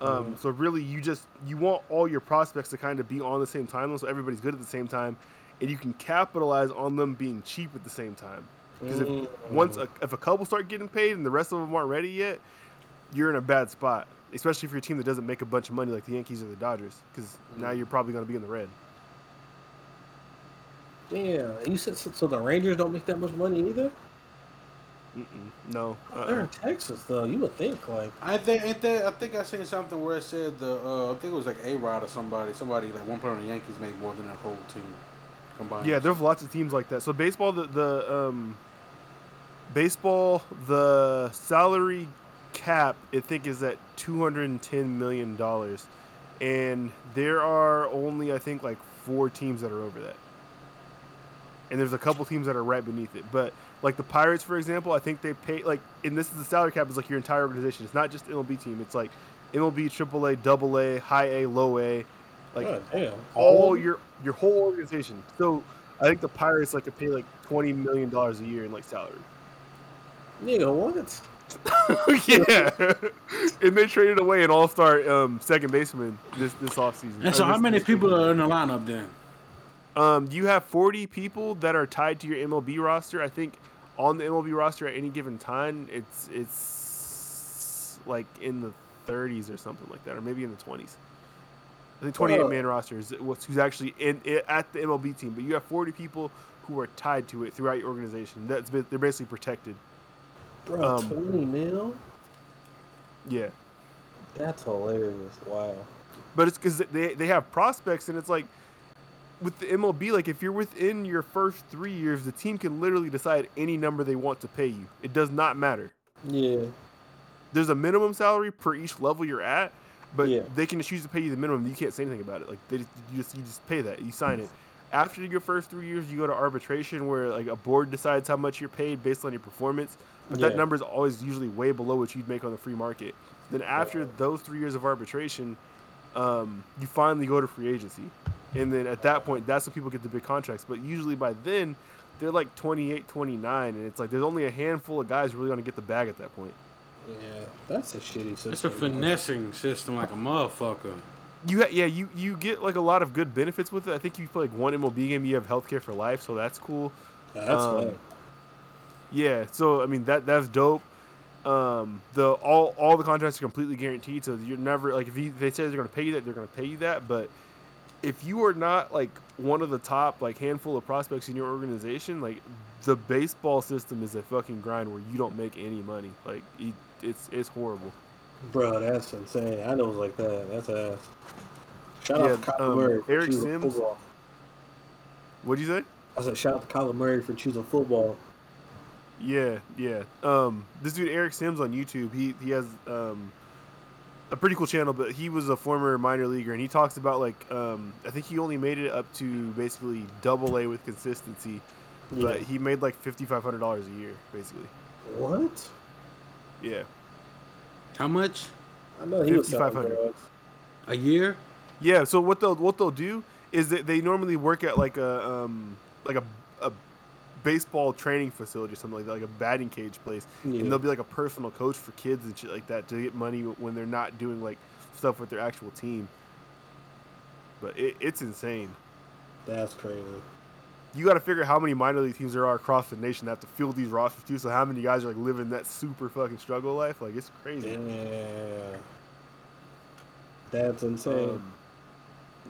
Um, Mhm. So really, you just you want all your prospects to kind of be on the same timeline, so everybody's good at the same time, and you can capitalize on them being cheap at the same time. Because if Mm. once a, if a couple start getting paid and the rest of them aren't ready yet, you're in a bad spot. Especially if you're a team that doesn't make a bunch of money like the Yankees or the Dodgers, because now you're probably going to be in the red. Yeah, you said so, so the Rangers don't make that much money either. Mm-mm, no, They're uh-uh. in Texas though. You would think like I think, ain't that, I think I seen something where it said the, uh, I think it was like A Rod or somebody, somebody like one player on the Yankees made more than that whole team combined. Yeah, there's lots of teams like that. So baseball, the, the um, baseball, the salary cap, I think, is at two hundred and ten million dollars, and there are only I think like four teams that are over that, and there's a couple teams that are right beneath it. But like the Pirates, for example, I think they pay like, and this is the salary cap is like your entire organization. It's not just MLB team. It's like MLB, AAA, Double A, High A, Low A, like God damn. all your your whole organization. So I think the Pirates like could pay like twenty million dollars a year in like salary. nigga what? (laughs) yeah, and they traded away an all star um, second baseman this this offseason. And so how many people spring. are in the lineup then? Um, you have forty people that are tied to your MLB roster. I think on the MLB roster at any given time, it's it's like in the thirties or something like that, or maybe in the twenties. I think 28 man rosters who's actually in, at the MLB team, but you have forty people who are tied to it throughout your organization. That's ba- they're basically protected. Bro, Um, twenty mil? Yeah. That's hilarious. Wow. But it's because they they have prospects, and it's like with the MLB, like if you're within your first three years, the team can literally decide any number they want to pay you. It does not matter. Yeah. There's a minimum salary per each level you're at, but Yeah. they can choose to pay you the minimum. You can't say anything about it. Like they just, you just you just pay that. You sign it. After your first three years, you go to arbitration where like a board decides how much you're paid based on your performance. But that number is always usually way below what you'd make on the free market. Then after those three years of arbitration, um, you finally go to free agency. And then at that point, that's when people get the big contracts. But usually by then, they're like 28, 29. And it's like there's only a handful of guys really going to get the bag at that point. Yeah. That's a shitty system. It's a finessing system like a motherfucker. You ha- yeah, you, you get like a lot of good benefits with it. I think you play like one MLB game, you have healthcare for life. So that's cool. That's um, fine. Yeah, so I mean that that's dope. Um, the all all the contracts are completely guaranteed, so you're never like if you, they say they're gonna pay you that, they're gonna pay you that. But if you are not like one of the top like handful of prospects in your organization, like the baseball system is a fucking grind where you don't make any money. Like it, it's it's horrible. Bro, that's insane. I know it was like that. That's ass. Shout Yeah, out to Kyler um, Murray for Eric choosing Sims- football. What'd you say? I said shout out to Kyler Murray for choosing football. Yeah, yeah. Um, this dude Eric Sims on YouTube, he he has um a pretty cool channel, but he was a former minor leaguer, and he talks about like um I think he only made it up to basically double A with consistency, but Yeah. he made like fifty five hundred dollars a year, basically. What? Yeah, How much I know he was selling 5,500. drugs. a year? yeah. So what they'll what they'll do is that they normally work at like a um like a a baseball training facility or something like that, like a batting cage place. Yeah. and they'll be like a personal coach for kids and shit like that to get money when they're not doing like stuff with their actual team. But it, it's insane. That's crazy. You got to figure out how many minor league teams there are across the nation that have to field these rosters too. So how many guys are like living that super fucking struggle life? Like it's crazy. Yeah. That's insane. Um,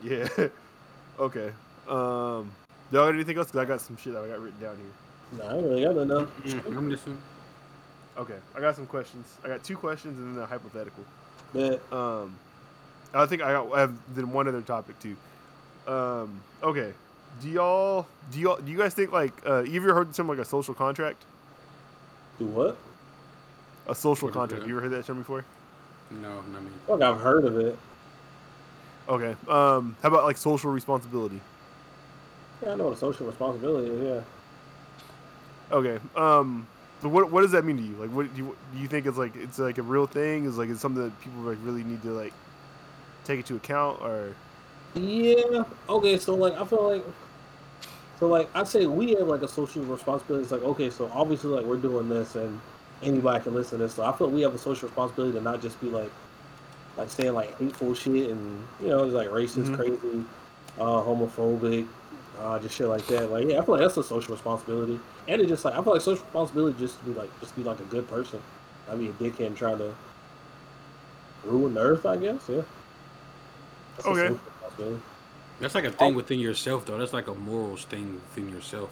yeah. (laughs) okay. Um, y'all got anything else? Cause I got some shit that I got written down here. nah, I don't really got nothing else. Mm, I'm listening. Okay, I got some questions. I got two questions and then a hypothetical. But Um, I think I, got, I have then one other topic too. Um, okay, do y'all do y'all do you guys think like uh, you ever heard the term like a social contract? do what? A social What is contract. that? You ever heard that term before? No, not me. Fuck, I've heard of it. Okay. Um, how about like social responsibility? Yeah, I know what a social responsibility is. Yeah. Okay. Um, so what what does that mean to you? Like, what do you do you think it's like it's like a real thing? Is like it's something that people like really need to like take into account or? Yeah. Okay. So like, I feel like, so like, I'd say we have like a social responsibility. It's like, okay, so obviously like we're doing this, and anybody can listen to this. So I feel we have a social responsibility to not just be like, like saying like hateful shit and you know, it's like racist, Mhm. crazy, uh, homophobic, uh, just shit like that. Like, yeah, I feel like that's a social responsibility, and it just like I feel like social responsibility just to be like just be like a good person. I mean, a dickhead and trying to ruin the earth. I guess. Yeah. That's a Okay. Social responsibility. That's like a thing oh. within yourself, though. That's like a morals thing within yourself,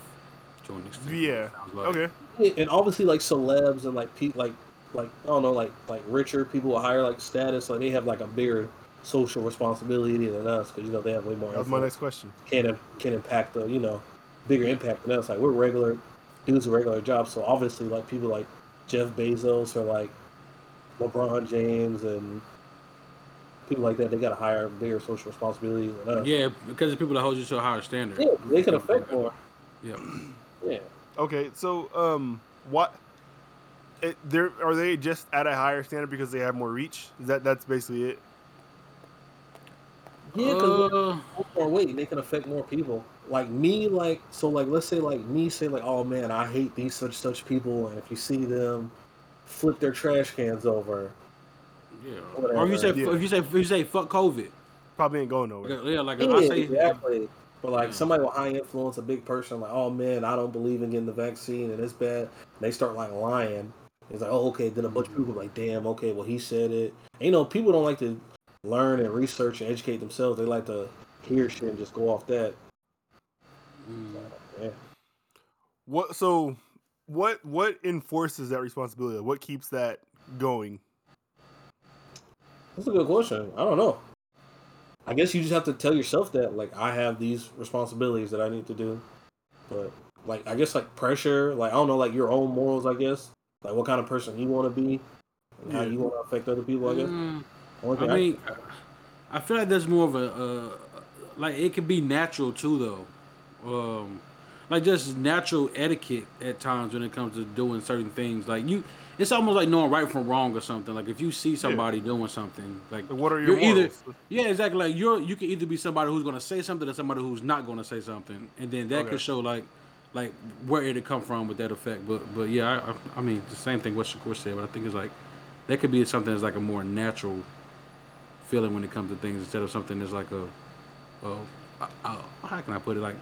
to an extent. Yeah. like. Okay. And obviously like celebs and like people like like I don't know like like richer people with higher like status like they have like a bigger social responsibility than us because you know they have way more That was my next question. can can impact the you know bigger impact than us like we're regular dudes with regular jobs so obviously like people like Jeff Bezos or like LeBron James and people like that they got a higher bigger social responsibility than us Yeah, because the people that hold you to a higher standard. yeah they can affect more Yeah. yeah Okay, so um, what? It, they're are they just at a higher standard because they have more reach? Is that that's basically it? yeah because Uh, more weight, they can affect more people. Like me, like so, like let's say, like me, say, like, oh man, I hate these such such people, and if you see them flip their trash cans over, yeah. Or if you say Yeah. if you say if you say fuck COVID. Probably ain't going nowhere. Yeah, like yeah, I say exactly. But like Yeah. somebody with high influence, a big person, like, oh man, I don't believe in getting the vaccine, and it's bad. And they start like lying. It's like, oh okay. Then a bunch of people are like, damn, okay, well he said it. And, you know, people don't like to learn and research and educate themselves. They like to hear shit and just go off that. Mm. Yeah. What so? What what enforces that responsibility? What keeps that going? That's a good question. I don't know. I guess you just have to tell yourself that, like, I have these responsibilities that I need to do. But, like, I guess, like, pressure, like, I don't know, like, your own morals, I guess. Like, what kind of person you want to be and how you want to affect other people, I guess. Mm, I mean, I feel like there's more of a uh, like it could be natural too, though. Um, like just natural etiquette at times when it comes to doing certain things. Like you, it's almost like knowing right from wrong or something. Like if you see somebody doing something, like what are your you're either yeah, exactly. Like you're you can either be somebody who's gonna say something or somebody who's not gonna say something, and then that Okay. could show like like where it'd come from with that effect. But but yeah, I, I, I mean the same thing what Shakur said, but I think it's like that could be something that's like a more natural feeling when it comes to things instead of something that's like a, a how can I put it like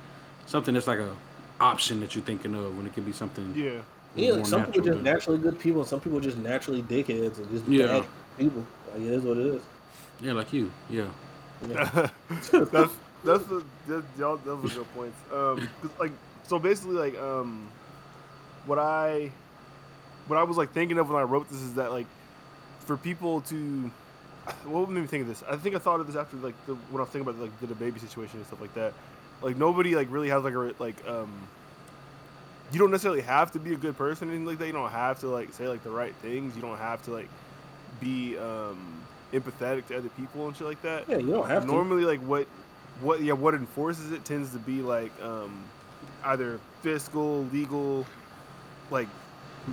something that's like a option that you're thinking of when it could be something Yeah. Yeah, like, some people are just but- naturally good people, and some people are just naturally dickheads and just Yeah. bad people. Like, it is what it is. yeah like you yeah Yeah. (laughs) that's that's the that, y'all those are good points. Um, 'cause, like so basically like um, what I what I was like thinking of when I wrote this is that like for people to what made me think of this? I think I thought of this after like the when I was thinking about like the baby situation and stuff like that. Like nobody like really has like a like um. You don't necessarily have to be a good person or anything like that. You don't have to like say like the right things. You don't have to like be um empathetic to other people and shit like that yeah, you don't have to. normally like what what yeah what enforces it tends to be like um either fiscal legal like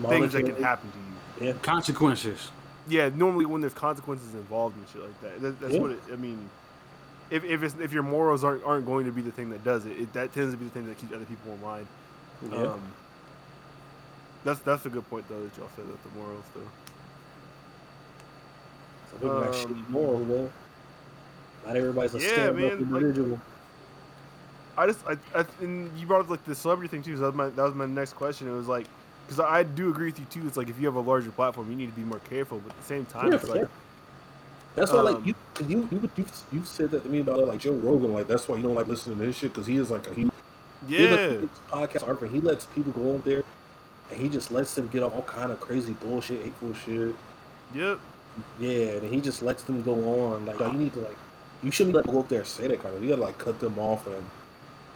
things that can happen to you Yeah. consequences yeah normally when there's consequences involved and shit like that, that that's Yeah. what it, i mean if, if, it's, if your morals aren't, aren't going to be the thing that does it, it that tends to be the thing that keeps other people in line Yeah. um that's that's a good point though that y'all said that the morals though Some people got Um, shitty morals, man. Not everybody's a yeah, stand-up man, like- individual. I just, I, I, and you brought up like the celebrity thing too. So that was my, that was my next question. It was like, because I do agree with you too. It's like if you have a larger platform, you need to be more careful. But at the same time, Yeah, it's like, sure. That's why, um, like you, you, you, you, you said that to me about like Joe Rogan. Like that's why you don't like listening to his shit because he is like a he. He yeah, lets podcast art, he lets people go on there, and he just lets them get off all kind of crazy bullshit, hateful shit. yep. Yeah, and he just lets them go on. Like, you need to like, you shouldn't let go up there and say that kind of. You gotta like cut them off and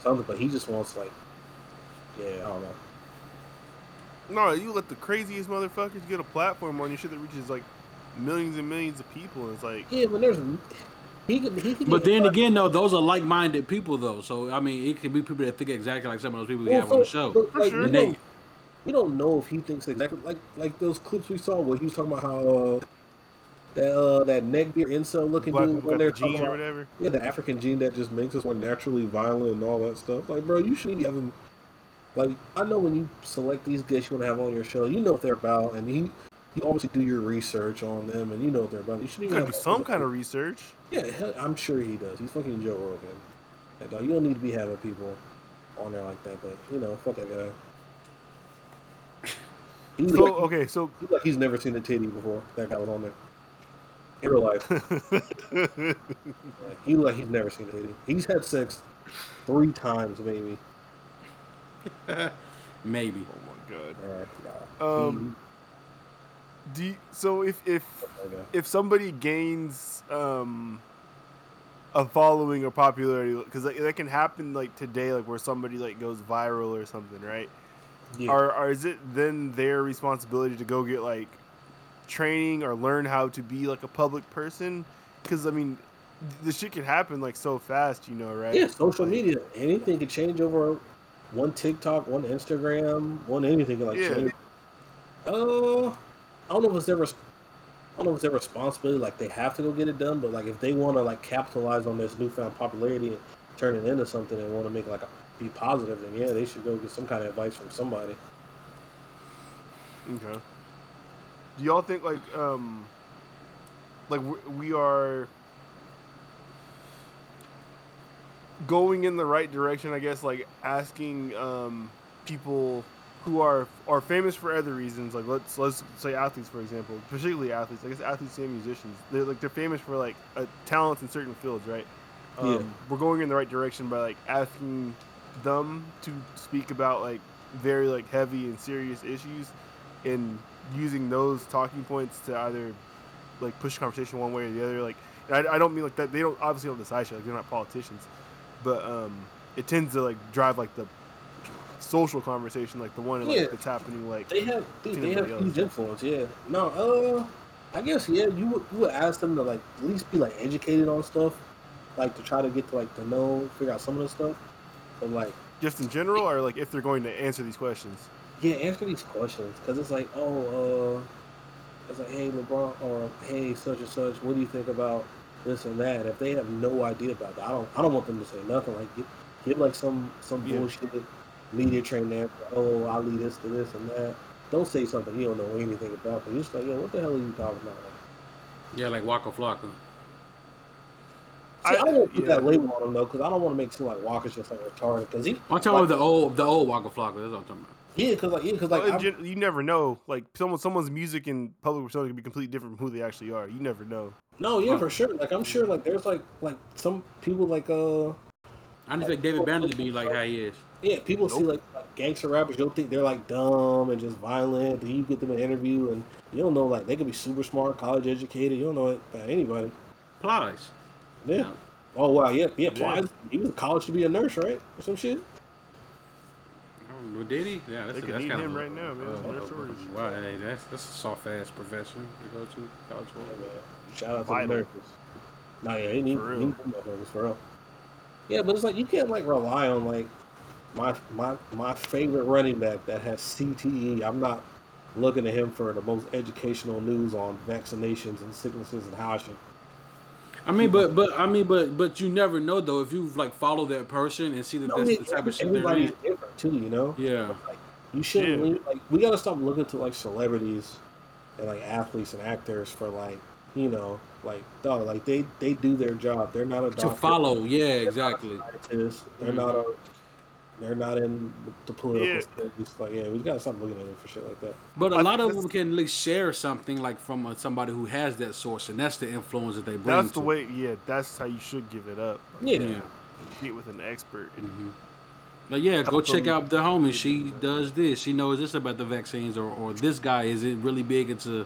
something. But he just wants like, yeah, I don't know. No, you let the craziest motherfuckers get a platform on your shit that reaches like millions and millions of people. And it's like, Yeah, but there's he could he could. But then again, though, those are like-minded people, though. So I mean, it could be people that think exactly like some of those people we Well, have on the show. but, like, sure. we, don't, we don't know if he thinks exactly like like those clips we saw where he was talking about how uh, that uh, that neckbeard incel looking black dude when they're the talking gene or whatever. yeah the African gene that just makes us more naturally violent and all that stuff. Like, bro, you shouldn't be having like I know when you select these guests you want to have on your show, you know what they're about, and he you obviously do your research on them, and you know what they're about. You shouldn't You even gotta do some kind of research. yeah, hell, I'm sure he does. He's fucking Joe Rogan. Like, dog, you don't need to be having people on there like that, but you know, fuck that guy. (laughs) He's So like, okay, so he's like he's never seen a titty before. That guy was on there. In real life, like, (laughs) he like he's never seen a titty. He's had sex three times, maybe. (laughs) Maybe. oh my god. All right, nah. Um, do you, so if if if somebody gains um a following or popularity because that, that can happen like today like where somebody like goes viral or something right Yeah. are, are is it then their responsibility to go get like training or learn how to be like a public person because i mean the shit can happen like so fast you know right Yeah, social Like, media. Anything can change over one TikTok, one Instagram, one anything can like Yeah. change. Uh, I don't know if it's ever. I don't know if it's their responsibility, like they have to go get it done, but like if they want to like capitalize on this newfound popularity and turn it into something and want to make like a, be positive, then yeah, they should go get some kind of advice from somebody. Okay. Do y'all think like um like we are going in the right direction? I guess like asking um people who are are famous for other reasons. Like let's let's say athletes for example, particularly athletes. I guess athletes and musicians. They're like they're famous for like uh, talents in certain fields, right? Um, Yeah. We're going in the right direction by like asking them to speak about like very like heavy and serious issues and using those talking points to either like push conversation one way or the other like I, I don't mean like that they don't obviously don't decide shit like they're not politicians but um it tends to like drive like the social conversation like the one like, Yeah. that's happening like They have, dude, they have huge influence. Yeah. No, uh, I guess yeah. You would, you would ask them to like at least be like educated on stuff, like to try to get to like to know, figure out some of the stuff, but like. just in general or like if they're going to answer these questions Yeah, answer these questions because it's like, oh, uh, it's like, hey, LeBron, or hey, such and such. What do you think about this and that? If they have no idea about that, I don't, I don't want them to say nothing. Like, give, give like some some Yeah. bullshit media train there. Oh, I lead this to this and that. Don't say something you don't know anything about. But you're just like, yo, what the hell are you talking about? Yeah, like Waka Flocka. See, I, I- don't want to put yeah. that label on him though, because I don't want to make it seem like Walker's just like retarded. Because he, I'm talking about the old, the old Waka Flocka. That's what I'm talking about. yeah, because like, yeah, because like, Well, in you never know like someone someone's music and public persona can be completely different from who they actually are you never know no, yeah, Huh. for sure. Like, I'm sure like there's like like some people like uh. I just think David Banner to be like how he is. Yeah, people see like, like gangster rappers, you'll think they're like dumb and just violent. Then you get them an interview, and you don't know like they could be super smart, college educated. You don't know it about anybody. Plies. Yeah. Yeah. Oh wow, yeah, yeah. Yeah. Plies, he was in college to be a nurse, right, or some shit. I don't Did he? Yeah, that's, They could that's need kind him of right now, man. Uh, That's uh, nurse shortage. wow, hey, that's that's a soft ass profession to go to college for. man. Shout out to Vital. the nurses. Nah, yeah, he need, For he need them motherfuckers, for real. Yeah, but it's like you can't like rely on like my my my favorite running back that has CTE. I'm not looking at him for the most educational news on vaccinations and sicknesses and how I should I mean, but but I mean, but but you never know though if you like follow that person and see that No, that's yeah, the type of shit they're everybody's different too, you know. Yeah. Like, you shouldn't Yeah. like we gotta stop looking to like celebrities and like athletes and actors for like you know, like dog, like they they do their job. They're not a To follow, yeah, They're not a exactly. scientist. They're mm-hmm. not a. They're not in the political Yeah. space. Like, yeah, we gotta stop looking at it for shit like that. But a I lot of them can at least share something like from uh, somebody who has that source, and that's the influence that they bring. That's the to- way. Yeah, that's how you should give it up. Yeah. Yeah. Meet with an expert. hmm But yeah, go check out the homie. She does this. She knows this about the vaccines, or, or this guy isn't really big into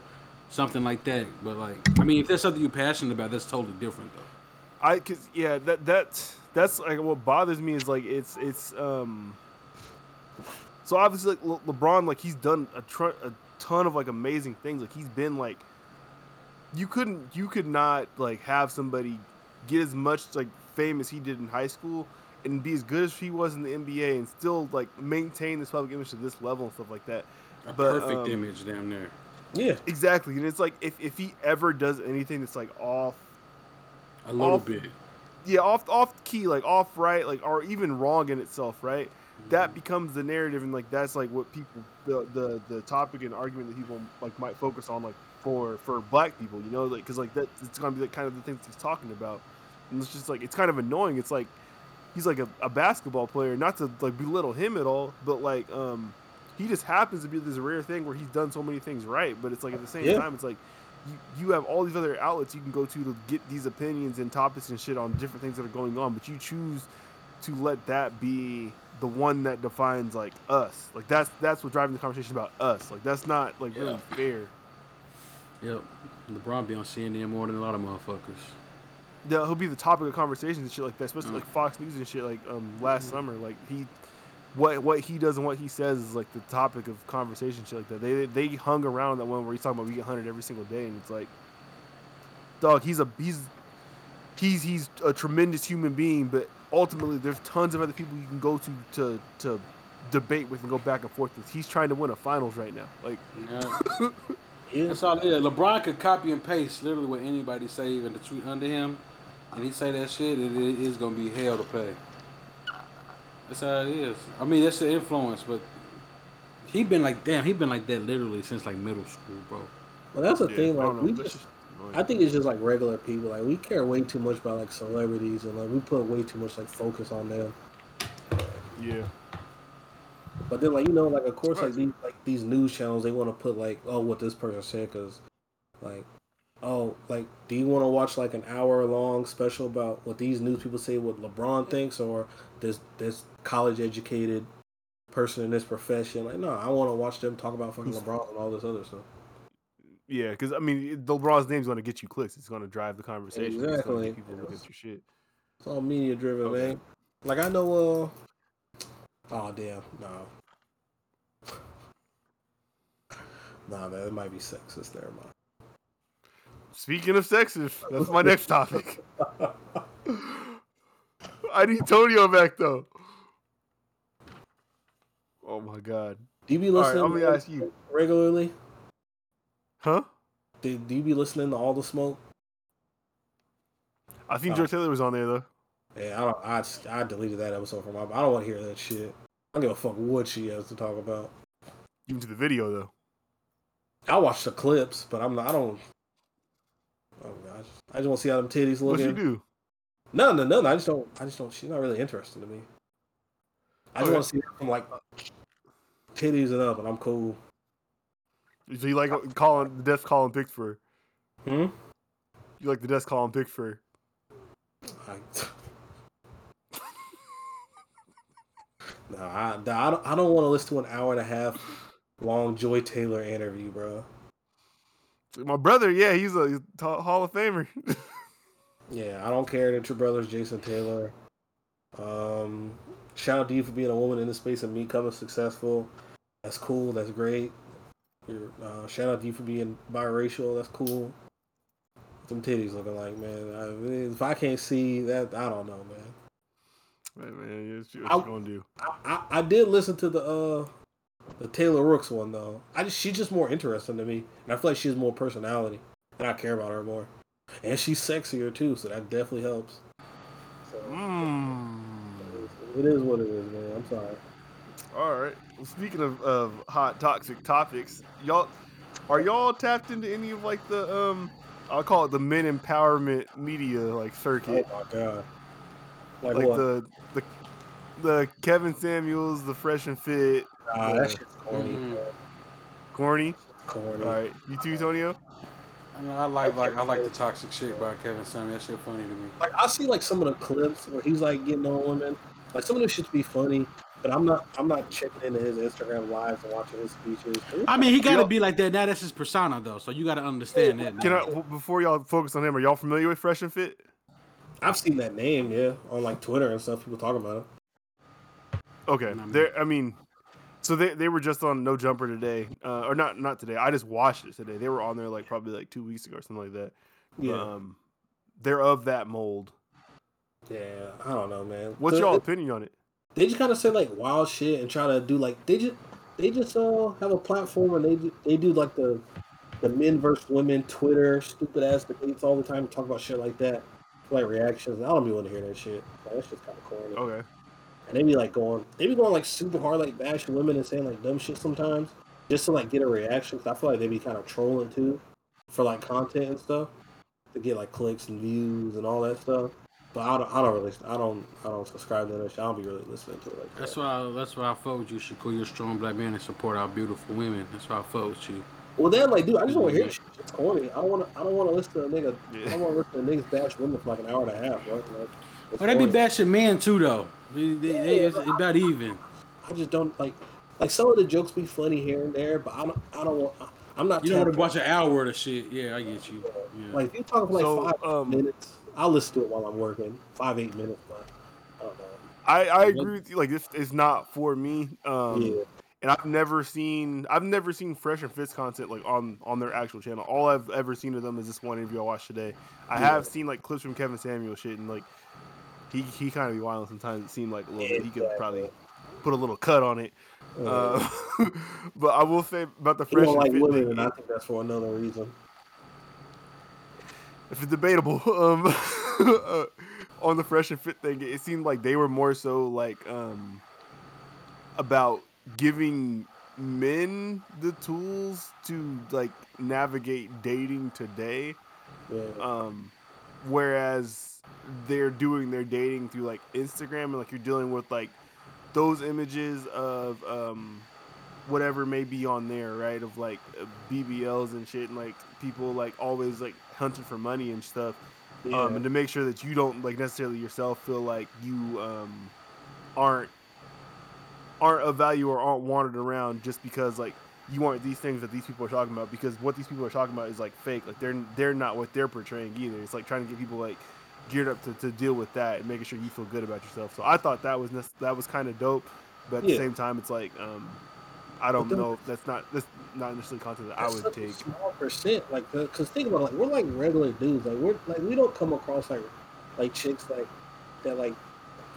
something like that. But like, I mean, if there's something you're passionate about, that's totally different though. I cause yeah that that's that's like what bothers me is like it's it's um so obviously like Le- LeBron like he's done a, tr- a ton of like amazing things like he's been like you couldn't you could not like have somebody get as much like fame as he did in high school and be as good as he was in the NBA and still like maintain this public image to this level and stuff like that. A But, perfect um, image down there. Yeah, Exactly, and it's like if, if he ever does anything that's like off A little off- bit. Yeah, off off key, like off right, like or even wrong in itself, right? That becomes the narrative, and like that's like what people the the, the topic and argument that people like might focus on, like for for black people, you know, like because like that it's gonna be like kind of the things he's talking about, and it's just like it's kind of annoying. It's like he's like a, a basketball player, not to like belittle him at all, but like um he just happens to be this rare thing where he's done so many things right, but it's like at the same Yeah. time, it's like you, you have all these other outlets you can go to to get these opinions and topics and shit on different things that are going on, but you choose to let that be the one that defines like us. Like that's that's what driving the conversation about us. Like that's not like really fair. Yep. LeBron be on CNN more than a lot of motherfuckers. Yeah, he'll be the topic of conversations and shit like that, especially Mm. like Fox News and shit. Like um last summer, like he, what what he does and what he says is like the topic of conversation, shit like that. They they hung around that one where he's talking about we get hunted every single day, and it's like, dog, he's a he's he's he's a tremendous human being, but ultimately there's tons of other people you can go to to to debate with and go back and forth with. He's trying to win a finals right now. Like Yeah. (laughs) That's all it is. LeBron could copy and paste literally what anybody say in the tweet under him, and he say that shit, it is gonna be hell to pay. That's how it is. I mean, that's the influence, but he been like, damn, he been like that literally since like middle school, bro. Well, that's the yeah, thing. Like don't know, we just. I think it's just like regular people. Like we care way too much about like celebrities, and like we put way too much like focus on them. yeah. But then, like you know, like of course, like these like these news channels, they want to put like, oh, what this person said, because, like, oh, like, do you want to watch like an hour long special about what these news people say, what LeBron thinks, or this this college educated person in this profession? Like, no, I want to watch them talk about fucking (laughs) LeBron and all this other stuff. Yeah, because I mean, the LeBron's name's going to get you clicks. It's going to drive the conversation. It's gonna Exactly. get people look at your shit. It's all media driven, Okay. man. Like I know, uh, oh damn, no, (laughs) nah, man, it might be sexist. Never mind. Speaking of sexist, that's my (laughs) next topic. I need Tonio back though. Oh my god. Do you be All right, listening I'm gonna ask you. regularly? Huh? Do, do you be listening to all the smoke? I think Oh. Joy Taylor was on there though. Yeah, I don't. I, just- I deleted that episode from my. I don't want to hear that shit. I don't give a fuck what she has to talk about. Even to the video though. I watch the clips, but I'm not. I don't. Oh gosh, I just want to see how them titties look. What she do? No, no, no, no. I just don't. I just don't. She's not really interesting to me. I just Okay. want to see her from like titties and up, and I'm cool. So you like calling the death calling pics for? Hmm. You like the death calling pics (laughs) for? I, no, I, I don't. I don't want to listen to an hour and a half long Joy Taylor interview, bro. My brother, yeah, he's a he's a Hall of Famer. (laughs) Yeah, I don't care that your brother's Jason Taylor. Um, shout out to you for being a woman in the space and me coming successful. That's cool. That's great. Uh, shout out to you for being biracial. That's cool. Some titties looking like man. I, if I can't see that, I don't know, man. Hey, man, yeah, what you I- gonna do? I, I, I did listen to the uh the Taylor Rooks one though. I just she's just more interesting to me, and I feel like she has more personality, and I care about her more. And she's sexier too, so that definitely helps. So Mm. it is what it is, man. I'm sorry. All right. Well, speaking of, of hot toxic topics, y'all are y'all tapped into any of like the um I'll call it the men empowerment media like circuit. Oh my god. Like, like what? the the the Kevin Samuels, the Fresh and Fit, Nah, the that shit's corny. Mhm. corny. Corny. All right, you too, Tonio. I, mean, I like like I like the toxic shit by Kevin Samuel. That shit funny to me. Like I see like some of the clips where he's like getting on women. Like some of this shit be funny, but I'm not I'm not checking into his Instagram lives and watching his speeches. I mean, he got to be like that. Now that's his persona, though. So you got to understand that. Can I now. w- before y'all focus on him? Are y'all familiar with Fresh and Fit? I've seen that name, yeah, on like Twitter and stuff. People talking about it. Okay, I mean- there. I mean, so they, they were just on No Jumper today, uh, or not not today. I just watched it today. They were on there like probably like two weeks ago or something like that. Yeah, Um, they're of that mold. yeah. I don't know, man. What's The- y'all opinion on it? They just kind of say like wild shit and try to do like they just they just uh have a platform and they do, they do like the the men versus women Twitter stupid ass debates all the time. Talk about shit like that, like reactions. I don't be want to hear that shit. Like, that's just kind of corny. Okay, And they be like going, they be going like super hard, like bashing women and saying like dumb shit sometimes, just to like get a reaction. Cause I feel like they be kind of trolling too, for like content and stuff, to get like clicks and views and all that stuff. But I don't, I don't really, I don't, I don't subscribe to that shit. I don't be really listening to it like that. That's why. That's why I fuck with you, Shakur. You're a strong black man and support our beautiful women. That's why I fuck with you. Well, then like, dude, I just want to hear shit. It's corny. I don't want to, I don't want to listen to a nigga. I Yeah. don't want to listen to niggas bash women for like an hour and a half, right? Like, it's But they be corny. bashing men too, though. They, they, they, it's about even. I just don't like, like some of the jokes be funny here and there, but I don't, I don't want. I'm not. You don't want to watch an hour worth of shit. Yeah, I get you. Yeah. Like if you talking for like So, five um, minutes, I'll listen to it while I'm working. Five eight minutes, but I don't know. I I agree with you. Like this is not for me. Um, yeah, and I've never seen I've never seen Fresh and Fit's content like on on their actual channel. All I've ever seen of them is this one interview I watched today. I Yeah. have seen like clips from Kevin Samuel shit and like he he kind of be wild sometimes. It seemed like a little bit. He could probably put a little cut on it. uh, Uh, (laughs) but I will say about the Fresh don't and like women, and I think that's for another reason. If it's debatable, (laughs) um, uh, (laughs) on the fresh and fit thing, it seemed like they were more so like um about giving men the tools to like navigate dating today, Yeah, um, whereas they're doing their dating through like Instagram and like you're dealing with like those images of um whatever may be on there, right? Of like BBLs and shit, and like people like always like hunting for money and stuff yeah. um, and to make sure that you don't like necessarily yourself feel like you um, aren't aren't of value or aren't wanted around just because like you aren't these things that these people are talking about because what these people are talking about is like fake. Like they're they're not what they're portraying either. It's like trying to get people like geared up to, to deal with that and making sure you feel good about yourself. So i thought that was that was kind of dope but at the same time it's like um i don't then- know if that's not that's not necessarily content that i would take small percent. Like, because think about it, like we're like regular dudes. Like we're like we don't come across like like chicks like that like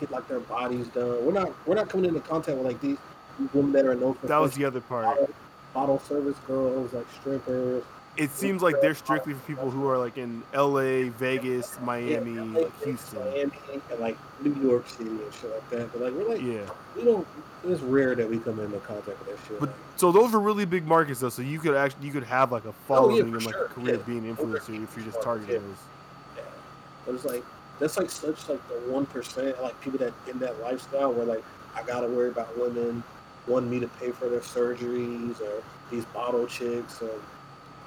get like their bodies done. We're not we're not coming into contact with like these, these women that are known for that was the other part bottle, bottle service girls, like strippers. It seems like they're strictly for people who are like in LA, Vegas, Miami, Yeah, like Houston. Miami, and like New York City and shit like that. But like we're like Yeah. we don't. It's rare that we come into contact with that shit. But so those are really big markets though. So you could actually you could have like a Oh, following yeah, and like sure. a career Yeah. being an influencer if you're just targeting those. yeah. But it's like that's like such like the one percent like people that in that lifestyle where like I gotta worry about women wanting me to pay for their surgeries or these bottle chicks or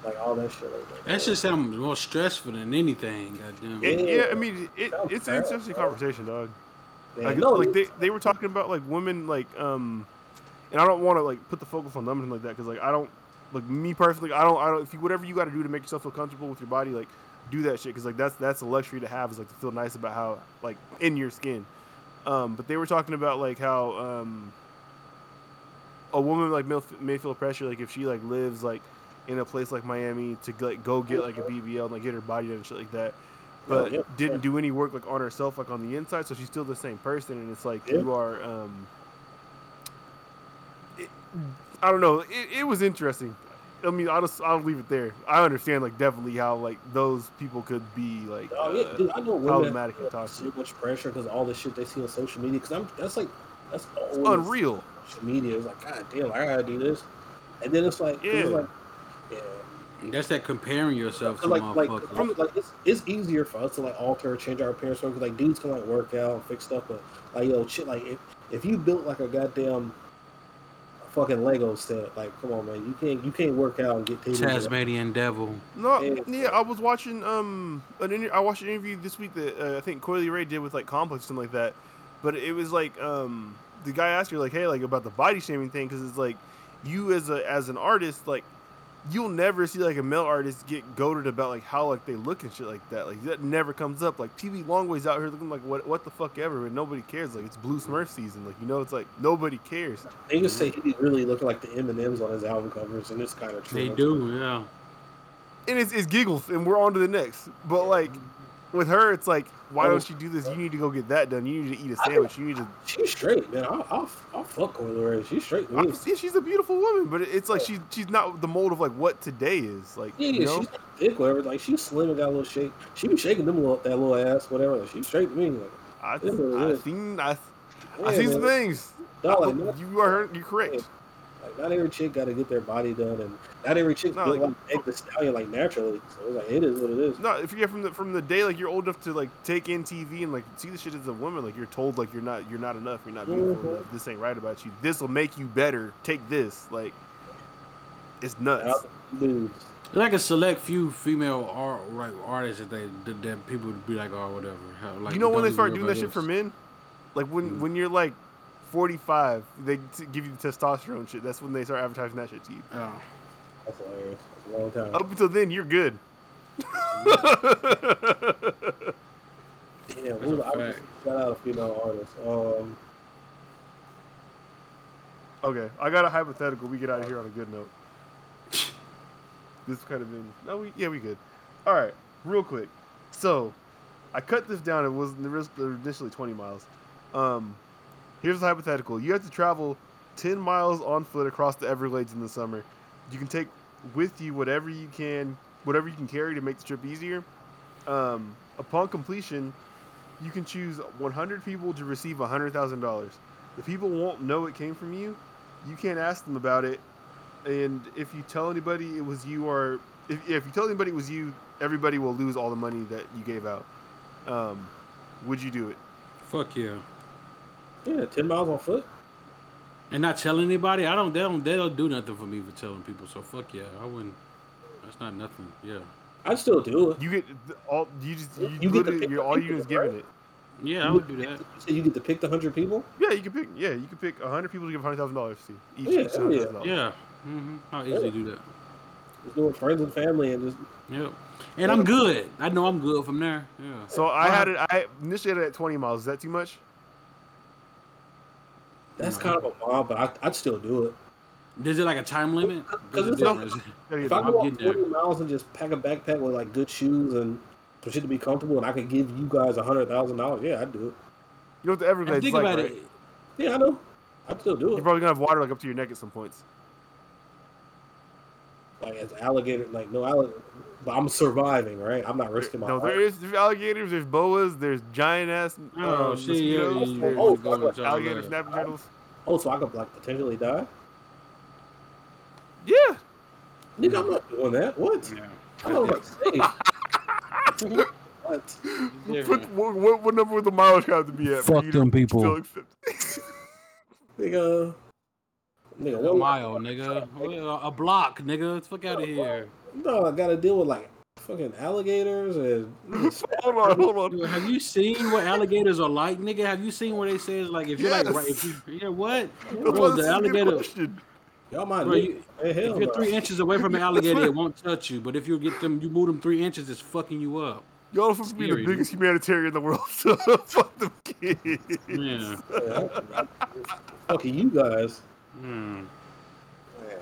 like all that shit like that. That shit sounds more stressful than anything. Goddamn. It, Yeah. yeah, I mean it, it's an interesting bro. conversation, dog. Yeah, Like, no, like they, they were talking about like women like um, and I don't want to like put the focus on them and like that because like I don't like me personally I don't I don't if you whatever you got to do to make yourself feel comfortable with your body like do that shit because like that's that's a luxury to have is like to feel nice about how like in your skin. Um, but they were talking about like how um, a woman like may, may feel pressure like if she like lives like in a place like Miami to like go get like a BBL and like get her body done and shit like that, but yeah, didn't sure. do any work like on herself like on the inside, so she's still the same person, and it's like Yeah. you are. um it, I don't know. It, it was interesting. I mean, I'll just I'll leave it there. I understand like definitely how like those people could be like Oh yeah, uh, dude, I know problematic and toxic. so much pressure because all the shit they see on social media. Because I'm that's like that's It's unreal. social media. is like, God damn, I gotta do this. And then it's like, 'cause it's like, yeah. That's that comparing yourself to like like motherfuckers. from, like it's, it's easier for us to like alter or change our appearance because like dudes can like work out and fix stuff, but like yo shit like if if you built like a goddamn fucking Lego set, like come on man, you can't you can't work out and get titties. Tasmanian devil. No, Yeah. yeah, I was watching um an inter- I watched an interview this week that uh, I think Coi Leray did with like Complex or something like that, but it was like um the guy asked her like hey like about the body shaming thing because it's like you as a as an artist like you'll never see like a male artist get goaded about like how like they look and shit like that. Like that never comes up. Like Peewee Longway's out here looking like what what the fuck ever and nobody cares. Like it's Blue Smurf season. Like you know it's like nobody cares. They just say he really looking like the M and M's on his album covers, and it's kind of true. They do, yeah. and it's, it's giggles and we're on to the next. But like with her it's like why don't oh. you do this you need to go get that done you need to eat a sandwich you need to She's straight, man. I'll, I'll, I'll fuck Coi Leray. She's straight I, me. she's a beautiful woman but it's like she's she's not the mold of like what today is like Yeah, you know she's thick, whatever. Like she's slim and got a little shake. She be shaking them little, that little ass, whatever. Like, she's straight to me. Like, I, Yeah, I yeah. seen I, I yeah, seen some man. things oh, No, like, you are you're correct like not every chick got to get their body done, and not every chick No, like- like Meg Thee Stallion like naturally. So it's like it is what it is. no if you get from the from the day like you're old enough to like take in TV and like see the shit as a woman like you're told like you're not you're not enough you're not beautiful Mhm. enough, this ain't right about you this will make you better take this like it's nuts Out dudes. Like a select few female art like artists that they that, that people would be like, oh, whatever. How, like, you know when they start doing about that shit for men? Like when Mm. when you're like 45, they t- give you the testosterone shit. That's when they start advertising that shit to you. Oh. That's hilarious. That's a long time. Up until then, you're good. Damn, That's who- a I was shout out a female artist. Um, okay, I got a hypothetical. We get out of here on a good note. This kind of been no, we yeah we good. All right, real quick. So, I cut this down. It was the risk initially 20 miles. Um, here's the hypothetical. You have to travel 10 miles on foot across the Everglades in the summer. You can take with you whatever you can, whatever you can carry to make the trip easier. Um, upon completion, you can choose 100 people to receive $100,000. The people won't know it came from you. You can't ask them about it. And if you tell anybody it was you, or if, if you tell anybody it was you, everybody will lose all the money that you gave out. Um, would you do it? Fuck yeah. Yeah, ten miles on foot. And not telling anybody, I don't. They don't. They don't do nothing for me for telling people. So fuck yeah, I wouldn't. That's not nothing. Yeah. I'd still do it. You get all you just you, You get to pick you're, the all you people, do is giving right? it. Yeah, I would do that. You said you get to pick the hundred people. Yeah, you can pick. Yeah, you can pick hundred people to give hundred thousand dollars to each. Yeah, each hell yeah. $100,000. Yeah. hmm I'll easily do that. Just doing friends and family and just Yep. And I'm good. I know I'm good from there. Yeah. So I had it. I initially had it at twenty miles. Is that too much? That's kind of a mob, but I, I'd still do it. Is it like a time limit? 'Cause Is it's it not- different? Gotta If I the- go on getting there. forty miles and just pack a backpack with like good shoes and some shit to be comfortable, and I could give you guys a hundred thousand dollars, yeah, I'd do it. you know what the And Everglades think like, about right? it. Yeah, I know. I'd still do it. You're probably gonna have water like up to your neck at some points. Like as alligator, like no alligator, but I'm surviving, right? I'm not risking my No, life. there is there's alligators, there's boas, there's giant ass Oh, um, shit, yeah, yeah, yeah, oh, go alligator snapping turtles. Oh, so I could like potentially die? Yeah, Nigga, I'm not doing that. What? Yeah. I don't like (laughs) safe. what? what, what, what, what number would the mileage have to be at? Fuck them people. (laughs) Nigga. Nigga, A mile, nigga. A block, nigga. Let's fuck out of here. No, I gotta deal with like fucking alligators and (laughs) hold on, hold on. Dude, have you seen what alligators are like, nigga? Have you seen what they say is like if you're like right, if you yeah what? That's Bro, the this is a good alligator. y'all might Bro, you, Hey, hell if you're no. three inches away from an alligator, it (laughs) won't touch you. But if you get them, you move them three inches, it's fucking you up. Y'all are supposed to be the Scary, biggest humanitarian in the world, (laughs) so fuck them kids. Yeah. Yeah, fucking you guys. Hmm. Man,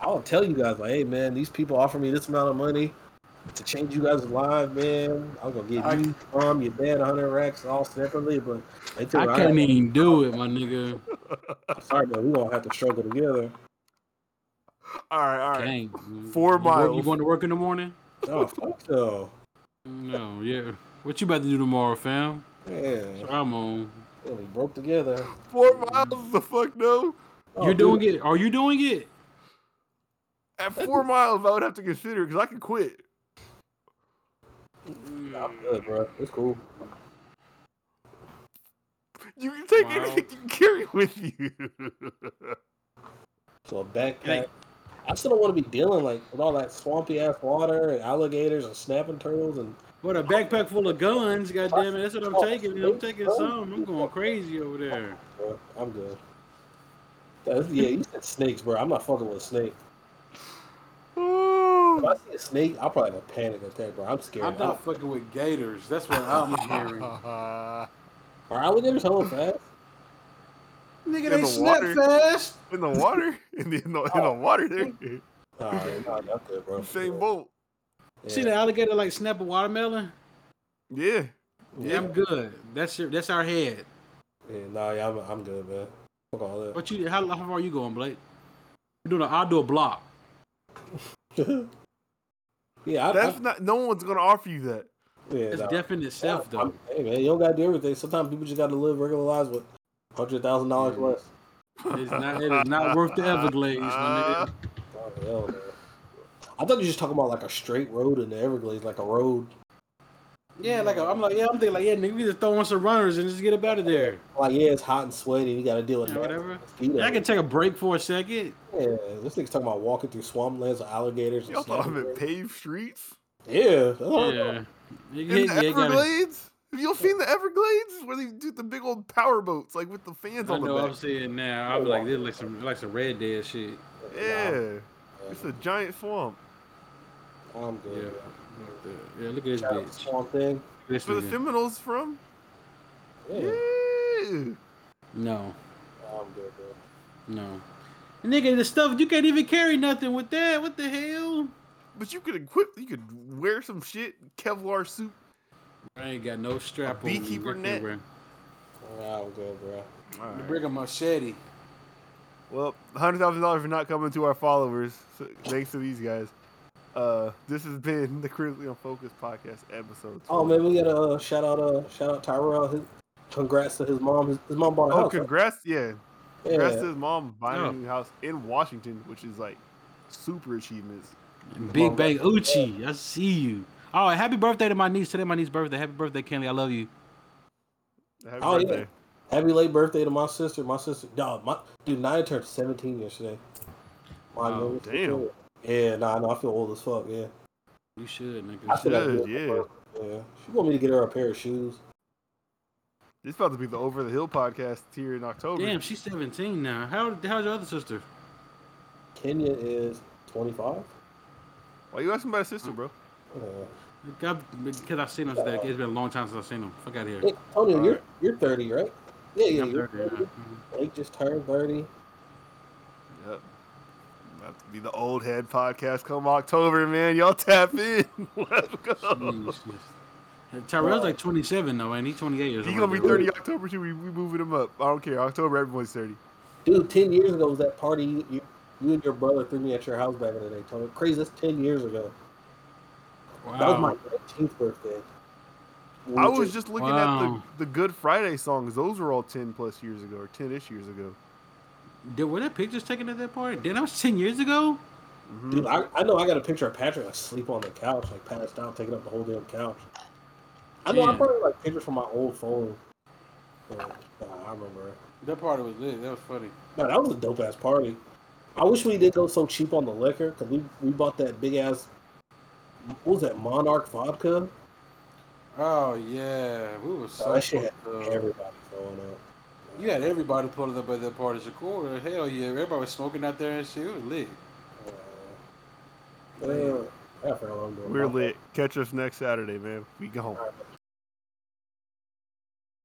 I'll tell you guys like, hey man, these people offer me this amount of money to change you guys' lives, man. I'm gonna give you, mom, your dad, 100 racks all separately, but they tell I can't even do it, my nigga. I'm sorry, man, we gonna have to struggle together. All right, all right. Dang. Four you work- miles. You going to work in the morning? Oh fuck no, No, yeah. What you about to do tomorrow, fam? Yeah. I'm on. we broke together. Four miles? The fuck no? Oh, You're doing dude, it. Are you doing it? At four miles, I would have to consider because I could quit. I'm good, bro. It's cool. You can take Wow. anything you can carry with you. So a backpack. I still don't want to be dealing like with all that swampy ass water and alligators and snapping turtles and What a backpack full of guns, goddamn it! That's what I'm taking. I'm taking some. I'm going crazy over there. bro, I'm good. That's- yeah, you said snakes, bro. I'm not fucking with a snake. If I see a snake, I'll probably have a panic attack, bro. I'm scared. I'm not fucking with gators. That's what I'm (laughs) hearing. Are alligators hella fast? Nigga, In they the snap water. fast. in the water, (laughs) in the in the, in the oh. water, there. (laughs) Nah, nah, not good, bro. Same boat. Yeah. See the alligator like snap a watermelon? Yeah. Yeah, I'm good. That's your, that's our head. Yeah, nah, yeah, I'm, I'm good, man. Fuck all that. What you? How, how far are you going, Blake? You doing? A, I'll do a block. Yeah, I, That's I, not. No one's gonna offer you that. yeah, It's nah. deaf in itself, though. Hey, man, you don't gotta do everything. Sometimes people just gotta live regular lives with hundred thousand dollars Mm. less. It's not. It is not worth the Everglades, my nigga. Oh, hell no. I thought you were just talking about like a straight road in the Everglades, like a road. Yeah, like I'm like, yeah, I'm thinking like, yeah, nigga, we just throw on some runners and just get up out of there. Like, yeah, it's hot and sweaty. You gotta deal with Yeah, that. whatever. Mosquitoes. I can take a break for a second. Yeah, this nigga's talking about walking through swamplands with alligators. And Y'all thought I snapping meant paved streets Yeah, that's Yeah. talking You in get- the yeah, you gotta- Everglades. Have you seen the Everglades where they do the big old power boats like with the fans I on the know what I'm seeing now. I'm like, this like some like some red dead shit. Yeah, it's a giant swamp. I'm good. Yeah. Bro. Yeah, look at this Shout out bitch. Swamp thing. This Where the nigga. Seminoles from? Yeah, Yeah. No, I'm good, bro. no. Nigga, the stuff you can't even carry nothing with that. What the hell? But you could equip. You could wear some shit, Kevlar suit. I ain't got no strap on. me. beekeeper Look net? here, Yeah, I'm good, bro. All bro. Bring a machete. Well, hundred thousand dollars for not coming to our followers. So, thanks to these guys. Uh, this has been the Critically Unfocused podcast episode. Oh man, we gotta uh, shout out uh shout out Tyrell. His, congrats to his mom. His, his mom bought a Oh, house. right? congrats! Yeah, congrats to his mom buying Oh. a new house in Washington, which is like super achievements. Big Bang Uchi. I see you. Oh, happy birthday to my niece. Today my niece's birthday. Happy birthday, Kenley. I love you. Happy Oh, yeah. Happy late birthday to my sister. My sister, dog, my dude, Naya turned seventeen yesterday. My Oh, damn. sister. Yeah, nah, no, I feel old as fuck. Yeah, You should, nigga. I feel like should, doing yeah. Yeah, she want me to get her a pair of shoes. It's about to be the Over the Hill podcast here in October. Damn, she's 17 now. How how's your other sister? Kenya is twenty five. Why you asking about his sister, bro? Uh, God, because I've seen him today. It's been a long time since I've seen him. Fuck out of here. Hey, Tony, you're Alright. you're thirty, right? Yeah, yeah, I'm you're 30, yeah. 30. Blake just turned thirty. Yep. About to be the old head podcast come October, man. Y'all tap in. (laughs) Let's go. Jesus. Tyrell's like 27 though, and he's 28 years He's old. gonna be 30 October too. We we moving him up. I don't care. October, everyone's 30. Dude, ten years ago was that party you, you, you and your brother threw me at your house back in the day, Tony. Crazy, that's ten years ago. That was my nineteenth birthday. I was just looking Wow. at the, the Good Friday songs. Those were all 10 plus years ago, or 10 ish years ago. Did were there pictures taken at that party? Damn, that was 10 years ago. Mhm. Dude, I, I know I got a picture of Patrick like sleep on the couch, like passed out, taking up the whole damn couch. I know I Damn. probably like pictures from my old phone. Yeah, nah, I remember. That party was lit. That was funny. No, that was a dope ass party. I wish we did go so cheap on the liquor because we we bought that big ass. What was that Monarch vodka? Oh yeah, we were Oh, that shit had everybody throwing up. You had everybody pulling up at that party. Shakur, hell yeah, everybody was smoking out there and shit. It was lit. Uh, yeah, I forgot what I'm doing. We're lit. Catch us next Saturday, man. We gone. All right.